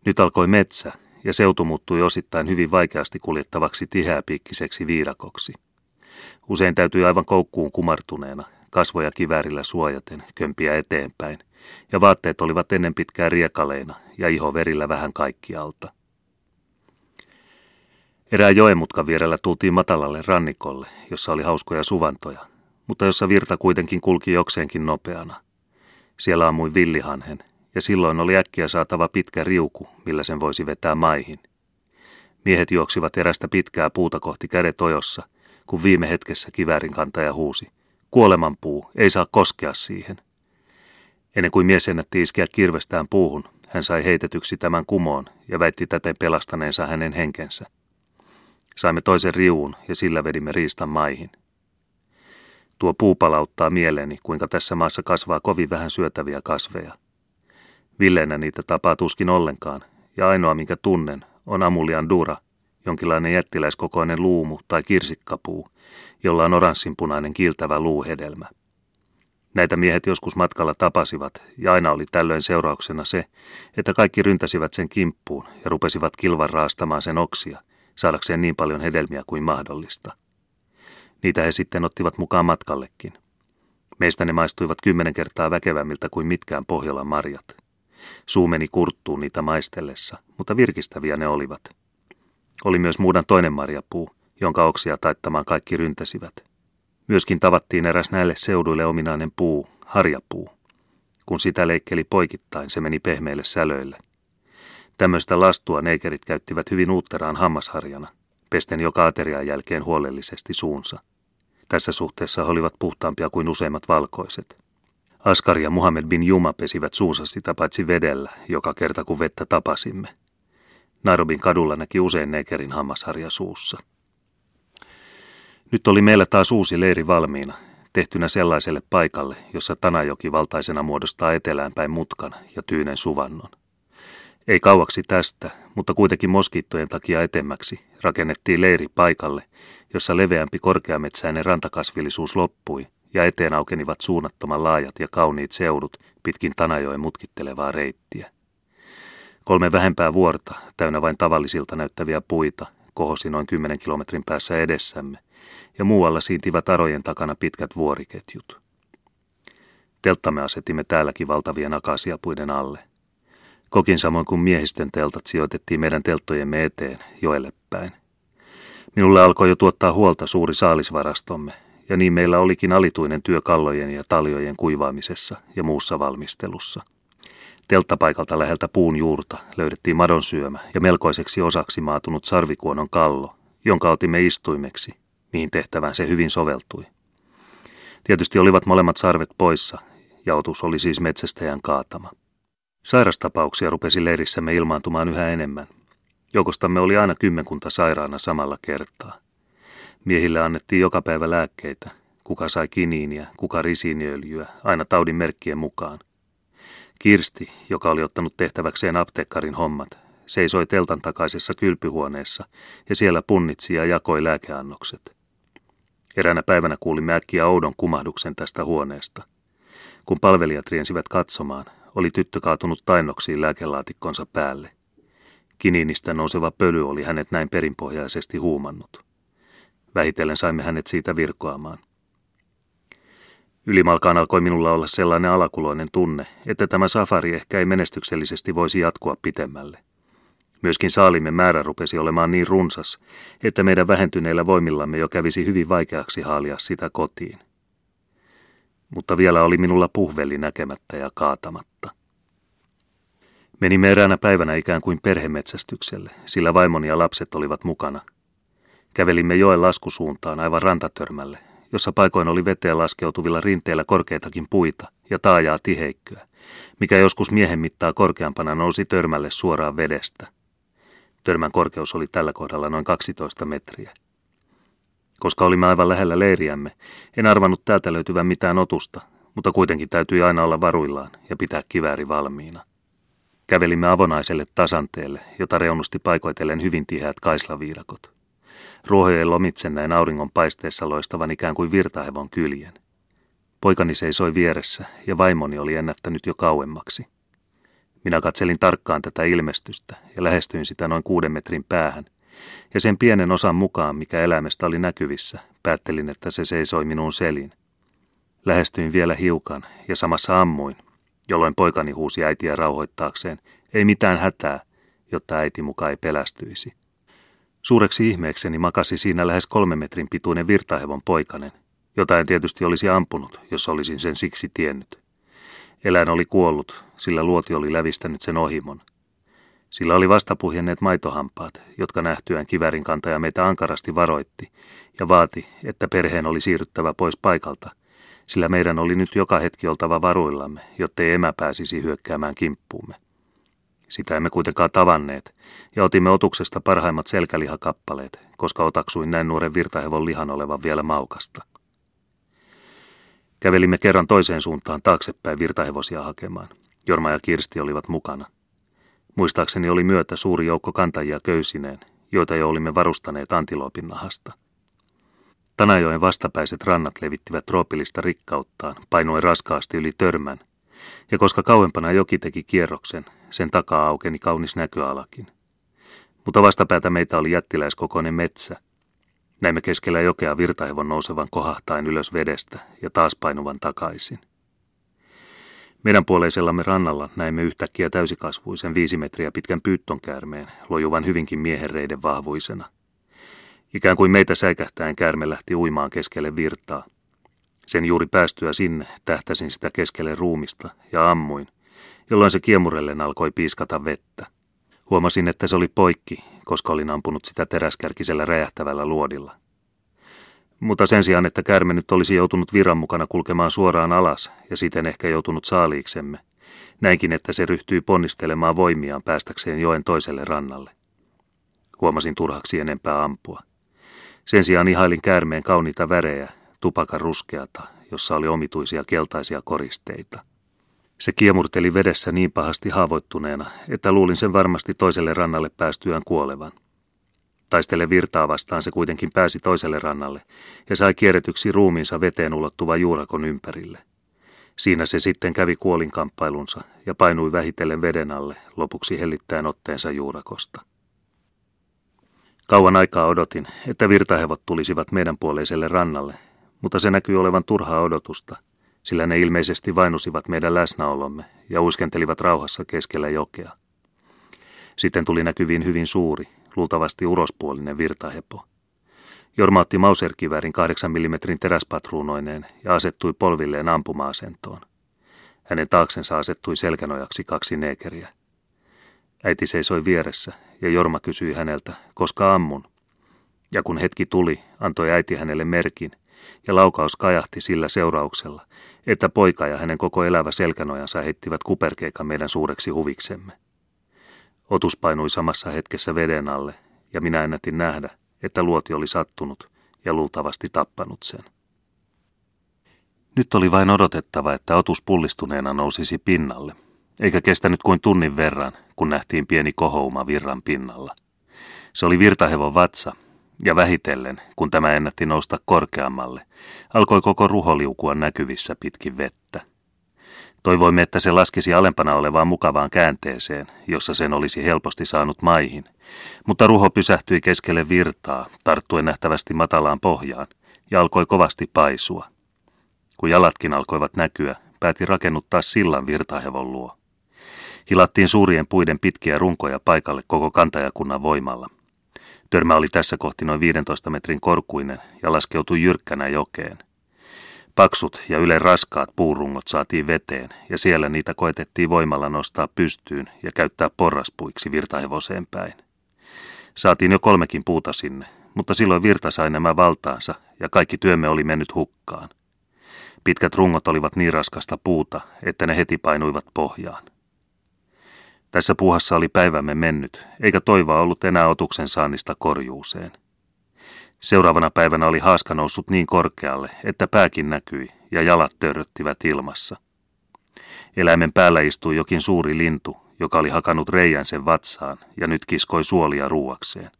Nyt alkoi metsä ja seutu muuttui osittain hyvin vaikeasti kuljettavaksi tiheäpiikkiseksi viirakoksi. Usein täytyi aivan koukkuun kumartuneena, kasvoja kiväärillä suojaten, kömpiä eteenpäin, ja vaatteet olivat ennen pitkää riekaleina ja iho verillä vähän kaikkialta. Erään joemutkan vierellä tultiin matalalle rannikolle, jossa oli hauskoja suvantoja, mutta jossa virta kuitenkin kulki jokseenkin nopeana. Siellä ammui villihanhen, ja silloin oli äkkiä saatava pitkä riuku, millä sen voisi vetää maihin. Miehet juoksivat erästä pitkää puuta kohti kädet ojossa, kun viime hetkessä kiväärin kantaja huusi. Kuolemanpuu, ei saa koskea siihen. Ennen kuin mies ennätti iskeä kirvestään puuhun, hän sai heitetyksi tämän kumoon ja väitti täten pelastaneensa hänen henkensä. Saimme toisen riuun ja sillä vedimme riistan maihin. Tuo puu palauttaa mieleeni, kuinka tässä maassa kasvaa kovin vähän syötäviä kasveja. Villeenä niitä tapaa tuskin ollenkaan, ja ainoa minkä tunnen on amulian dura, jonkinlainen jättiläiskokoinen luumu tai kirsikkapuu, jolla on oranssinpunainen kiiltävä luuhedelmä. Näitä miehet joskus matkalla tapasivat, ja aina oli tällöin seurauksena se, että kaikki ryntäsivät sen kimppuun ja rupesivat kilvan raastamaan sen oksia, saadakseen niin paljon hedelmiä kuin mahdollista. Niitä he sitten ottivat mukaan matkallekin. Meistä ne maistuivat kymmenen kertaa väkevämmiltä kuin mitkään Pohjolan marjat. Suu meni kurttuun niitä maistellessa, mutta virkistäviä ne olivat. Oli myös muudan toinen marjapuu, jonka oksia taittamaan kaikki ryntäsivät. Myöskin tavattiin eräs näille seuduille ominainen puu, harjapuu. Kun sitä leikkeli poikittain, se meni pehmeille sälöille. Tämmöistä lastua neikerit käyttivät hyvin uutteraan hammasharjana, pesten joka aterian jälkeen huolellisesti suunsa. Tässä suhteessa he olivat puhtaampia kuin useimmat valkoiset. Askar ja Muhammed bin Juma pesivät suunsa sitä paitsi vedellä, joka kerta kun vettä tapasimme. Nairobin kadulla näki usein nekerin hammasharja suussa. Nyt oli meillä taas uusi leiri valmiina, tehtynä sellaiselle paikalle, jossa Tanajoki valtaisena muodostaa eteläänpäin mutkan ja tyynen suvannon. Ei kauaksi tästä, mutta kuitenkin moskittojen takia etemmäksi, rakennettiin leiri paikalle, jossa leveämpi korkeametsäinen rantakasvillisuus loppui ja eteen aukenivat suunnattoman laajat ja kauniit seudut pitkin Tanajoen mutkittelevaa reittiä. Kolme vähempää vuorta, täynnä vain tavallisilta näyttäviä puita, kohosi noin kymmenen kilometrin päässä edessämme, ja muualla siintivät arojen takana pitkät vuoriketjut. Telttamme asetimme täälläkin valtavien akasiapuiden alle. Kokin samoin kuin miehistön teltat sijoitettiin meidän telttojemme eteen, joelle päin. Minulle alkoi jo tuottaa huolta suuri saalisvarastomme, ja niin meillä olikin alituinen työ kallojen ja taljojen kuivaamisessa ja muussa valmistelussa. Telttapaikalta läheltä puun juurta löydettiin madon syömä ja melkoiseksi osaksi maatunut sarvikuonon kallo, jonka otimme istuimeksi, mihin tehtävään se hyvin soveltui. Tietysti olivat molemmat sarvet poissa, ja otus oli siis metsästäjän kaatama. Sairastapauksia rupesi leirissämme ilmaantumaan yhä enemmän. Joukostamme oli aina kymmenkunta sairaana samalla kertaa. Miehille annettiin joka päivä lääkkeitä. Kuka sai kiniiniä, kuka risiiniöljyä, aina taudin merkkien mukaan. Kirsti, joka oli ottanut tehtäväkseen apteekkarin hommat, seisoi teltan takaisessa kylpyhuoneessa ja siellä punnitsi ja jakoi lääkeannokset. Eräänä päivänä kuulimme äkkiä oudon kumahduksen tästä huoneesta. Kun palvelijat riensivät katsomaan, oli tyttö kaatunut tainnoksiin lääkelaatikkonsa päälle. Kiniinistä nouseva pöly oli hänet näin perinpohjaisesti huumannut. Vähitellen saimme hänet siitä virkoamaan. Ylimalkaan alkoi minulla olla sellainen alakuloinen tunne, että tämä safari ehkä ei menestyksellisesti voisi jatkua pitemmälle. Myöskin saalimme määrä rupesi olemaan niin runsas, että meidän vähentyneillä voimillamme jo kävisi hyvin vaikeaksi haalia sitä kotiin. Mutta vielä oli minulla puhveli näkemättä ja kaatamatta. Menimme eräänä päivänä ikään kuin perhemetsästykselle, sillä vaimoni ja lapset olivat mukana – Kävelimme joen laskusuuntaan aivan rantatörmälle, jossa paikoin oli veteen laskeutuvilla rinteillä korkeitakin puita ja taajaa tiheikköä, mikä joskus miehen mittaa korkeampana nousi törmälle suoraan vedestä. Törmän korkeus oli tällä kohdalla noin 12 metriä. Koska olimme aivan lähellä leiriämme, en arvannut täältä löytyvän mitään otusta, mutta kuitenkin täytyi aina olla varuillaan ja pitää kivääri valmiina. Kävelimme avonaiselle tasanteelle, jota reunusti paikoitellen hyvin tiheät kaislaviidakot. Ruohojen lomitsen näin auringon paisteessa loistavan ikään kuin virtahevon kyljen. Poikani seisoi vieressä ja vaimoni oli ennättänyt jo kauemmaksi. Minä katselin tarkkaan tätä ilmestystä ja lähestyin sitä noin kuuden metrin päähän, ja sen pienen osan mukaan, mikä eläimestä oli näkyvissä, päättelin, että se seisoi minun selin. Lähestyin vielä hiukan ja samassa ammuin, jolloin poikani huusi äitiä rauhoittaakseen, ei mitään hätää, jotta äiti muka ei pelästyisi. Suureksi ihmeekseni makasi siinä lähes kolme metrin pituinen virtahevon poikanen, jota en tietysti olisi ampunut, jos olisin sen siksi tiennyt. Eläin oli kuollut, sillä luoti oli lävistänyt sen ohimon. Sillä oli vastapuhjenneet maitohampaat, jotka nähtyään kivärin kantaja meitä ankarasti varoitti ja vaati, että perheen oli siirryttävä pois paikalta, sillä meidän oli nyt joka hetki oltava varuillamme, jottei emä pääsisi hyökkäämään kimppuumme. Sitä emme kuitenkaan tavanneet, ja otimme otuksesta parhaimmat selkälihakappaleet, koska otaksuin näin nuoren virtahevon lihan olevan vielä maukasta. Kävelimme kerran toiseen suuntaan taaksepäin virtahevosia hakemaan. Jorma ja Kirsti olivat mukana. Muistaakseni oli myötä suuri joukko kantajia köysineen, joita jo olimme varustaneet antiloopin nahasta. Tanajoen vastapäiset rannat levittivät troopillista rikkauttaan, painuen raskaasti yli törmän, ja koska kauempana joki teki kierroksen, sen takaa aukeni kaunis näköalakin. Mutta vastapäätä meitä oli jättiläiskokoinen metsä. Näimme keskellä jokea virtahevon nousevan kohahtain ylös vedestä ja taas painuvan takaisin. Meidän puoleisellamme rannalla näimme yhtäkkiä täysikasvuisen viisi metriä pitkän pyyttonkäärmeen, lojuvan hyvinkin miehenreiden vahvuisena. Ikään kuin meitä säikähtäen käärme lähti uimaan keskelle virtaa. Sen juuri päästyä sinne tähtäsin sitä keskelle ruumista ja ammuin, jolloin se kiemurellen alkoi piiskata vettä. Huomasin, että se oli poikki, koska olin ampunut sitä teräskärkisellä räjähtävällä luodilla. Mutta sen sijaan, että kärme nyt olisi joutunut viran mukana kulkemaan suoraan alas ja siten ehkä joutunut saaliiksemme, näinkin, että se ryhtyi ponnistelemaan voimiaan päästäkseen joen toiselle rannalle. Huomasin turhaksi enempää ampua. Sen sijaan ihailin käärmeen kauniita värejä, tupakan ruskeata, jossa oli omituisia keltaisia koristeita. Se kiemurteli vedessä niin pahasti haavoittuneena, että luulin sen varmasti toiselle rannalle päästyään kuolevan. Taistele virtaa vastaan se kuitenkin pääsi toiselle rannalle ja sai kierretyksi ruumiinsa veteen ulottuva juurakon ympärille. Siinä se sitten kävi kuolinkamppailunsa ja painui vähitellen veden alle, lopuksi hellittäen otteensa juurakosta. Kauan aikaa odotin, että virtahevot tulisivat meidän puoleiselle rannalle, mutta se näkyi olevan turhaa odotusta – sillä ne ilmeisesti vainusivat meidän läsnäolomme ja uiskentelivat rauhassa keskellä jokea. Sitten tuli näkyviin hyvin suuri, luultavasti urospuolinen virtahepo. Jorma otti Mauserkiväärin 8 mm teräspatruunoineen ja asettui polvilleen ampuma-asentoon. Hänen taaksensa asettui selkänojaksi kaksi neekeriä. Äiti seisoi vieressä ja Jorma kysyi häneltä, koska ammun. Ja kun hetki tuli, antoi äiti hänelle merkin – ja laukaus kajahti sillä seurauksella, että poika ja hänen koko elävä selkänojansa heittivät kuperkeikan meidän suureksi huviksemme. Otus painui samassa hetkessä veden alle, ja minä ennätin nähdä, että luoti oli sattunut ja luultavasti tappanut sen. Nyt oli vain odotettava, että otus pullistuneena nousisi pinnalle, eikä kestänyt kuin tunnin verran, kun nähtiin pieni kohouma virran pinnalla. Se oli virtahevon vatsa, ja vähitellen, kun tämä ennätti nousta korkeammalle, alkoi koko ruho liukua näkyvissä pitkin vettä. Toivoimme, että se laskisi alempana olevaan mukavaan käänteeseen, jossa sen olisi helposti saanut maihin, mutta ruho pysähtyi keskelle virtaa, tarttuen nähtävästi matalaan pohjaan, ja alkoi kovasti paisua. Kun jalatkin alkoivat näkyä, pääti rakennuttaa sillan virtahevon luo. Hilattiin suurien puiden pitkiä runkoja paikalle koko kantajakunnan voimalla. Törmä oli tässä kohti noin 15 metrin korkuinen ja laskeutui jyrkkänä jokeen. Paksut ja yle raskaat puurungot saatiin veteen ja siellä niitä koetettiin voimalla nostaa pystyyn ja käyttää porraspuiksi virtahevoseen päin. Saatiin jo kolmekin puuta sinne, mutta silloin virta sai nämä valtaansa ja kaikki työmme oli mennyt hukkaan. Pitkät rungot olivat niin raskasta puuta, että ne heti painuivat pohjaan. Tässä puhassa oli päivämme mennyt, eikä toivoa ollut enää otuksen saannista korjuuseen. Seuraavana päivänä oli haaska noussut niin korkealle, että pääkin näkyi ja jalat törröttivät ilmassa. Eläimen päällä istui jokin suuri lintu, joka oli hakannut reijän sen vatsaan ja nyt kiskoi suolia ruuakseen.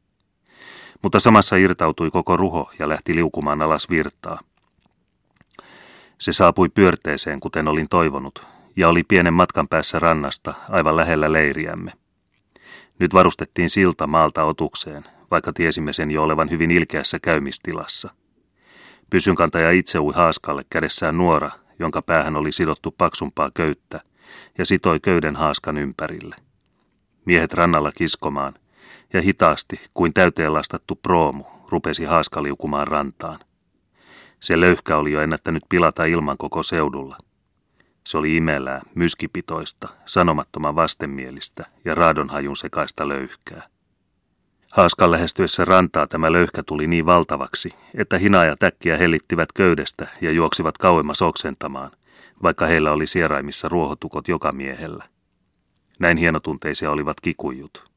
Mutta samassa irtautui koko ruho ja lähti liukumaan alas virtaa. Se saapui pyörteeseen, kuten olin toivonut, ja oli pienen matkan päässä rannasta, aivan lähellä leiriämme. Nyt varustettiin silta maalta otukseen, vaikka tiesimme sen jo olevan hyvin ilkeässä käymistilassa. Pysynkantaja itse ui haaskalle kädessään nuora, jonka päähän oli sidottu paksumpaa köyttä, ja sitoi köyden haaskan ympärille. Miehet rannalla kiskomaan, ja hitaasti, kuin täyteen lastattu proomu, rupesi haaska liukumaan rantaan. Se löyhkä oli jo ennättänyt pilata ilman koko seudulla. Se oli imelää, myskipitoista, sanomattoman vastenmielistä ja raadonhajun sekaista löyhkää. Haaskan lähestyessä rantaa tämä löyhkä tuli niin valtavaksi, että hina ja täkkiä hellittivät köydestä ja juoksivat kauemmas oksentamaan, vaikka heillä oli sieraimissa ruohotukot joka miehellä. Näin hienotunteisia olivat kikujut.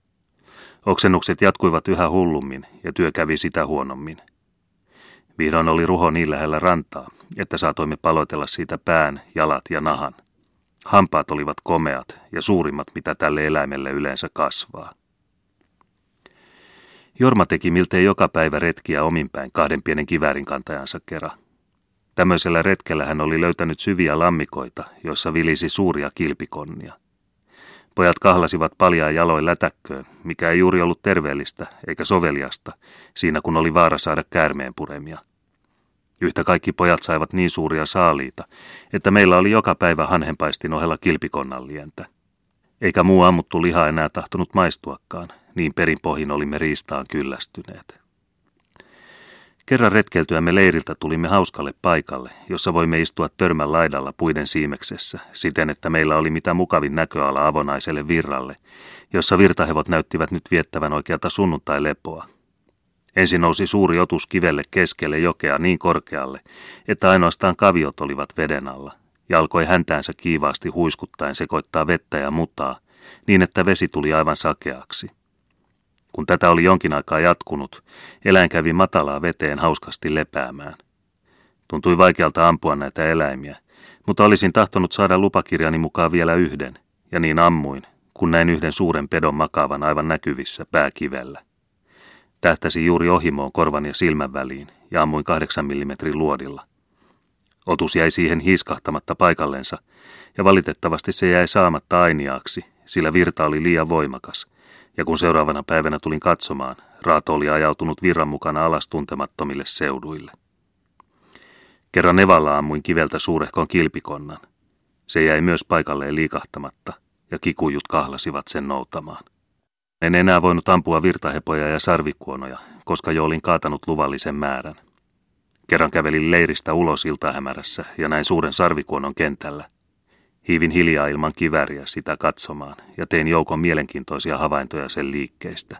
Oksennukset jatkuivat yhä hullummin ja työ kävi sitä huonommin. Vihdoin oli ruho niin lähellä rantaa, että saatoimme paloitella siitä pään, jalat ja nahan. Hampaat olivat komeat ja suurimmat, mitä tälle eläimelle yleensä kasvaa. Jorma teki miltei joka päivä retkiä ominpäin kahden pienen kiväärin kantajansa kerran. Tämmöisellä retkellä hän oli löytänyt syviä lammikoita, joissa vilisi suuria kilpikonnia. Pojat kahlasivat paljaa jaloin lätäkköön, mikä ei juuri ollut terveellistä eikä soveliasta, siinä kun oli vaara saada käärmeen puremia. Yhtä kaikki pojat saivat niin suuria saaliita, että meillä oli joka päivä hanhenpaistin ohella kilpikonnan lientä. Eikä muu ammuttu liha enää tahtonut maistuakaan, niin perinpohjin olimme riistaan kyllästyneet. Kerran retkeltyämme leiriltä tulimme hauskalle paikalle, jossa voimme istua törmän laidalla puiden siimeksessä, siten että meillä oli mitä mukavin näköala avonaiselle virralle, jossa virtahevot näyttivät nyt viettävän oikealta sunnuntai-lepoa. Ensin nousi suuri otus kivelle keskelle jokea niin korkealle, että ainoastaan kaviot olivat veden alla, ja alkoi häntäänsä kiivaasti huiskuttaen sekoittaa vettä ja mutaa, niin että vesi tuli aivan sakeaksi. Kun tätä oli jonkin aikaa jatkunut, eläin kävi matalaa veteen hauskasti lepäämään. Tuntui vaikealta ampua näitä eläimiä, mutta olisin tahtonut saada lupakirjani mukaan vielä yhden, ja niin ammuin, kun näin yhden suuren pedon makaavan aivan näkyvissä pääkivellä. Tähtäsi juuri ohimoon korvan ja silmän väliin ja ammuin kahdeksan millimetrin luodilla. Otus jäi siihen hiiskahtamatta paikallensa, ja valitettavasti se jäi saamatta ainiaaksi, sillä virta oli liian voimakas, ja kun seuraavana päivänä tulin katsomaan, raato oli ajautunut virran mukana alas tuntemattomille seuduille. Kerran nevalla ammuin kiveltä suurehkon kilpikonnan. Se jäi myös paikalleen liikahtamatta, ja kikujut kahlasivat sen noutamaan. En enää voinut ampua virtahepoja ja sarvikuonoja, koska jo olin kaatanut luvallisen määrän. Kerran kävelin leiristä ulos iltahämärässä ja näin suuren sarvikuonon kentällä – Hiivin hiljaa ilman kiväriä sitä katsomaan ja tein joukon mielenkiintoisia havaintoja sen liikkeistä.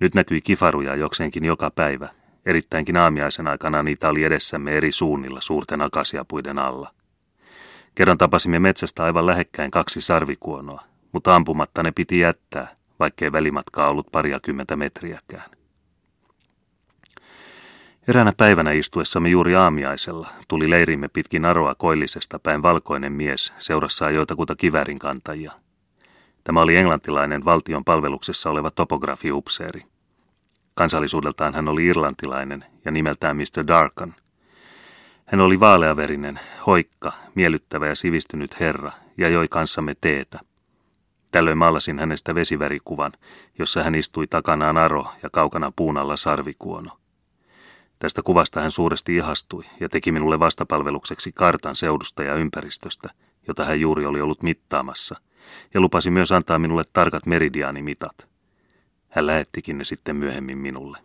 Nyt näkyi kifaruja jokseenkin joka päivä. Erittäinkin aamiaisen aikana niitä oli edessämme eri suunnilla suurten akasiapuiden alla. Kerran tapasimme metsästä aivan lähekkäin kaksi sarvikuonoa, mutta ampumatta ne piti jättää, vaikkei välimatkaa ollut pariakymmentä metriäkään. Eräänä päivänä istuessamme juuri aamiaisella tuli leirimme pitkin aroa koillisesta päin valkoinen mies seurassaan joitakuta kivärin kantajia. Tämä oli englantilainen valtion palveluksessa oleva topografiupseeri. Kansallisuudeltaan hän oli irlantilainen ja nimeltään Mr. Darkan. Hän oli vaaleaverinen, hoikka, miellyttävä ja sivistynyt herra ja joi kanssamme teetä. Tällöin maalasin hänestä vesivärikuvan, jossa hän istui takanaan aro ja kaukana puun alla sarvikuono. Tästä kuvasta hän suuresti ihastui ja teki minulle vastapalvelukseksi kartan seudusta ja ympäristöstä, jota hän juuri oli ollut mittaamassa, ja lupasi myös antaa minulle tarkat meridiaanimitat. Hän lähettikin ne sitten myöhemmin minulle.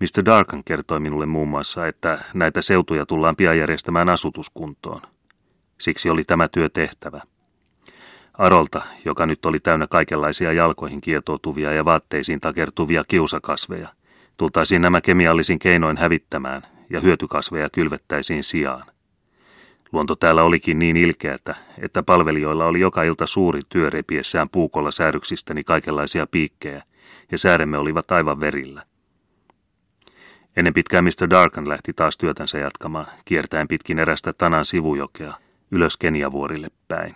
Mr. Darkan kertoi minulle muun muassa, että näitä seutuja tullaan pian järjestämään asutuskuntoon. Siksi oli tämä työ tehtävä. Arolta, joka nyt oli täynnä kaikenlaisia jalkoihin kietoutuvia ja vaatteisiin takertuvia kiusakasveja, tultaisiin nämä kemiallisin keinoin hävittämään ja hyötykasveja kylvettäisiin sijaan. Luonto täällä olikin niin ilkeätä, että palvelijoilla oli joka ilta suuri työ repiessään puukolla sääryksistäni kaikenlaisia piikkejä, ja sääremme olivat aivan verillä. Ennen pitkään Mr. Darkan lähti taas työtänsä jatkamaan, kiertäen pitkin erästä Tanan sivujokea, ylös Keniavuorille päin.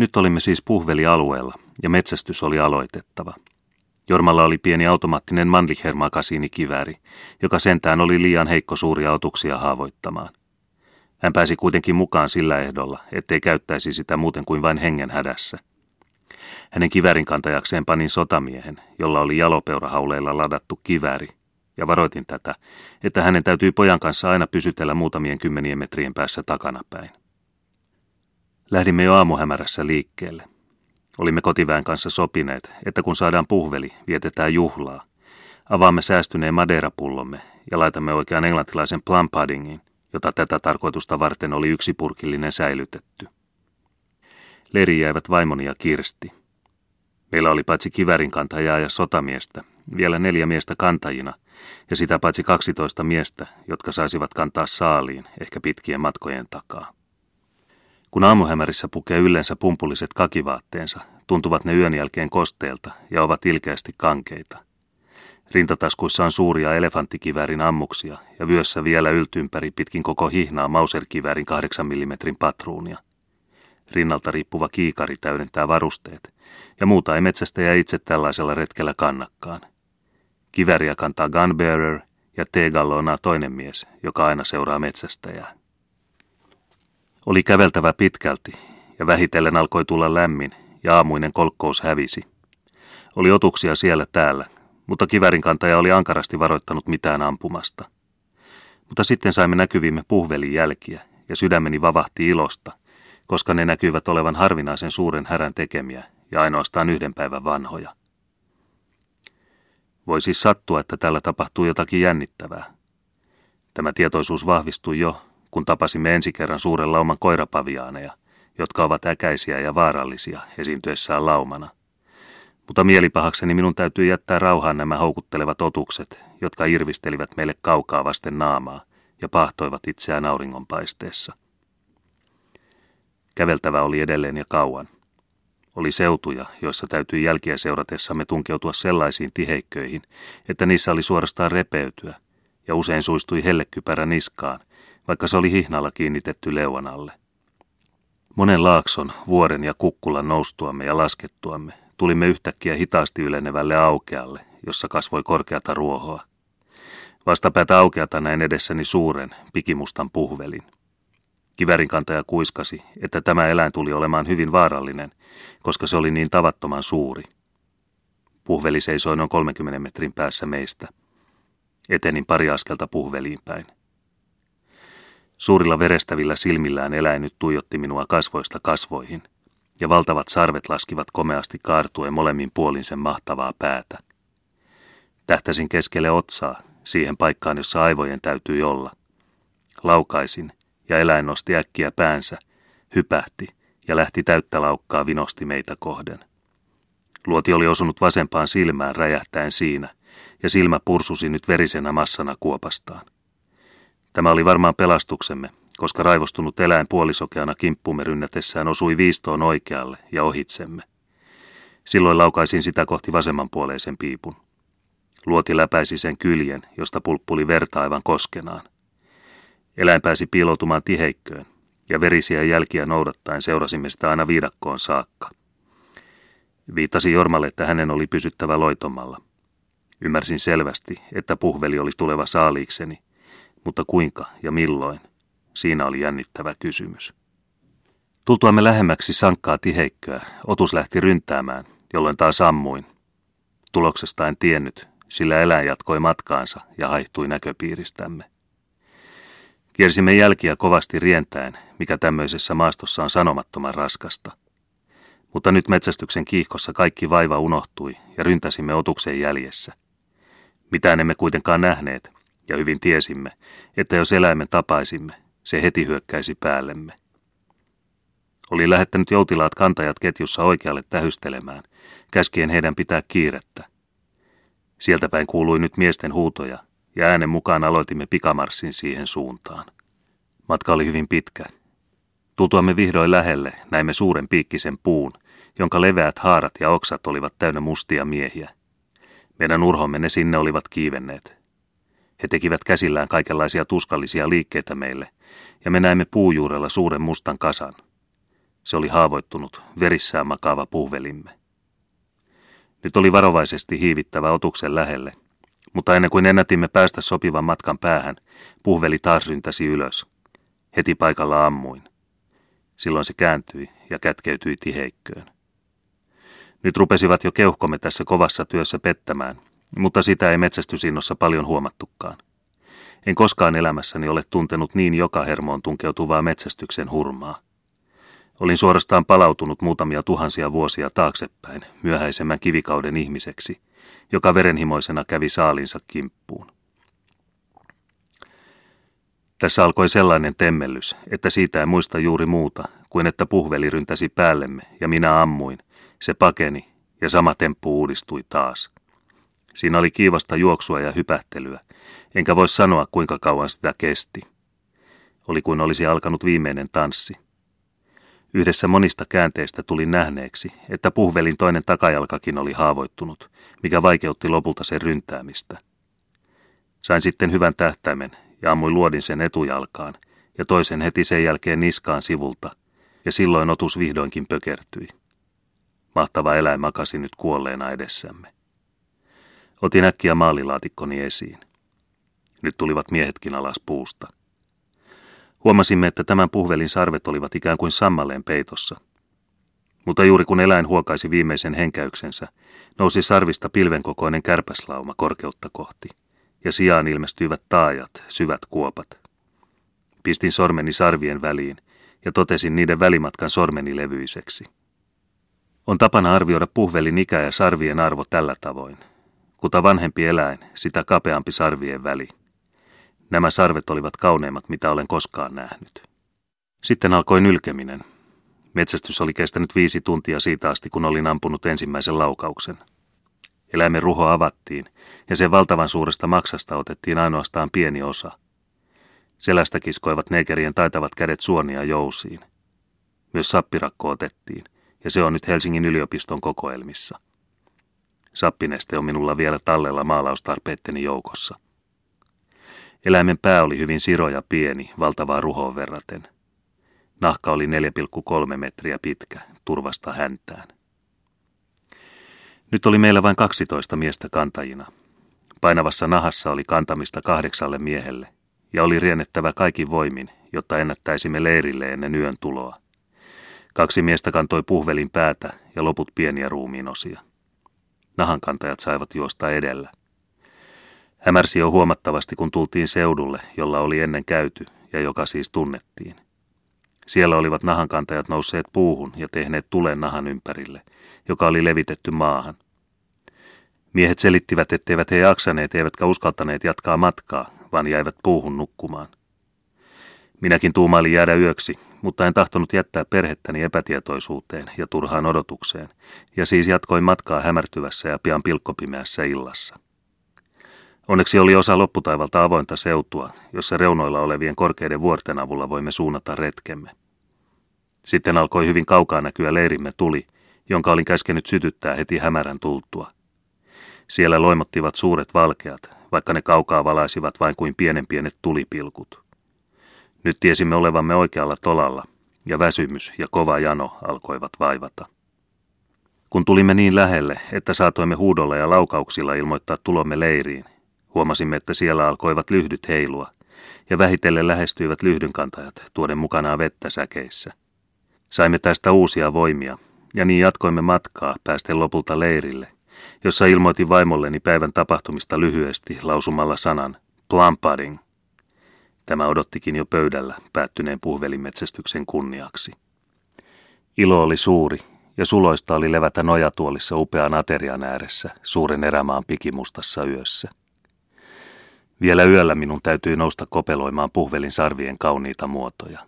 Nyt olimme siis puhvelialueella, ja metsästys oli aloitettava. Jormalla oli pieni automaattinen Mannlicher-makasiinikivääri, joka sentään oli liian heikko suuria otuksia haavoittamaan. Hän pääsi kuitenkin mukaan sillä ehdolla, ettei käyttäisi sitä muuten kuin vain hengen hädässä. Hänen kivärin kantajakseen panin sotamiehen, jolla oli jalopeurahauleilla ladattu kivääri, ja varoitin tätä, että hänen täytyy pojan kanssa aina pysytellä muutamien kymmenien metrien päässä takanapäin. Lähdimme jo aamuhämärässä liikkeelle. Olimme kotiväen kanssa sopineet, että kun saadaan puhveli, vietetään juhlaa. Avaamme säästyneen madeirapullomme ja laitamme oikean englantilaisen plum puddingin, jota tätä tarkoitusta varten oli yksipurkillinen säilytetty. Leri jäivät vaimoni ja Kirsti. Meillä oli paitsi kivärin kantajaa ja sotamiestä, vielä neljä miestä kantajina, ja sitä paitsi 12 miestä, jotka saisivat kantaa saaliin, ehkä pitkien matkojen takaa. Kun aamuhämärissä pukee yleensä pumpuliset kakivaatteensa, tuntuvat ne yön jälkeen kosteelta ja ovat ilkeästi kankeita. Rintataskuissa on suuria elefanttikiväärin ammuksia ja vyössä vielä yltympäri pitkin koko hihnaa Mauser-kiväärin 8 mm patruunia. Rinnalta riippuva kiikari täydentää varusteet, ja muuta ei metsästäjä itse tällaisella retkellä kannakkaan. Kiväriä kantaa gunbearer ja T-gallona toinen mies, joka aina seuraa metsästäjää. Oli käveltävä pitkälti, ja vähitellen alkoi tulla lämmin, ja aamuinen kolkkous hävisi. Oli otuksia siellä täällä, mutta kivärin kantaja oli ankarasti varoittanut mitään ampumasta. Mutta sitten saimme näkyvimme puhvelin jälkiä, ja sydämeni vavahti ilosta, koska ne näkyivät olevan harvinaisen suuren härän tekemiä ja ainoastaan yhden päivän vanhoja. Voi siis sattua, että täällä tapahtuu jotakin jännittävää. Tämä tietoisuus vahvistui jo, kun tapasimme ensi kerran suuren lauman koirapaviaaneja, jotka ovat äkäisiä ja vaarallisia esiintyessään laumana. Mutta mielipahakseni minun täytyy jättää rauhaan nämä houkuttelevat otukset, jotka irvistelivät meille kaukaa vasten naamaa ja pahtoivat itseään auringonpaisteessa. Käveltävä oli edelleen ja kauan. Oli seutuja, joissa täytyi jälkiä seuratessamme tunkeutua sellaisiin tiheikköihin, että niissä oli suorastaan repeytyä, ja usein suistui hellekypärä niskaan, vaikka se oli hihnalla kiinnitetty leuan alle. Monen laakson, vuoren ja kukkulan noustuamme ja laskettuamme tulimme yhtäkkiä hitaasti ylenevälle aukealle, jossa kasvoi korkeata ruohoa. Vastapäätä aukeata näin edessäni suuren, pikimustan puhvelin. Kivärinkantaja kuiskasi, että tämä eläin tuli olemaan hyvin vaarallinen, koska se oli niin tavattoman suuri. Puhveli seisoi noin 30 metrin päässä meistä. Etenin pari askelta puhveliin päin. Suurilla verestävillä silmillään eläin nyt tuijotti minua kasvoista kasvoihin, ja valtavat sarvet laskivat komeasti kaartuen molemmin puolin sen mahtavaa päätä. Tähtäsin keskelle otsaa, siihen paikkaan, jossa aivojen täytyy olla. Laukaisin, ja eläin nosti äkkiä päänsä, hypähti ja lähti täyttä laukkaa vinosti meitä kohden. Luoti oli osunut vasempaan silmään räjähtäen siinä, ja silmä pursusi nyt verisenä massana kuopastaan. Tämä oli varmaan pelastuksemme, koska raivostunut eläin puolisokeana kimppumme rynnätessään osui viistoon oikealle ja ohitsemme. Silloin laukaisin sitä kohti vasemmanpuoleisen piipun. Luoti läpäisi sen kyljen, josta pulppuli verta aivan koskenaan. Eläin pääsi piiloutumaan tiheikköön, ja verisiä jälkiä noudattaen seurasimme sitä aina viidakkoon saakka. Viittasi Jormalle, että hänen oli pysyttävä loitomalla. Ymmärsin selvästi, että puhveli oli tuleva saaliikseni – mutta kuinka ja milloin? Siinä oli jännittävä kysymys. Tultuamme lähemmäksi sankkaa tiheikköä, otus lähti ryntäämään, jolloin taas ammuin. Tuloksesta en tiennyt, sillä eläin jatkoi matkaansa ja haihtui näköpiiristämme. Kiersimme jälkiä kovasti rientäen, mikä tämmöisessä maastossa on sanomattoman raskasta. Mutta nyt metsästyksen kiihkossa kaikki vaiva unohtui ja ryntäsimme otuksen jäljessä. Mitään emme kuitenkaan nähneet, ja hyvin tiesimme, että jos eläimen tapaisimme, se heti hyökkäisi päällemme. Oli lähettänyt joutilaat kantajat ketjussa oikealle tähystelemään, käskien heidän pitää kiirettä. Sieltä päin kuului nyt miesten huutoja, ja äänen mukaan aloitimme pikamarssin siihen suuntaan. Matka oli hyvin pitkä. Tultuamme vihdoin lähelle, näimme suuren piikkisen puun, jonka leveät haarat ja oksat olivat täynnä mustia miehiä. Meidän urhomme ne sinne olivat kiivenneet. He tekivät käsillään kaikenlaisia tuskallisia liikkeitä meille, ja me näimme puujuurella suuren mustan kasan. Se oli haavoittunut, verissään makaava puhvelimme. Nyt oli varovaisesti hiivittävä otuksen lähelle, mutta ennen kuin ennätimme päästä sopivan matkan päähän, puhveli taas ryntäsi ylös. Heti paikalla ammuin. Silloin se kääntyi ja kätkeytyi tiheikköön. Nyt rupesivat jo keuhkomme tässä kovassa työssä pettämään, mutta sitä ei metsästysinnossa paljon huomattukaan. En koskaan elämässäni ole tuntenut niin joka hermoon tunkeutuvaa metsästyksen hurmaa. Olin suorastaan palautunut muutamia tuhansia vuosia taaksepäin myöhäisemmän kivikauden ihmiseksi, joka verenhimoisena kävi saalinsa kimppuun. Tässä alkoi sellainen temmellys, että siitä ei muista juuri muuta kuin että puhveli ryntäsi päällemme ja minä ammuin. Se pakeni ja sama temppu uudistui taas. Siinä oli kiivasta juoksua ja hypähtelyä, enkä voi sanoa kuinka kauan sitä kesti. Oli kuin olisi alkanut viimeinen tanssi. Yhdessä monista käänteistä tuli nähneeksi, että puhvelin toinen takajalkakin oli haavoittunut, mikä vaikeutti lopulta sen ryntäämistä. Sain sitten hyvän tähtäimen ja ammuin luodin sen etujalkaan ja toisen heti sen jälkeen niskaan sivulta, ja silloin otus vihdoinkin pökertyi. Mahtava eläin makasi nyt kuolleena edessämme. Otin äkkiä maalilaatikkoni esiin. Nyt tulivat miehetkin alas puusta. Huomasimme, että tämän puhvelin sarvet olivat ikään kuin sammalleen peitossa. Mutta juuri kun eläin huokaisi viimeisen henkäyksensä, nousi sarvista pilvenkokoinen kärpäslauma korkeutta kohti, ja sijaan ilmestyivät taajat, syvät kuopat. Pistin sormeni sarvien väliin ja totesin niiden välimatkan sormeni levyiseksi. On tapana arvioida puhvelin ikä ja sarvien arvo tällä tavoin. Kuta vanhempi eläin, sitä kapeampi sarvien väli. Nämä sarvet olivat kauneimmat, mitä olen koskaan nähnyt. Sitten alkoi nylkeminen. Metsästys oli kestänyt viisi tuntia siitä asti, kun olin ampunut ensimmäisen laukauksen. Eläimen ruho avattiin, ja sen valtavan suuresta maksasta otettiin ainoastaan pieni osa. Selästä kiskoivat negerien taitavat kädet suonia jousiin. Myös sappirakko otettiin, ja se on nyt Helsingin yliopiston kokoelmissa. Sappineste on minulla vielä tallella maalaustarpeitteni joukossa. Eläimen pää oli hyvin siro ja pieni, valtavaa ruhoon verraten. Nahka oli 4,3 metriä pitkä, turvasta häntään. Nyt oli meillä vain 12 miestä kantajina. Painavassa nahassa oli kantamista kahdeksalle miehelle, ja oli riennettävä kaikin voimin, jotta ennättäisimme leirille ennen yön tuloa. Kaksi miestä kantoi puhvelin päätä ja loput pieniä ruumiinosia. Nahankantajat saivat juosta edellä. Hämärsi jo huomattavasti, kun tultiin seudulle, jolla oli ennen käyty ja joka siis tunnettiin. Siellä olivat nahankantajat nousseet puuhun ja tehneet tulen nahan ympärille, joka oli levitetty maahan. Miehet selittivät, etteivät he jaksaneet eivätkä uskaltaneet jatkaa matkaa, vaan jäivät puuhun nukkumaan. Minäkin tuumailin jäädä yöksi, mutta en tahtonut jättää perhettäni epätietoisuuteen ja turhaan odotukseen, ja siis jatkoin matkaa hämärtyvässä ja pian pilkkopimeässä illassa. Onneksi oli osa lopputaivalta avointa seutua, jossa reunoilla olevien korkeiden vuorten avulla voimme suunnata retkemme. Sitten alkoi hyvin kaukaa näkyä leirimme tuli, jonka olin käskenyt sytyttää heti hämärän tultua. Siellä loimottivat suuret valkeat, vaikka ne kaukaa valaisivat vain kuin pienen pienet tulipilkut. Nyt tiesimme olevamme oikealla tolalla, ja väsymys ja kova jano alkoivat vaivata. Kun tulimme niin lähelle, että saatoimme huudolla ja laukauksilla ilmoittaa tulomme leiriin, huomasimme, että siellä alkoivat lyhdyt heilua, ja vähitellen lähestyivät lyhdynkantajat tuoden mukanaan vettä säkeissä. Saimme tästä uusia voimia, ja niin jatkoimme matkaa päästen lopulta leirille, jossa ilmoitin vaimolleni päivän tapahtumista lyhyesti lausumalla sanan Plampadding – Tämä odottikin jo pöydällä päättyneen puhvelimetsästyksen kunniaksi. Ilo oli suuri, ja suloista oli levätä nojatuolissa upean aterian ääressä suuren erämaan pikimustassa yössä. Vielä yöllä minun täytyi nousta kopeloimaan puhvelin sarvien kauniita muotoja.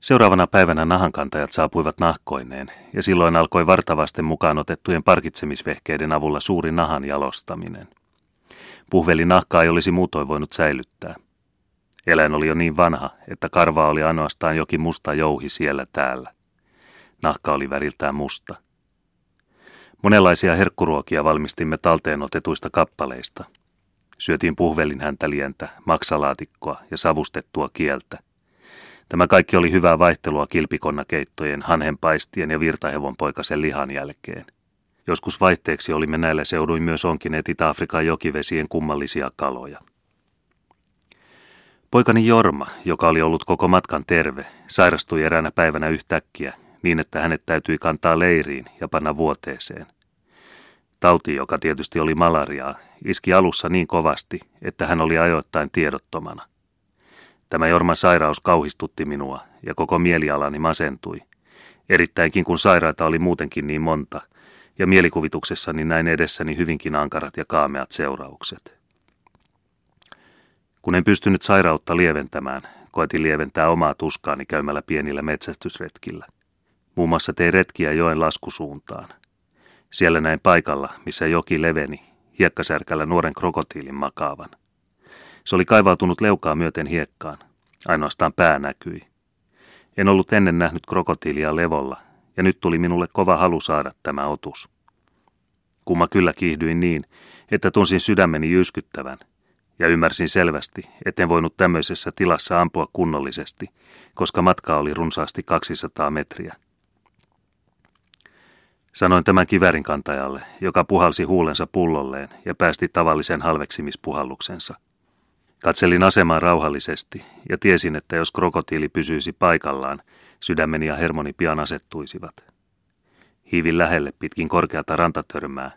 Seuraavana päivänä nahankantajat saapuivat nahkoineen, ja silloin alkoi vartavasten mukaan otettujen parkitsemisvehkeiden avulla suuri nahan jalostaminen. Puhveli nahkaa ei olisi muutoin voinut säilyttää. Eläin oli jo niin vanha, että karva oli ainoastaan jokin musta jouhi siellä täällä. Nahka oli väriltään musta. Monenlaisia herkkuruokia valmistimme talteen otetuista kappaleista. Syötiin puhvelin häntäljentä, maksalaatikkoa ja savustettua kieltä. Tämä kaikki oli hyvää vaihtelua kilpikonnakeittojen, hanhenpaistien ja virtahevon poikasen lihan jälkeen. Joskus vaihteeksi olimme näillä seuduin myös onkineet Itä-Afrikan jokivesien kummallisia kaloja. Poikani Jorma, joka oli ollut koko matkan terve, sairastui eräänä päivänä yhtäkkiä niin, että hänet täytyi kantaa leiriin ja panna vuoteeseen. Tauti, joka tietysti oli malariaa, iski alussa niin kovasti, että hän oli ajoittain tiedottomana. Tämä Jorman sairaus kauhistutti minua ja koko mielialani masentui. Erittäinkin kun sairaita oli muutenkin niin monta, ja mielikuvituksessani näin edessäni hyvinkin ankarat ja kaameat seuraukset. Kun en pystynyt sairautta lieventämään, koetin lieventää omaa tuskaani käymällä pienillä metsästysretkillä. Muun muassa tein retkiä joen laskusuuntaan. Siellä näin paikalla, missä joki leveni, hiekkasärkällä nuoren krokotiilin makaavan. Se oli kaivautunut leukaa myöten hiekkaan. Ainoastaan pää näkyi. En ollut ennen nähnyt krokotiilia levolla, ja nyt tuli minulle kova halu saada tämä otus. Kumma kyllä kiihdyin niin, että tunsin sydämeni jyskyttävän, ja ymmärsin selvästi, etten voinut tämmöisessä tilassa ampua kunnollisesti, koska matka oli runsaasti 200 metriä. Sanoin tämän kivärin kantajalle, joka puhalsi huulensa pullolleen ja päästi tavallisen halveksimispuhalluksensa. Katselin asemaa rauhallisesti ja tiesin, että jos krokotiili pysyisi paikallaan, sydämeni ja hermoni pian asettuisivat. Hiivin lähelle pitkin korkeata rantatörmää.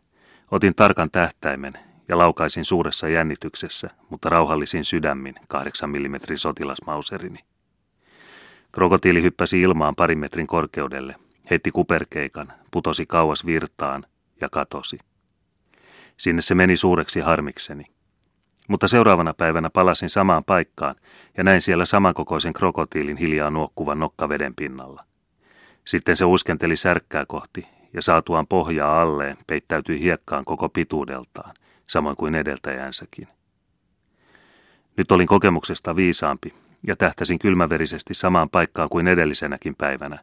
Otin tarkan tähtäimen ja laukaisin suuressa jännityksessä, mutta rauhallisin sydämin 8 mm sotilasmauserini. Krokotiili hyppäsi ilmaan parin metrin korkeudelle, heitti kuperkeikan, putosi kauas virtaan ja katosi. Sinne se meni suureksi harmikseni. Mutta seuraavana päivänä palasin samaan paikkaan ja näin siellä samankokoisen krokotiilin hiljaa nuokkuvan nokkaveden pinnalla. Sitten se uskenteli särkkää kohti ja saatuaan pohjaa alleen peittäytyi hiekkaan koko pituudeltaan, samoin kuin edeltäjänsäkin. Nyt olin kokemuksesta viisaampi ja tähtäsin kylmäverisesti samaan paikkaan kuin edellisenäkin päivänä,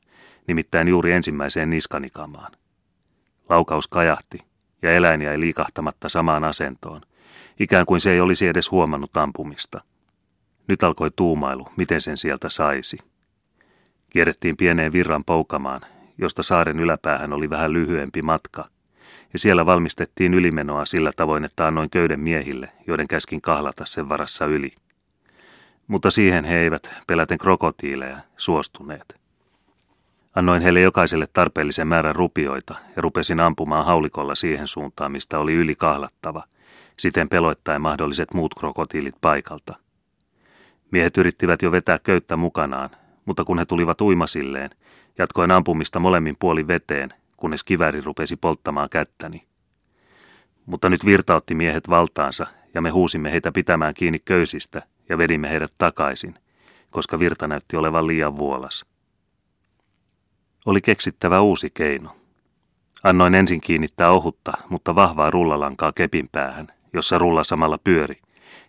nimittäin juuri ensimmäiseen niskanikamaan. Laukaus kajahti ja eläin jäi liikahtamatta samaan asentoon, ikään kuin se ei olisi edes huomannut ampumista. Nyt alkoi tuumailu, miten sen sieltä saisi. Kierrettiin pieneen virran poukamaan, josta saaren yläpäähän oli vähän lyhyempi matka, ja siellä valmistettiin ylimenoa sillä tavoin, että annoin köyden miehille, joiden käskin kahlata sen varassa yli. Mutta siihen he eivät, peläten krokotiileja, suostuneet. Annoin heille jokaiselle tarpeellisen määrän rupioita ja rupesin ampumaan haulikolla siihen suuntaan, mistä oli yli kahlattava, siten peloittaen mahdolliset muut krokotiilit paikalta. Miehet yrittivät jo vetää köyttä mukanaan, mutta kun he tulivat uimasilleen, jatkoin ampumista molemmin puolin veteen, kunnes kivääri rupesi polttamaan kättäni. Mutta nyt virta otti miehet valtaansa ja me huusimme heitä pitämään kiinni köysistä ja vedimme heidät takaisin, koska virta näytti olevan liian vuolas. Oli keksittävä uusi keino. Annoin ensin kiinnittää ohutta, mutta vahvaa rullalankaa kepin päähän, jossa rulla samalla pyöri,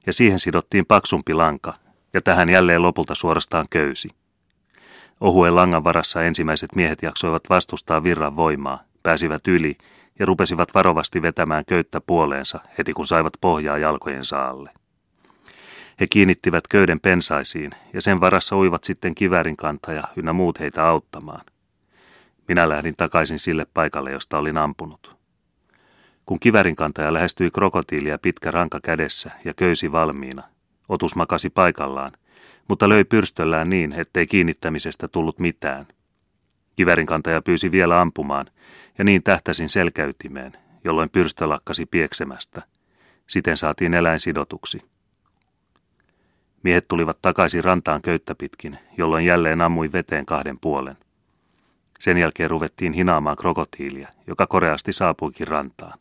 ja siihen sidottiin paksumpi lanka, ja tähän jälleen lopulta suorastaan köysi. Ohuen langan varassa ensimmäiset miehet jaksoivat vastustaa virran voimaa, pääsivät yli ja rupesivat varovasti vetämään köyttä puoleensa heti kun saivat pohjaa jalkojen saalle. He kiinnittivät köyden pensaisiin ja sen varassa uivat sitten kivärin kantaja ynnä muut heitä auttamaan. Minä lähdin takaisin sille paikalle, josta olin ampunut. Kun kivärin kantaja lähestyi krokotiilia pitkä ranka kädessä ja köysi valmiina, otus makasi paikallaan, mutta löi pyrstöllään niin, ettei kiinnittämisestä tullut mitään. Kivärin kantaja pyysi vielä ampumaan, ja niin tähtäsin selkäytimeen, jolloin pyrstö lakkasi pieksemästä. Siten saatiin eläin sidotuksi. Miehet tulivat takaisin rantaan köyttä pitkin, jolloin jälleen ammui veteen kahden puolen. Sen jälkeen ruvettiin hinaamaan krokotiilia, joka koreasti saapuikin rantaan.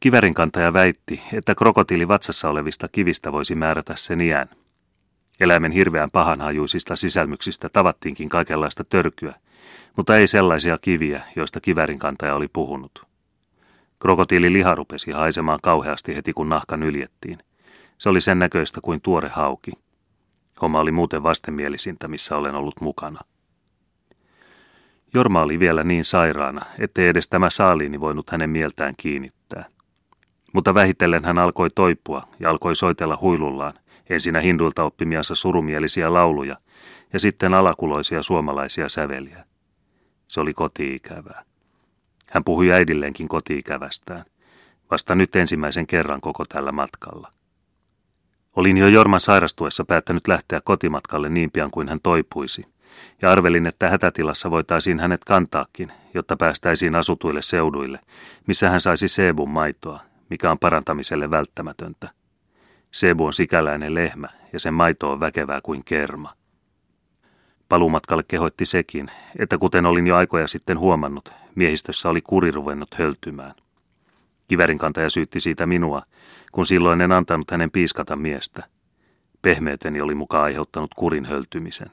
Kivärin kantaja väitti, että krokotiili vatsassa olevista kivistä voisi määrätä sen iän. Eläimen hirveän pahanhajuisista sisälmyksistä tavattiinkin kaikenlaista törkyä, mutta ei sellaisia kiviä, joista kivärin kantaja oli puhunut. Krokotiili liha rupesi haisemaan kauheasti heti kun nahka nyljettiin. Se oli sen näköistä kuin tuore hauki. Homma oli muuten vastenmielisintä, missä olen ollut mukana. Jorma oli vielä niin sairaana, ettei edes tämä saaliini voinut hänen mieltään kiinnittää. Mutta vähitellen hän alkoi toipua ja alkoi soitella huilullaan, ensinnä hinduilta oppimiansa surumielisiä lauluja ja sitten alakuloisia suomalaisia säveliä. Se oli kotiikävää. Hän puhui äidilleenkin kotiikävästään. Vasta nyt ensimmäisen kerran koko tällä matkalla. Olin jo Jorman sairastuessa päättänyt lähteä kotimatkalle niin pian kuin hän toipuisi, ja arvelin, että hätätilassa voitaisiin hänet kantaakin, jotta päästäisiin asutuille seuduille, missä hän saisi seebun maitoa, mikä on parantamiselle välttämätöntä. Sebu on sikäläinen lehmä, ja sen maito on väkevää kuin kerma. Palumatkalle kehoitti sekin, että kuten olin jo aikoja sitten huomannut, miehistössä oli kuri ruvennut höltymään. Kivärinkantaja syytti siitä minua, kun silloin en antanut hänen piiskata miestä. Pehmeyteni oli mukaan aiheuttanut kurin höltymisen.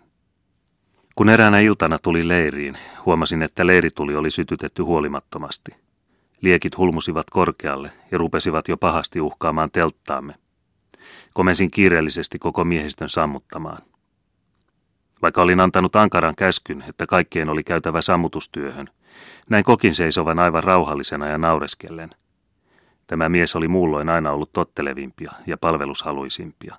Kun eräänä iltana tuli leiriin, huomasin, että leirituli oli sytytetty huolimattomasti. Liekit hulmusivat korkealle ja rupesivat jo pahasti uhkaamaan telttaamme. Komensin kiireellisesti koko miehistön sammuttamaan. Vaikka olin antanut ankaran käskyn, että kaikkien oli käytävä sammutustyöhön, näin kokin seisovan aivan rauhallisena ja naureskellen. Tämä mies oli muulloin aina ollut tottelevimpia ja palvelushaluisimpia.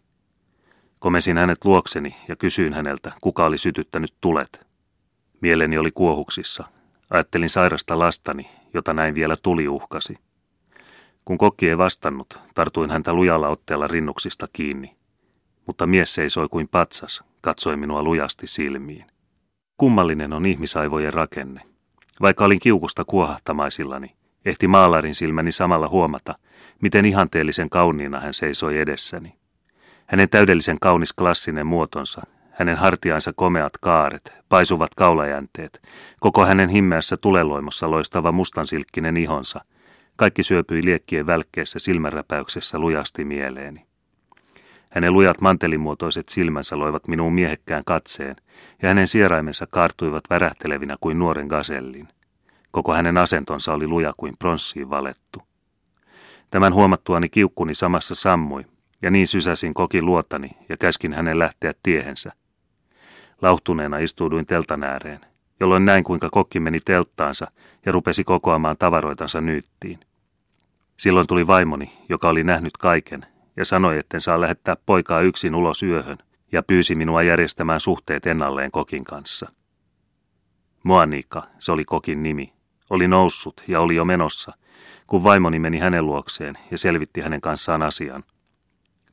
Komesin hänet luokseni ja kysyin häneltä, kuka oli sytyttänyt tulet. Mieleni oli kuohuksissa. Ajattelin sairasta lastani, jota näin vielä tuli uhkasi. Kun kokki ei vastannut, tartuin häntä lujalla otteella rinnuksista kiinni. Mutta mies seisoi kuin patsas, katsoi minua lujasti silmiin. Kummallinen on ihmisaivojen rakenne. Vaikka olin kiukusta kuohahtamaisilani, ehti maalarin silmäni samalla huomata, miten ihanteellisen kauniina hän seisoi edessäni. Hänen täydellisen kaunis klassinen muotonsa, hänen hartiansa komeat kaaret, paisuvat kaulajänteet, koko hänen himmeässä tuleloimossa loistava mustansilkkinen ihonsa, kaikki syöpyi liekkien välkkeessä silmänräpäyksessä lujasti mieleeni. Hänen lujat mantelimuotoiset silmänsä loivat minuun miehekkään katseen, ja hänen sieraimensa kaartuivat värähtelevinä kuin nuoren gasellin. Koko hänen asentonsa oli luja kuin pronssiin valettu. Tämän huomattuani kiukkuni samassa sammui, ja niin sysäsin kokin luotani ja käskin hänen lähteä tiehensä. Lauhtuneena istuuduin teltan ääreen, jolloin näin kuinka kokki meni telttaansa ja rupesi kokoamaan tavaroitansa nyyttiin. Silloin tuli vaimoni, joka oli nähnyt kaiken, ja sanoi, etten saa lähettää poikaa yksin ulos yöhön, ja pyysi minua järjestämään suhteet ennalleen kokin kanssa. Moanika, se oli kokin nimi, oli noussut ja oli jo menossa, kun vaimoni meni hänen luokseen ja selvitti hänen kanssaan asian.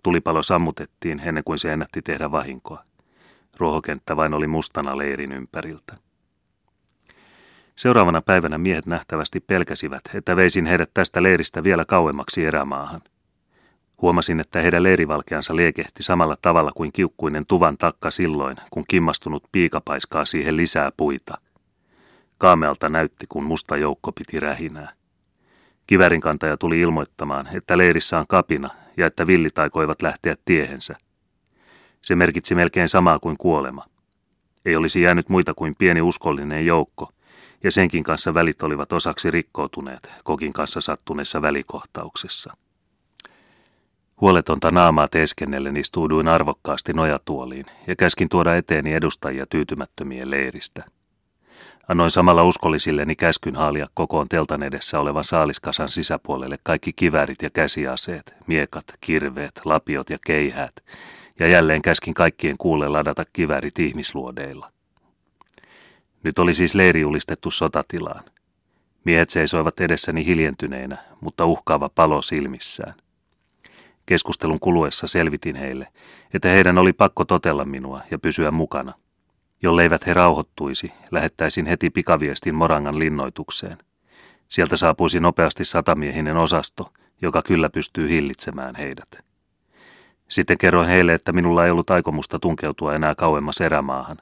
Tulipalo sammutettiin ennen kuin se ennätti tehdä vahinkoa. Ruohokenttä vain oli mustana leirin ympäriltä. Seuraavana päivänä miehet nähtävästi pelkäsivät, että veisin heidät tästä leiristä vielä kauemmaksi erämaahan. Huomasin, että heidän leirivalkeansa liekehti samalla tavalla kuin kiukkuinen tuvan takka silloin, kun kimmastunut piika paiskaa siihen lisää puita. Kaamealta näytti, kun musta joukko piti rähinää. Kivärinkantaja tuli ilmoittamaan, että leirissä on kapina ja että villit aikoivat lähteä tiehensä. Se merkitsi melkein samaa kuin kuolema. Ei olisi jäänyt muita kuin pieni uskollinen joukko, ja senkin kanssa välit olivat osaksi rikkoutuneet kokin kanssa sattuneessa välikohtauksessa. Huoletonta naamaa teeskennellen istuuduin arvokkaasti nojatuoliin ja käskin tuoda eteeni edustajia tyytymättömien leiristä. Annoin samalla uskollisilleni käskyn haalia kokoon teltan edessä olevan saaliskasan sisäpuolelle kaikki kivärit ja käsiaseet, miekat, kirveet, lapiot ja keihäät, ja jälleen käskin kaikkien kuulle ladata kivärit ihmisluodeilla. Nyt oli siis leiri julistettu sotatilaan. Miehet seisoivat edessäni hiljentyneinä, mutta uhkaava palo silmissään. Keskustelun kuluessa selvitin heille, että heidän oli pakko totella minua ja pysyä mukana. Jolleivät he rauhoittuisi, lähettäisin heti pikaviestin Morangan linnoitukseen. Sieltä saapuisi nopeasti satamiehinen osasto, joka kyllä pystyy hillitsemään heidät. Sitten kerroin heille, että minulla ei ollut aikomusta tunkeutua enää kauemmas erämaahan,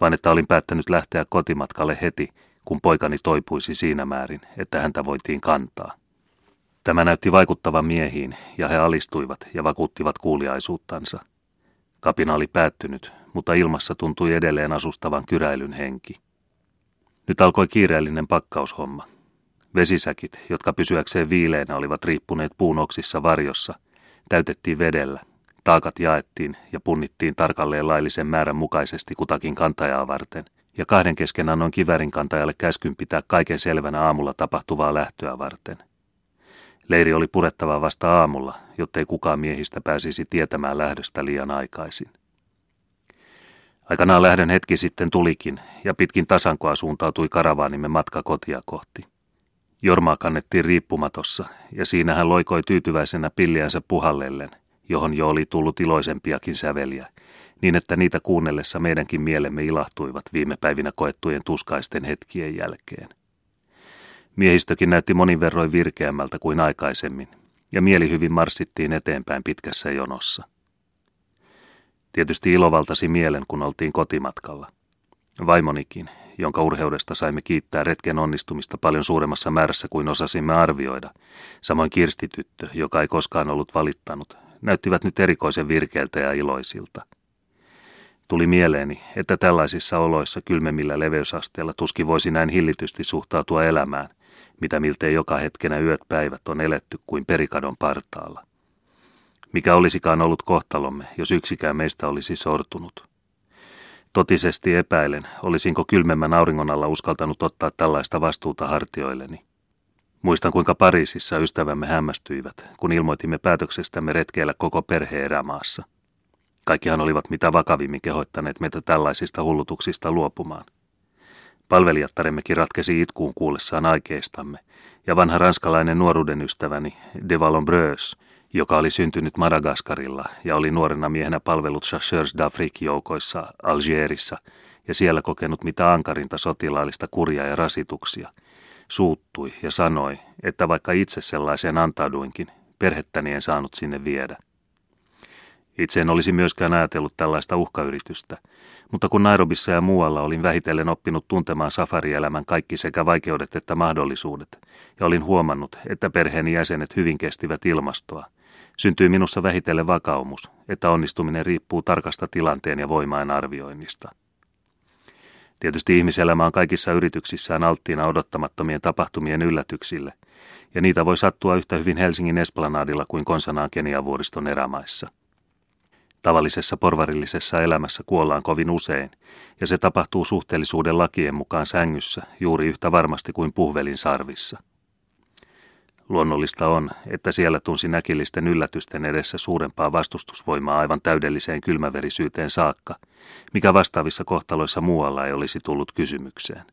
vaan että olin päättänyt lähteä kotimatkalle heti, kun poikani toipuisi siinä määrin, että häntä voitiin kantaa. Tämä näytti vaikuttavan miehiin, ja he alistuivat ja vakuuttivat kuuliaisuuttansa. Kapina oli päättynyt, mutta ilmassa tuntui edelleen asustavan kyräilyn henki. Nyt alkoi kiireellinen pakkaushomma. Vesisäkit, jotka pysyäkseen viileenä olivat riippuneet puun oksissa varjossa, täytettiin vedellä, taakat jaettiin ja punnittiin tarkalleen laillisen määrän mukaisesti kutakin kantajaa varten, ja kahden kesken annoin kivärin kantajalle käskyn pitää kaiken selvänä aamulla tapahtuvaa lähtöä varten. Leiri oli purettava vasta aamulla, jottei kukaan miehistä pääsisi tietämään lähdöstä liian aikaisin. Aikanaan lähden hetki sitten tulikin, ja pitkin tasankoa suuntautui karavaanimme matka kotia kohti. Jormaa kannettiin riippumatossa, ja siinä hän loikoi tyytyväisenä pilliänsä puhallellen, johon jo oli tullut iloisempiakin säveliä, niin että niitä kuunnellessa meidänkin mielemme ilahtuivat viime päivinä koettujen tuskaisten hetkien jälkeen. Miehistökin näytti monin verroin virkeämmältä kuin aikaisemmin, ja mieli hyvin marssittiin eteenpäin pitkässä jonossa. Tietysti ilovaltasi mielen, kun oltiin kotimatkalla. Vaimonikin, jonka urheudesta saimme kiittää retken onnistumista paljon suuremmassa määrässä kuin osasimme arvioida, samoin kirstityttö, joka ei koskaan ollut valittanut, näyttivät nyt erikoisen virkeältä ja iloisilta. Tuli mieleeni, että tällaisissa oloissa kylmemmillä leveysasteilla tuski voisi näin hillitysti suhtautua elämään, mitä miltei joka hetkenä yöt päivät on eletty kuin perikadon partaalla. Mikä olisikaan ollut kohtalomme, jos yksikään meistä olisi sortunut. Totisesti epäilen, olisinko kylmemmän auringon alla uskaltanut ottaa tällaista vastuuta hartioilleni. Muistan, kuinka Pariisissa ystävämme hämmästyivät, kun ilmoitimme päätöksestämme retkeillä koko perhe erämaassa. Kaikkihan olivat mitä vakavimmin kehoittaneet meitä tällaisista hullutuksista luopumaan. Palvelijattaremmekin ratkesi itkuun kuullessaan aikeistamme, ja vanha ranskalainen nuoruuden ystäväni, de Valombreus, joka oli syntynyt Madagaskarilla ja oli nuorena miehenä palvellut Chasseurs d'Afrique-joukoissa Algerissa ja siellä kokenut mitä ankarinta sotilaallista kurjaa ja rasituksia, suuttui ja sanoi, että vaikka itse sellaiseen antauduinkin, perhettäni en saanut sinne viedä. Itse en olisi myöskään ajatellut tällaista uhkayritystä, mutta kun Nairobissa ja muualla olin vähitellen oppinut tuntemaan safarielämän kaikki sekä vaikeudet että mahdollisuudet, ja olin huomannut, että perheeni jäsenet hyvin kestivät ilmastoa, syntyi minussa vähitellen vakaumus, että onnistuminen riippuu tarkasta tilanteen ja voimain arvioinnista. Tietysti ihmiselämä on kaikissa yrityksissään alttiina odottamattomien tapahtumien yllätyksille, ja niitä voi sattua yhtä hyvin Helsingin esplanadilla kuin konsanaan Keniavuoriston erämaissa. Tavallisessa porvarillisessa elämässä kuollaan kovin usein, ja se tapahtuu suhteellisuuden lakien mukaan sängyssä juuri yhtä varmasti kuin puhvelin sarvissa. Luonnollista on, että siellä tunsi näkillisten yllätysten edessä suurempaa vastustusvoimaa aivan täydelliseen kylmäverisyyteen saakka, mikä vastaavissa kohtaloissa muualla ei olisi tullut kysymykseen.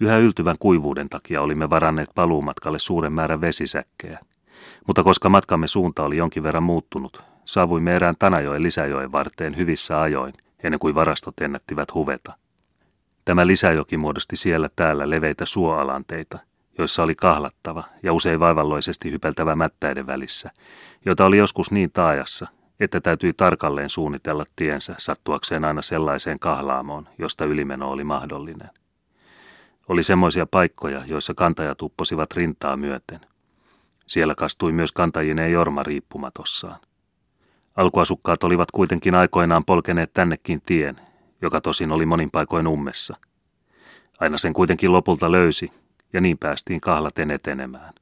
Yhä yltyvän kuivuuden takia olimme varanneet paluumatkalle suuren määrän vesisäkkejä, mutta koska matkamme suunta oli jonkin verran muuttunut, saavuimme erään Tanajoen lisäjoen varteen hyvissä ajoin, ennen kuin varastot ennättivät huveta. Tämä lisäjoki muodosti siellä täällä leveitä suoalanteita, joissa oli kahlattava ja usein vaivalloisesti hypeltävä mättäiden välissä, jota oli joskus niin taajassa, että täytyi tarkalleen suunnitella tiensä sattuakseen aina sellaiseen kahlaamoon, josta ylimeno oli mahdollinen. Oli semmoisia paikkoja, joissa kantajat upposivat rintaa myöten. Siellä kastui myös kantajineen Jorma riippumatossaan. Alkuasukkaat olivat kuitenkin aikoinaan polkeneet tännekin tien, joka tosin oli monin paikoin ummessa. Aina sen kuitenkin lopulta löysi, ja niin päästiin kahlaten etenemään.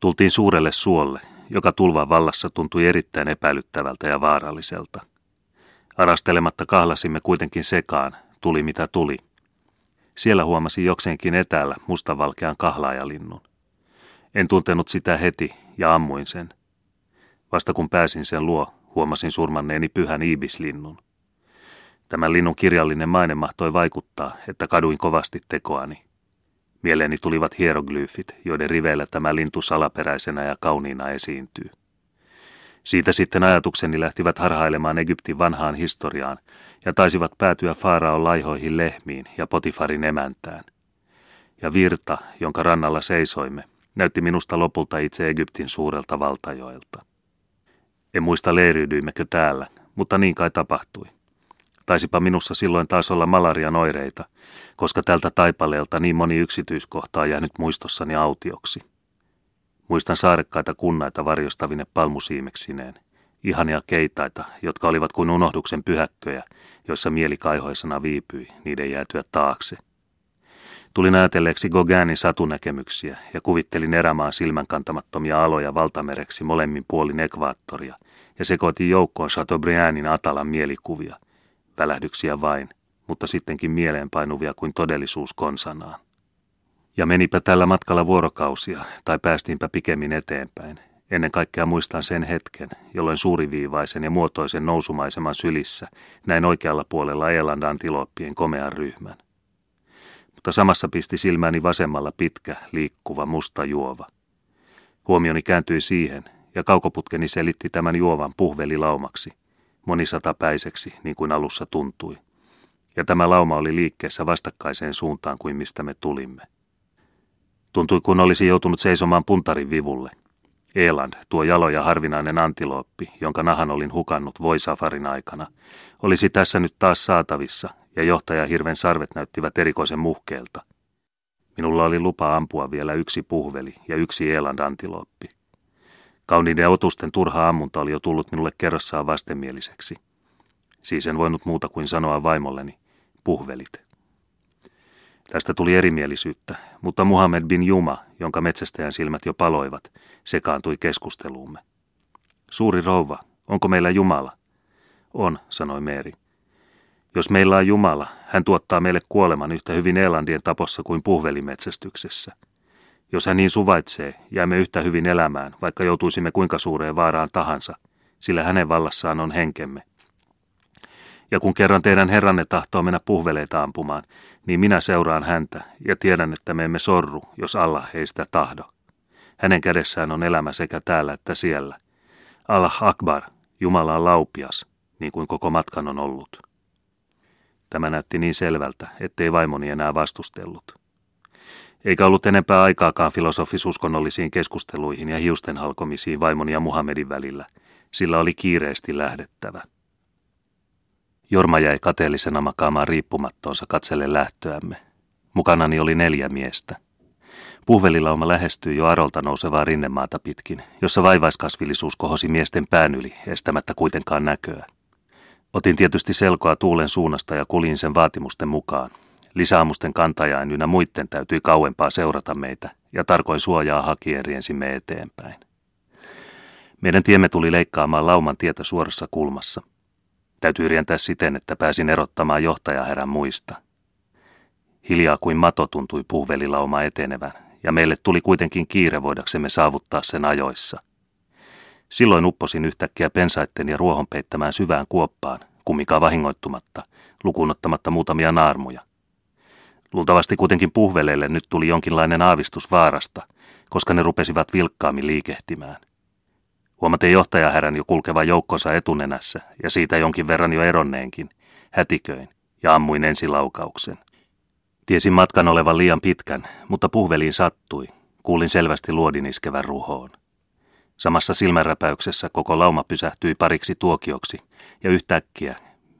Tultiin suurelle suolle, joka tulvan vallassa tuntui erittäin epäilyttävältä ja vaaralliselta. Arastelematta kahlasimme kuitenkin sekaan, tuli mitä tuli. Siellä huomasi jokseenkin etäällä mustavalkean kahlaajalinnun. En tuntenut sitä heti ja ammuin sen. Vasta kun pääsin sen luo, huomasin surmanneeni pyhän ibislinnun. Tämän linnun kirjallinen maine mahtoi vaikuttaa, että kaduin kovasti tekoani. Mieleeni tulivat hieroglyfit, joiden riveillä tämä lintu salaperäisenä ja kauniina esiintyy. Siitä sitten ajatukseni lähtivät harhailemaan Egyptin vanhaan historiaan ja taisivat päätyä Faaraon laihoihin lehmiin ja Potifarin emäntään. Ja virta, jonka rannalla seisoimme, näytti minusta lopulta itse Egyptin suurelta valtajoelta. En muista leiryydyimmekö täällä, mutta niin kai tapahtui. Taisipa minussa silloin taas olla malarian oireita, koska tältä taipaleelta niin moni yksityiskohta on jäänyt muistossani autioksi. Muistan saarekkaita kunnaita varjostavine palmusiimeksineen, Ihania keitaita, jotka olivat kuin unohduksen pyhäkköjä, joissa mieli kaihoisena viipyi niiden jäätyä taakse. Tulin ajatelleeksi Gauguinin satunäkemyksiä ja kuvittelin erämaan silmänkantamattomia aloja valtamereksi molemmin puolin ekvaattoria ja sekoitin joukkoon Chateaubriandin Atalan mielikuvia. Välähdyksiä vain, mutta sittenkin mieleenpainuvia kuin todellisuus konsanaan. Ja menipä tällä matkalla vuorokausia, tai päästiinpä pikemmin eteenpäin. Ennen kaikkea muistan sen hetken, jolloin suuriviivaisen ja muotoisen nousumaiseman sylissä näin oikealla puolella Eland antilooppien komean ryhmän. Mutta samassa pisti silmäni vasemmalla pitkä, liikkuva, musta juova. Huomioni kääntyi siihen, ja kaukoputkeni selitti tämän juovan puhvelilaumaksi, monisatapäiseksi, niin kuin alussa tuntui. Ja tämä lauma oli liikkeessä vastakkaiseen suuntaan kuin mistä me tulimme. Tuntui kuin olisi joutunut seisomaan puntarin vivulle. Eland, tuo jalo ja harvinainen antilooppi, jonka nahan olin hukannut voisafarin aikana, olisi tässä nyt taas saatavissa, ja johtaja hirven sarvet näyttivät erikoisen muhkeelta. Minulla oli lupa ampua vielä yksi puhveli ja yksi Eland antilooppi. Kauniiden otusten turha ammunta oli jo tullut minulle kerrassaan vastenmieliseksi. Siis en voinut muuta kuin sanoa vaimolleni, puhvelit. Tästä tuli erimielisyyttä, mutta Muhammed bin Juma, jonka metsästäjän silmät jo paloivat, sekaantui keskusteluumme. Suuri rouva, onko meillä Jumala? On, sanoi Meeri. Jos meillä on Jumala, hän tuottaa meille kuoleman yhtä hyvin Elandien tapossa kuin puhvelimetsästyksessä. Jos hän niin suvaitsee, jäämme yhtä hyvin elämään, vaikka joutuisimme kuinka suureen vaaraan tahansa, sillä hänen vallassaan on henkemme. Ja kun kerran teidän herranne tahtoo mennä puhveleita ampumaan, niin minä seuraan häntä ja tiedän, että me emme sorru, jos Allah ei sitä tahdo. Hänen kädessään on elämä sekä täällä että siellä. Allah Akbar, Jumala on laupias, niin kuin koko matkan on ollut. Tämä näytti niin selvältä, ettei vaimoni enää vastustellut. Eikä ollut enempää aikaakaan filosofis-uskonnollisiin keskusteluihin ja hiusten halkomisiin vaimoni ja Muhammedin välillä, sillä oli kiireesti lähdettävä. Jorma jäi kateellisena makaamaan riippumattoonsa katselle lähtöämme. Mukanani oli neljä miestä. Puhvelilauma lähestyi jo arolta nousevaa rinnemaata pitkin, jossa vaivaiskasvillisuus kohosi miesten pään yli, estämättä kuitenkaan näköä. Otin tietysti selkoa tuulen suunnasta ja kulin sen vaatimusten mukaan. Lisäamusten kantajain ynnä muitten täytyi kauempaa seurata meitä, ja tarkoin suojaa hakien riensimme eteenpäin. Meidän tiemme tuli leikkaamaan lauman tietä suorassa kulmassa – Täytyy rientää siten, että pääsin erottamaan johtajaherän muista. Hiljaa kuin mato tuntui puuvelilauma etenevän, ja meille tuli kuitenkin kiire voidaksemme saavuttaa sen ajoissa. Silloin upposin yhtäkkiä pensaitten ja ruohon peittämään syvään kuoppaan, kummikaan vahingoittumatta, lukuunottamatta muutamia naarmuja. Luultavasti kuitenkin puhveleille nyt tuli jonkinlainen aavistus vaarasta, koska ne rupesivat vilkkaammin liikehtimään. Huomaten johtajahärän jo kulkeva joukkonsa etunenässä ja siitä jonkin verran jo eronneenkin, hätiköin ja ammuin ensilaukauksen. Tiesin matkan olevan liian pitkän, mutta puhveliin sattui. Kuulin selvästi luodin iskevän ruhoon. Samassa silmänräpäyksessä koko lauma pysähtyi pariksi tuokioksi ja yhtäkkiä,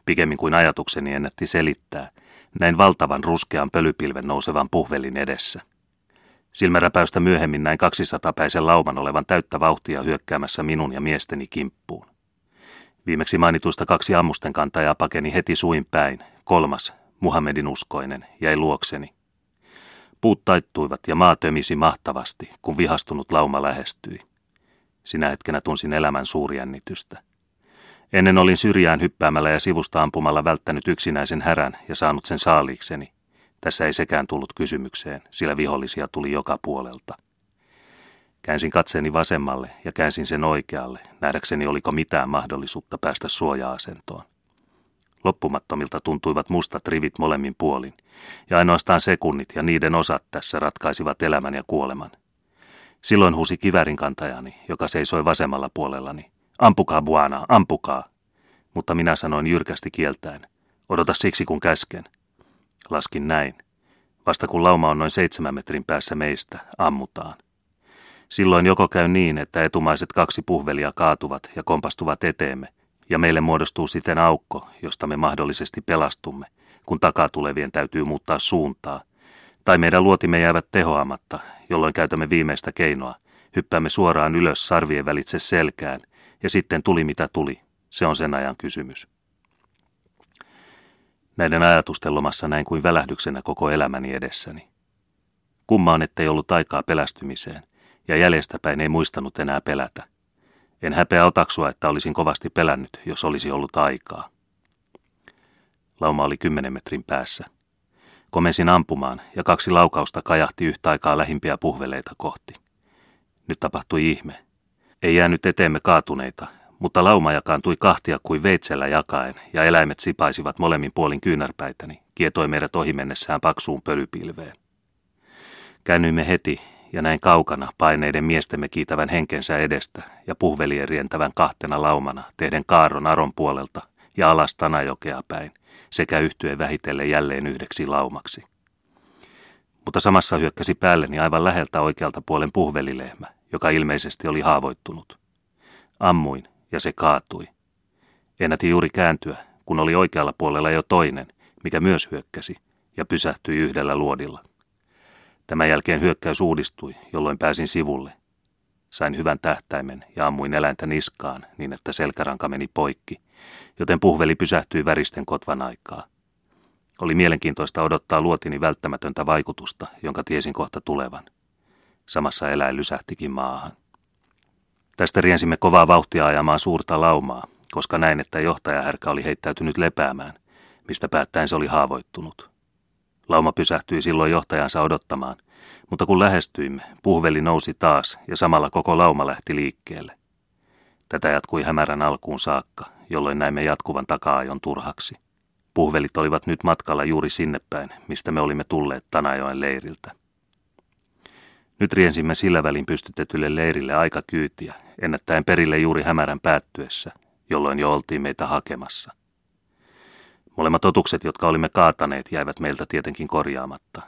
pikemmin kuin ajatukseni ennätti selittää, näin valtavan ruskean pölypilven nousevan puhvelin edessä. Silmäräpäystä myöhemmin näin 200-päisen lauman olevan täyttä vauhtia hyökkäämässä minun ja miesteni kimppuun. Viimeksi mainituista kaksi ammusten kantajaa pakeni heti suin päin. Kolmas, Muhammedin uskoinen, jäi luokseni. Puut taittuivat ja maa tömisi mahtavasti, kun vihastunut lauma lähestyi. Sinä hetkenä tunsin elämän suurjännitystä. Ennen olin syrjään hyppäämällä ja sivusta ampumalla välttänyt yksinäisen härän ja saanut sen saaliikseni – tässä ei sekään tullut kysymykseen, sillä vihollisia tuli joka puolelta. Käänsin katseeni vasemmalle ja käänsin sen oikealle, nähdäkseni oliko mitään mahdollisuutta päästä suoja-asentoon. Loppumattomilta tuntuivat mustat rivit molemmin puolin, ja ainoastaan sekunnit ja niiden osat tässä ratkaisivat elämän ja kuoleman. Silloin huusi kivärin kantajani, joka seisoi vasemmalla puolellani. Ampukaa, Buana, ampukaa! Mutta minä sanoin jyrkästi kieltäen. Odota siksi, kun käsken – Laskin näin. Vasta kun lauma on noin seitsemän metrin päässä meistä, ammutaan. Silloin joko käy niin, että etumaiset kaksi puhvelia kaatuvat ja kompastuvat eteemme, ja meille muodostuu siten aukko, josta me mahdollisesti pelastumme, kun takaa tulevien täytyy muuttaa suuntaa, tai meidän luotimme jäävät tehoamatta, jolloin käytämme viimeistä keinoa, hyppäämme suoraan ylös sarvien välitse selkään Ja sitten tuli mitä tuli. Se on sen ajan kysymys. Näiden ajatusten lomassa näin kuin välähdyksenä koko elämäni edessäni. Kummaan, ettei ollut aikaa pelästymiseen, ja jäljestäpäin ei muistanut enää pelätä. En häpeä otaksua, että olisin kovasti pelännyt, jos olisi ollut aikaa. Lauma oli kymmenen metrin päässä. Komensin ampumaan, ja kaksi laukausta kajahti yhtä aikaa lähimpiä puhveleita kohti. Nyt tapahtui ihme. Ei jäänyt eteemme kaatuneita, mutta lauma jakaantui kahtia kuin veitsellä jakaen, ja eläimet sipaisivat molemmin puolin kyynärpäitäni, kietoi meidät ohi mennessään paksuun pölypilveen. Käännyimme heti, ja näin kaukana paineiden miestemme kiitävän henkensä edestä ja puhvelien rientävän kahtena laumana tehden kaaron aron puolelta ja alas Tanajokea päin, sekä yhtyen vähitellen jälleen yhdeksi laumaksi. Mutta samassa hyökkäsi päälleni aivan läheltä oikealta puolen puhvelilehmä, joka ilmeisesti oli haavoittunut. Ammuin, ja se kaatui. Ennäti juuri kääntyä, kun oli oikealla puolella jo toinen, mikä myös hyökkäsi, ja pysähtyi yhdellä luodilla. Tämän jälkeen hyökkäys uudistui, jolloin pääsin sivulle. Sain hyvän tähtäimen ja ammuin eläintä niskaan niin, että selkäranka meni poikki, joten puhveli pysähtyi väristen kotvan aikaa. Oli mielenkiintoista odottaa luotini välttämätöntä vaikutusta, jonka tiesin kohta tulevan. Samassa eläin lysähtikin maahan. Tästä riensimme kovaa vauhtia ajamaan suurta laumaa, koska näin, että johtajahärkä oli heittäytynyt lepäämään, mistä päättäen se oli haavoittunut. Lauma pysähtyi silloin johtajansa odottamaan, mutta kun lähestyimme, puhveli nousi taas ja samalla koko lauma lähti liikkeelle. Tätä jatkui hämärän alkuun saakka, jolloin näimme jatkuvan takaajon turhaksi. Puhvelit olivat nyt matkalla juuri sinne päin, mistä me olimme tulleet Tanajoen leiriltä. Nyt riensimme sillä välin pystytetylle leirille aika kyytiä, ennättäen perille juuri hämärän päättyessä, jolloin jo oltiin meitä hakemassa. Molemmat otukset, jotka olimme kaataneet, jäivät meiltä tietenkin korjaamatta.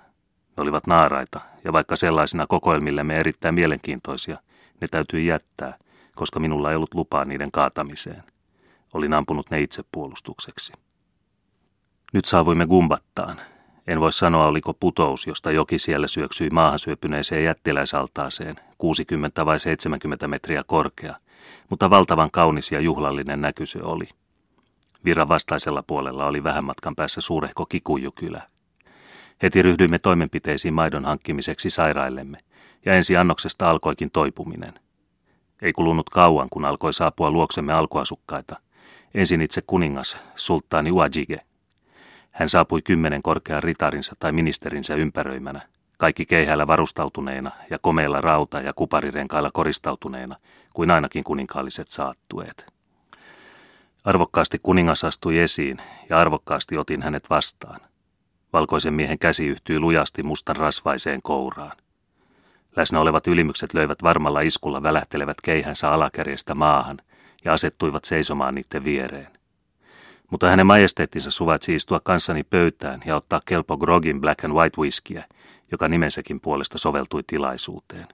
Ne olivat naaraita, ja vaikka sellaisina kokoelmillemme erittäin mielenkiintoisia, ne täytyi jättää, koska minulla ei ollut lupaa niiden kaatamiseen. Olin ampunut ne itse puolustukseksi. Nyt saavuimme Gumbattaan. En voi sanoa, oliko putous, josta joki siellä syöksyi maahan syöpyneeseen jättiläisaltaaseen, 60 vai 70 metriä korkea, mutta valtavan kaunis ja juhlallinen näky se oli – Virran vastaisella puolella oli vähän matkan päässä suurehko kikujukylä. Heti ryhdyimme toimenpiteisiin maidon hankkimiseksi sairaillemme, ja ensi annoksesta alkoikin toipuminen. Ei kulunut kauan, kun alkoi saapua luoksemme alkuasukkaita. Ensin itse kuningas, sulttaani Uajige. Hän saapui kymmenen korkean ritarinsa tai ministerinsä ympäröimänä, kaikki keihällä varustautuneena ja komeilla rauta- ja kuparirenkailla koristautuneena, kuin ainakin kuninkaalliset saattueet. Arvokkaasti kuningas astui esiin ja arvokkaasti otin hänet vastaan. Valkoisen miehen käsi yhtyi lujasti mustan rasvaiseen kouraan. Läsnä olevat ylimykset löivät varmalla iskulla välähtelevät keihänsä alakärjestä maahan ja asettuivat seisomaan niiden viereen. Mutta hänen majesteettinsa suvaitsi istua kanssani pöytään ja ottaa kelpo grogin black and white whiskiä, joka nimensäkin puolesta soveltui tilaisuuteen.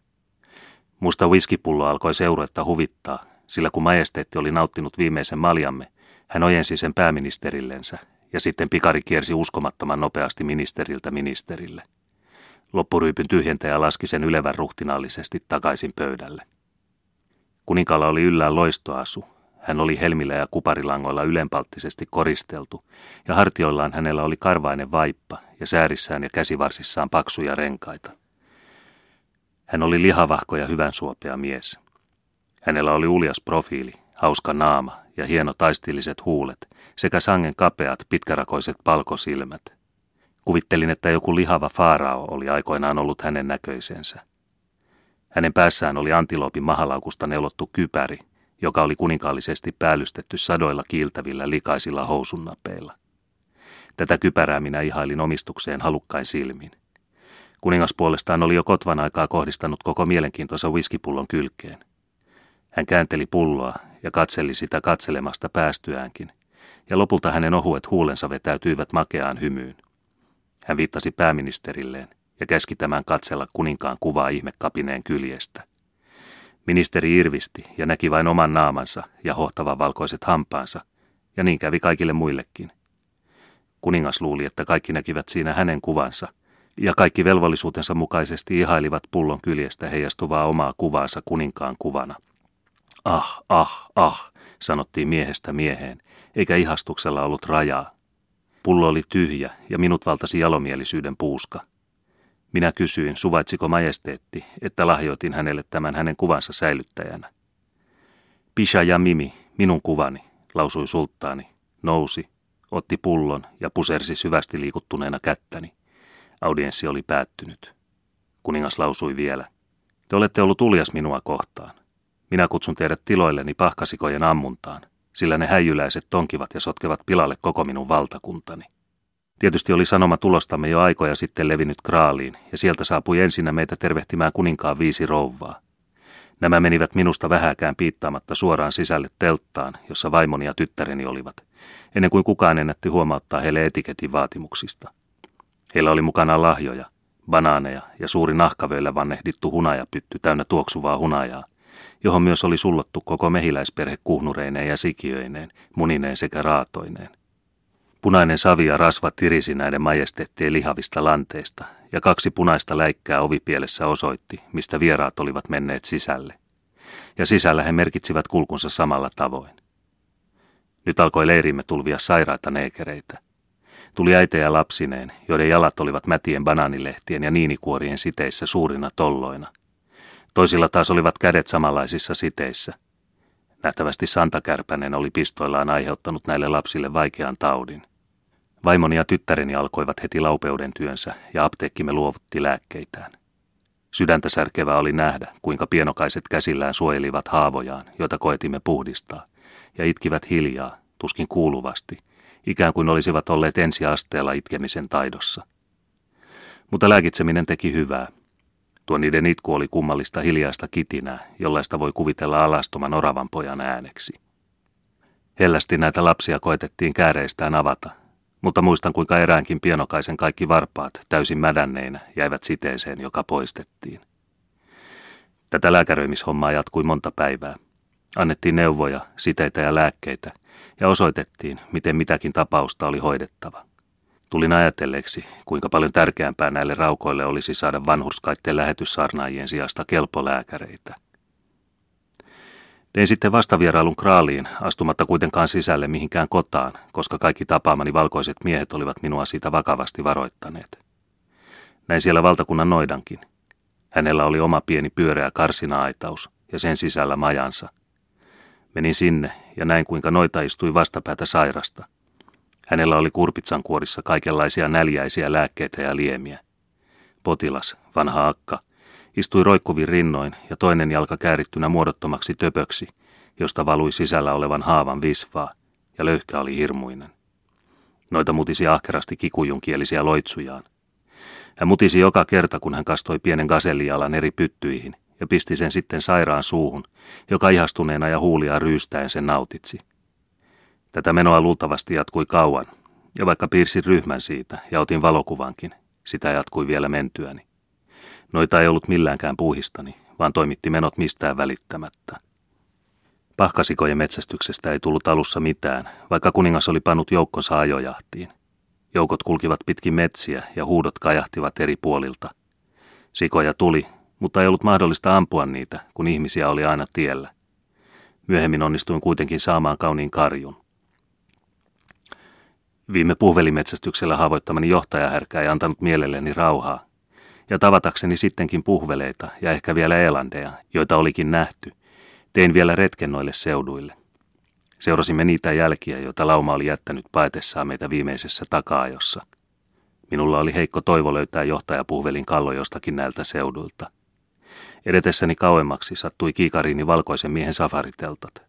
Musta whiskipullo alkoi seuruetta huvittaa, sillä kun majesteetti oli nauttinut viimeisen maljamme, hän ojensi sen pääministerillensä ja sitten pikari kiersi uskomattoman nopeasti ministeriltä ministerille. Loppuryypyn tyhjentäjä laski sen ylevän ruhtinaallisesti takaisin pöydälle. Kuninkaalla oli yllään loistoasu. Hän oli helmillä ja kuparilangoilla ylenpalttisesti koristeltu, ja hartioillaan hänellä oli karvainen vaippa ja säärissään ja käsivarsissaan paksuja renkaita. Hän oli lihavahko ja hyvän suopea mies. Hänellä oli uljas profiili, hauska naama ja hieno taistilliset huulet sekä sangen kapeat, pitkärakoiset palkosilmät. Kuvittelin, että joku lihava faarao oli aikoinaan ollut hänen näköisensä. Hänen päässään oli antiloopin mahalaukusta neulottu kypäri, joka oli kuninkaallisesti päällystetty sadoilla kiiltävillä likaisilla housunnapeilla. Tätä kypärää minä ihailin omistukseen halukkain silmin. Kuningas puolestaan oli jo kotvan aikaa kohdistanut koko mielenkiintoisen whiskypullon kylkeen. Hän käänteli pulloa ja katseli sitä katselemasta päästyäänkin, ja lopulta hänen ohuet huulensa vetäytyivät makeaan hymyyn. Hän viittasi pääministerilleen ja käski tämän katsella kuninkaan kuvaa ihmekapineen kyljestä. Ministeri irvisti ja näki vain oman naamansa ja hohtavan valkoiset hampaansa, ja niin kävi kaikille muillekin. Kuningas luuli, että kaikki näkivät siinä hänen kuvansa, ja kaikki velvollisuutensa mukaisesti ihailivat pullon kyljestä heijastuvaa omaa kuvaansa kuninkaan kuvana – Ah, ah, ah, sanottiin miehestä mieheen, eikä ihastuksella ollut rajaa. Pullo oli tyhjä ja minut valtasi jalomielisyyden puuska. Minä kysyin, suvaitsiko majesteetti, että lahjoitin hänelle tämän hänen kuvansa säilyttäjänä. Pisha ja Mimi, minun kuvani, lausui sulttaani, nousi, otti pullon ja pusersi syvästi liikuttuneena kättäni. Audienssi oli päättynyt. Kuningas lausui vielä. Te olette ollut uljas minua kohtaan. Minä kutsun teidät tiloilleni pahkasikojen ammuntaan, sillä ne häijyläiset tonkivat ja sotkevat pilalle koko minun valtakuntani. Tietysti oli sanoma tulostamme jo aikoja sitten levinnyt Kraaliin, ja sieltä saapui ensinnä meitä tervehtimään kuninkaan viisi rouvaa. Nämä menivät minusta vähäkään piittaamatta suoraan sisälle telttaan, jossa vaimoni ja tyttäreni olivat, ennen kuin kukaan ennätti huomauttaa heille etiketin vaatimuksista. Heillä oli mukana lahjoja, banaaneja ja suuri nahkavöillä vannehdittu hunajapytty täynnä tuoksuvaa hunajaa, johon myös oli sullottu koko mehiläisperhe kuhnureineen ja sikiöineen, munineen sekä raatoineen. Punainen savi ja rasva tirisi näiden majesteettien lihavista lanteista, ja kaksi punaista läikkää ovipielessä osoitti, mistä vieraat olivat menneet sisälle. Ja sisällä he merkitsivät kulkunsa samalla tavoin. Nyt alkoi leirimme tulvia sairaita neekereitä. Tuli äitejä lapsineen, joiden jalat olivat mätien banaanilehtien ja niinikuorien siteissä suurina tolloina. Toisilla taas olivat kädet samanlaisissa siteissä. Nähtävästi Santa Kärpänen oli pistoillaan aiheuttanut näille lapsille vaikean taudin. Vaimoni ja tyttäreni alkoivat heti laupeuden työnsä ja apteekkimme luovutti lääkkeitään. Sydäntä särkevää oli nähdä, kuinka pienokaiset käsillään suojelivat haavojaan, joita koetimme puhdistaa, ja itkivät hiljaa, tuskin kuuluvasti, ikään kuin olisivat olleet ensiasteella itkemisen taidossa. Mutta lääkitseminen teki hyvää. Tuo niiden itku oli kummallista hiljaista kitinää, jollaista voi kuvitella alastoman oravan pojan ääneksi. Hellästi näitä lapsia koetettiin kääreistään avata, mutta muistan kuinka eräänkin pienokaisen kaikki varpaat täysin mädänneinä jäivät siteeseen, joka poistettiin. Tätä lääkäröimishommaa jatkui monta päivää. Annettiin neuvoja, siteitä ja lääkkeitä ja osoitettiin, miten mitäkin tapausta oli hoidettava. Tulin ajatelleeksi, kuinka paljon tärkeämpää näille raukoille olisi saada vanhurskaitten lähetyssaarnaajien sijasta kelpolääkäreitä – Tein sitten vastavierailun kraaliin, astumatta kuitenkaan sisälle mihinkään kotaan, koska kaikki tapaamani valkoiset miehet olivat minua siitä vakavasti varoittaneet. Näin siellä valtakunnan noidankin. Hänellä oli oma pieni pyöreä karsina-aitaus ja sen sisällä majansa. Menin sinne ja näin kuinka noita istui vastapäätä sairasta. Hänellä oli kurpitsan kuorissa kaikenlaisia näljäisiä lääkkeitä ja liemiä. Potilas, vanha akka, istui roikkuvin rinnoin ja toinen jalka käärittynä muodottomaksi töpöksi, josta valui sisällä olevan haavan visvaa, ja löyhkä oli hirmuinen. Noita mutisi ahkerasti kikujunkielisiä loitsujaan. Hän mutisi joka kerta, kun hän kastoi pienen gasellialan eri pyttyihin ja pisti sen sitten sairaan suuhun, joka ihastuneena ja huulia ryystäen sen nautitsi. Tätä menoa luultavasti jatkui kauan, ja vaikka piirsin ryhmän siitä ja otin valokuvankin, sitä jatkui vielä mentyäni. Noita ei ollut milläänkään puuhistani, vaan toimitti menot mistään välittämättä. Pahkasikojen metsästyksestä ei tullut alussa mitään, vaikka kuningas oli pannut joukkonsa ajojahtiin. Joukot kulkivat pitkin metsiä ja huudot kajahtivat eri puolilta. Sikoja tuli, mutta ei ollut mahdollista ampua niitä, kun ihmisiä oli aina tiellä. Myöhemmin onnistuin kuitenkin saamaan kauniin karjun. Viime puhvelimetsästyksellä haavoittamani johtajahärkä ei antanut mielelleni rauhaa, ja tavatakseni sittenkin puhveleita ja ehkä vielä elandeja, joita olikin nähty, tein vielä retken noille seuduille. Seurasimme niitä jälkiä, joita lauma oli jättänyt paetessaan meitä viimeisessä takaajossa. Minulla oli heikko toivo löytää johtajapuhvelin kallo jostakin näiltä seuduilta. Edetessäni kauemmaksi sattui kiikariini valkoisen miehen safariteltat.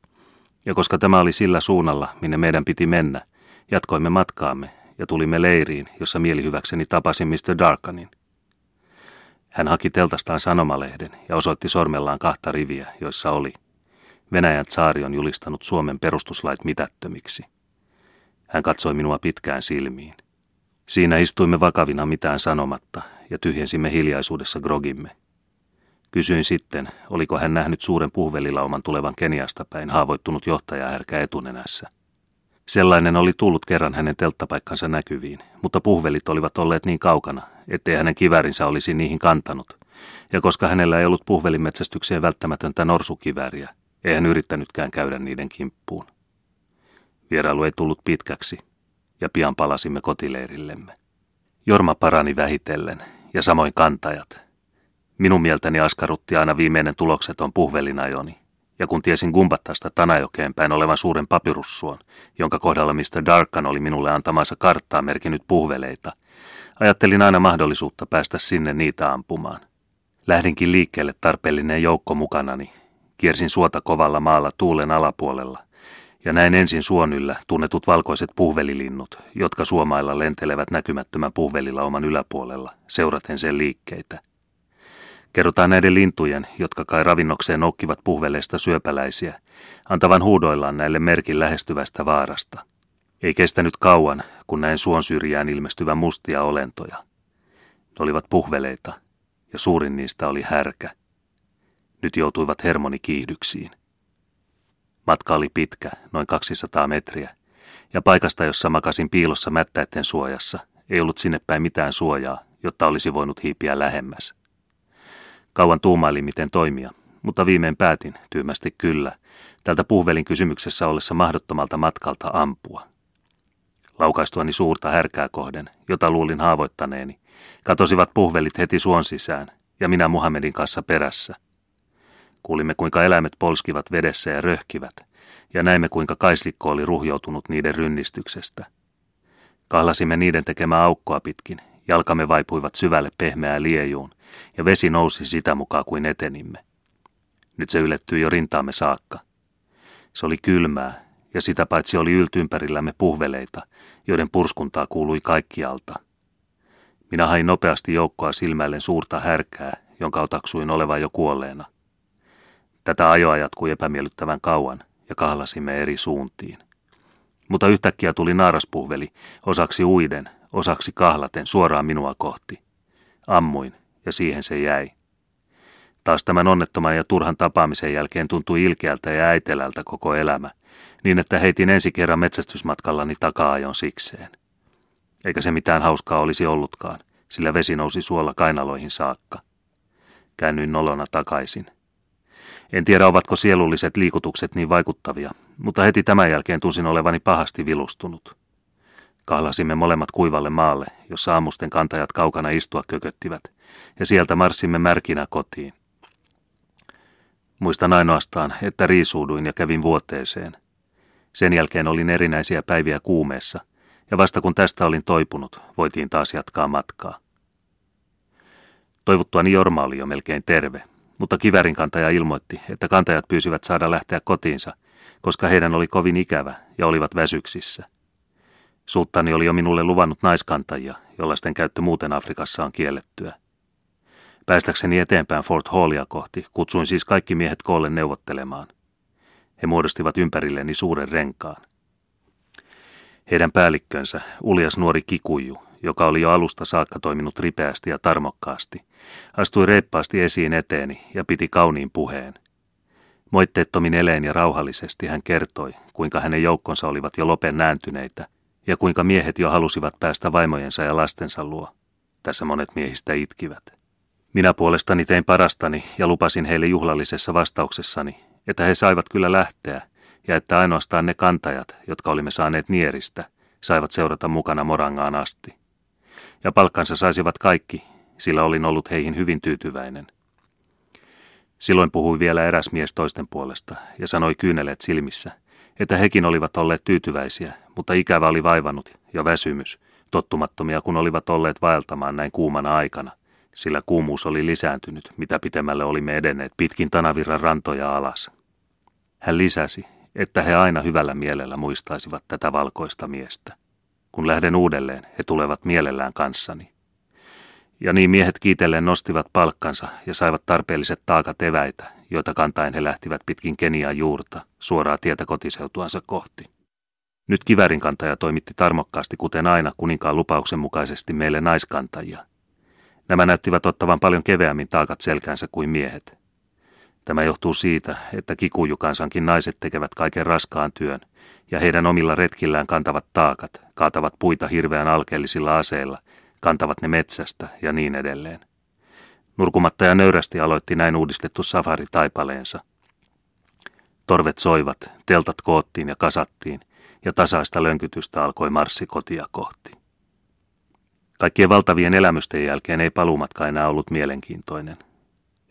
Ja koska tämä oli sillä suunnalla, minne meidän piti mennä, jatkoimme matkaamme ja tulimme leiriin, jossa mielihyväkseni tapasin Mr. Darkanin. Hän haki teltastaan sanomalehden ja osoitti sormellaan kahta riviä, joissa oli Venäjän tsaari on julistanut Suomen perustuslait mitättömiksi. Hän katsoi minua pitkään silmiin. Siinä istuimme vakavina mitään sanomatta ja tyhjensimme hiljaisuudessa grogimme. Kysyin sitten, oliko hän nähnyt suuren puhvelilauman tulevan Keniasta päin haavoittunut johtajahärkä etunenässä. Sellainen oli tullut kerran hänen telttapaikkansa näkyviin, mutta puhvelit olivat olleet niin kaukana, ettei hänen kivärinsä olisi niihin kantanut. Ja koska hänellä ei ollut puhvelimetsästykseen välttämätöntä norsukivääriä, Eihän yrittänytkään käydä niiden kimppuun. Vierailu ei tullut pitkäksi, ja pian palasimme kotileirillemme. Jorma parani vähitellen, ja samoin kantajat. Minun mieltäni askarutti aina viimeinen tulokseton puhvelinajoni, ja kun tiesin Gumbattasta Tanajokeen päin olevan suuren papyrussuon, jonka kohdalla Mr. Darkan oli minulle antamansa karttaa merkinnyt puhveleita, ajattelin aina mahdollisuutta päästä sinne niitä ampumaan. Lähdinkin liikkeelle tarpeellinen joukko mukanani. Kiersin suota kovalla maalla tuulen alapuolella, ja näin ensin suon yllä tunnetut valkoiset puhvelilinnut, jotka suomailla lentelevät näkymättömän puhvelilla oman yläpuolella, seuraten sen liikkeitä. Kerrotaan näiden lintujen, jotka kai ravinnokseen noukkivat puhveleista syöpäläisiä, antavan huudoillaan näille merkin lähestyvästä vaarasta. Ei kestänyt kauan, kun näin suon syrjään ilmestyvän mustia olentoja. Ne olivat puhveleita, ja suurin niistä oli härkä. Nyt joutuivat hermoni kiihdyksiin. Matka oli pitkä, noin 200 metriä, ja paikasta, jossa makasin piilossa mättäitten suojassa, ei ollut sinne päin mitään suojaa, jotta olisi voinut hiipiä lähemmäs. Kauan tuumailin, miten toimia, mutta viimein päätin, tyhmästi kyllä, tältä puhvelin kysymyksessä ollessa mahdottomalta matkalta ampua. Laukaistuani suurta härkää kohden, jota luulin haavoittaneeni, katosivat puhvelit heti suon sisään, ja minä Muhammedin kanssa perässä. Kuulimme, kuinka eläimet polskivat vedessä ja röhkivät, ja näimme, kuinka kaislikko oli ruhjoutunut niiden rynnistyksestä. Kahlasimme niiden tekemää aukkoa pitkin, jalkamme vaipuivat syvälle pehmeään liejuun, ja vesi nousi sitä mukaan kuin etenimme. Nyt se ylettyi jo rintaamme saakka. Se oli kylmää, ja sitä paitsi oli yltyympärillämme puhveleita, joiden purskuntaa kuului kaikkialta. Minä hain nopeasti joukkoa silmäillen suurta härkää, jonka otaksuin olevan jo kuolleena. Tätä ajoa jatkui epämiellyttävän kauan, ja kahlasimme eri suuntiin. Mutta yhtäkkiä tuli naaraspuhveli, osaksi uiden, osaksi kahlaten suoraan minua kohti. Ammuin, ja siihen se jäi. Taas tämän onnettoman ja turhan tapaamisen jälkeen tuntui ilkeältä ja äitelältä koko elämä, niin että heitin ensi kerran metsästysmatkallani taka-ajon sikseen. Eikä se mitään hauskaa olisi ollutkaan, sillä vesi nousi suolla kainaloihin saakka. Käännyin nolona takaisin. En tiedä, ovatko sielulliset liikutukset niin vaikuttavia, mutta heti tämän jälkeen tunsin olevani pahasti vilustunut. Kahlasimme molemmat kuivalle maalle, jossa aamusten kantajat kaukana istua kököttivät, ja sieltä marssimme märkinä kotiin. Muistan ainoastaan, että riisuuduin ja kävin vuoteeseen. Sen jälkeen olin erinäisiä päiviä kuumeessa, ja vasta kun tästä olin toipunut, voitiin taas jatkaa matkaa. Toivuttuani Jorma oli jo melkein terve, mutta kivärin kantaja ilmoitti, että kantajat pyysivät saada lähteä kotiinsa, koska heidän oli kovin ikävä ja olivat väsyksissä – Sulttani oli jo minulle luvannut naiskantajia, jollaisten käyttö muuten Afrikassa on kiellettyä. Päästäkseni eteenpäin Fort Hallia kohti, kutsuin siis kaikki miehet koolle neuvottelemaan. He muodostivat ympärilleni suuren renkaan. Heidän päällikkönsä, uljas nuori kikuju, joka oli jo alusta saakka toiminut ripeästi ja tarmokkaasti, astui reippaasti esiin eteeni ja piti kauniin puheen. Moitteettomin eleen ja rauhallisesti hän kertoi, kuinka hänen joukkonsa olivat jo lopen nääntyneitä – ja kuinka miehet jo halusivat päästä vaimojensa ja lastensa luo. Tässä monet miehistä itkivät. Minä puolestani tein parastani ja lupasin heille juhlallisessa vastauksessani, että he saivat kyllä lähteä ja että ainoastaan ne kantajat, jotka olimme saaneet Nieristä, saivat seurata mukana Morangaan asti. Ja palkkansa saisivat kaikki, sillä olin ollut heihin hyvin tyytyväinen. Silloin puhui vielä eräs mies toisten puolesta ja sanoi kyyneleet silmissä – että hekin olivat olleet tyytyväisiä, mutta ikävä oli vaivannut ja väsymys, tottumattomia kun olivat olleet vaeltamaan näin kuumana aikana, sillä kuumuus oli lisääntynyt, mitä pitemmälle olimme edenneet pitkin Tanavirran rantoja alas. Hän lisäsi, että he aina hyvällä mielellä muistaisivat tätä valkoista miestä. Kun lähden uudelleen, he tulevat mielellään kanssani. Ja niin miehet kiitellen nostivat palkkansa ja saivat tarpeelliset taakat eväitä, joita kantaen he lähtivät pitkin Keniaa juurta, suoraa tietä kotiseutuansa kohti. Nyt kivärin kantaja toimitti tarmokkaasti kuten aina kuninkaan lupauksen mukaisesti meille naiskantajia. Nämä näyttivät ottavan paljon keveämmin taakat selkänsä kuin miehet. Tämä johtuu siitä, että kikujukansankin naiset tekevät kaiken raskaan työn, ja heidän omilla retkillään kantavat taakat, kaatavat puita hirveän alkeellisilla aseilla, kantavat ne metsästä ja niin edelleen. Nurkumatta ja nöyrästi aloitti näin uudistettu safari taipaleensa. Torvet soivat, teltat koottiin ja kasattiin, ja tasaista lönkytystä alkoi marssi kotia kohti. Kaikkien valtavien elämysten jälkeen ei paluumatka enää ollut mielenkiintoinen.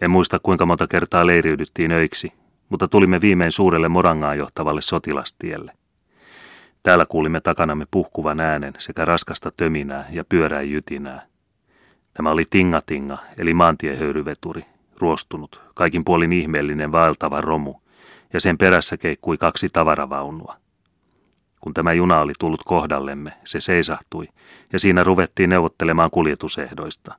En muista kuinka monta kertaa leiriydyttiin öiksi, mutta tulimme viimein suurelle Morangaan johtavalle sotilastielle. Täällä kuulimme takanamme puhkuvan äänen sekä raskasta töminää ja pyörää jytinää. Tämä oli Tingatinga, eli maantiehöyryveturi, ruostunut, kaikin puolin ihmeellinen vaeltava romu, ja sen perässä keikkui kaksi tavaravaunua. Kun tämä juna oli tullut kohdallemme, se seisahtui, ja siinä ruvettiin neuvottelemaan kuljetusehdoista.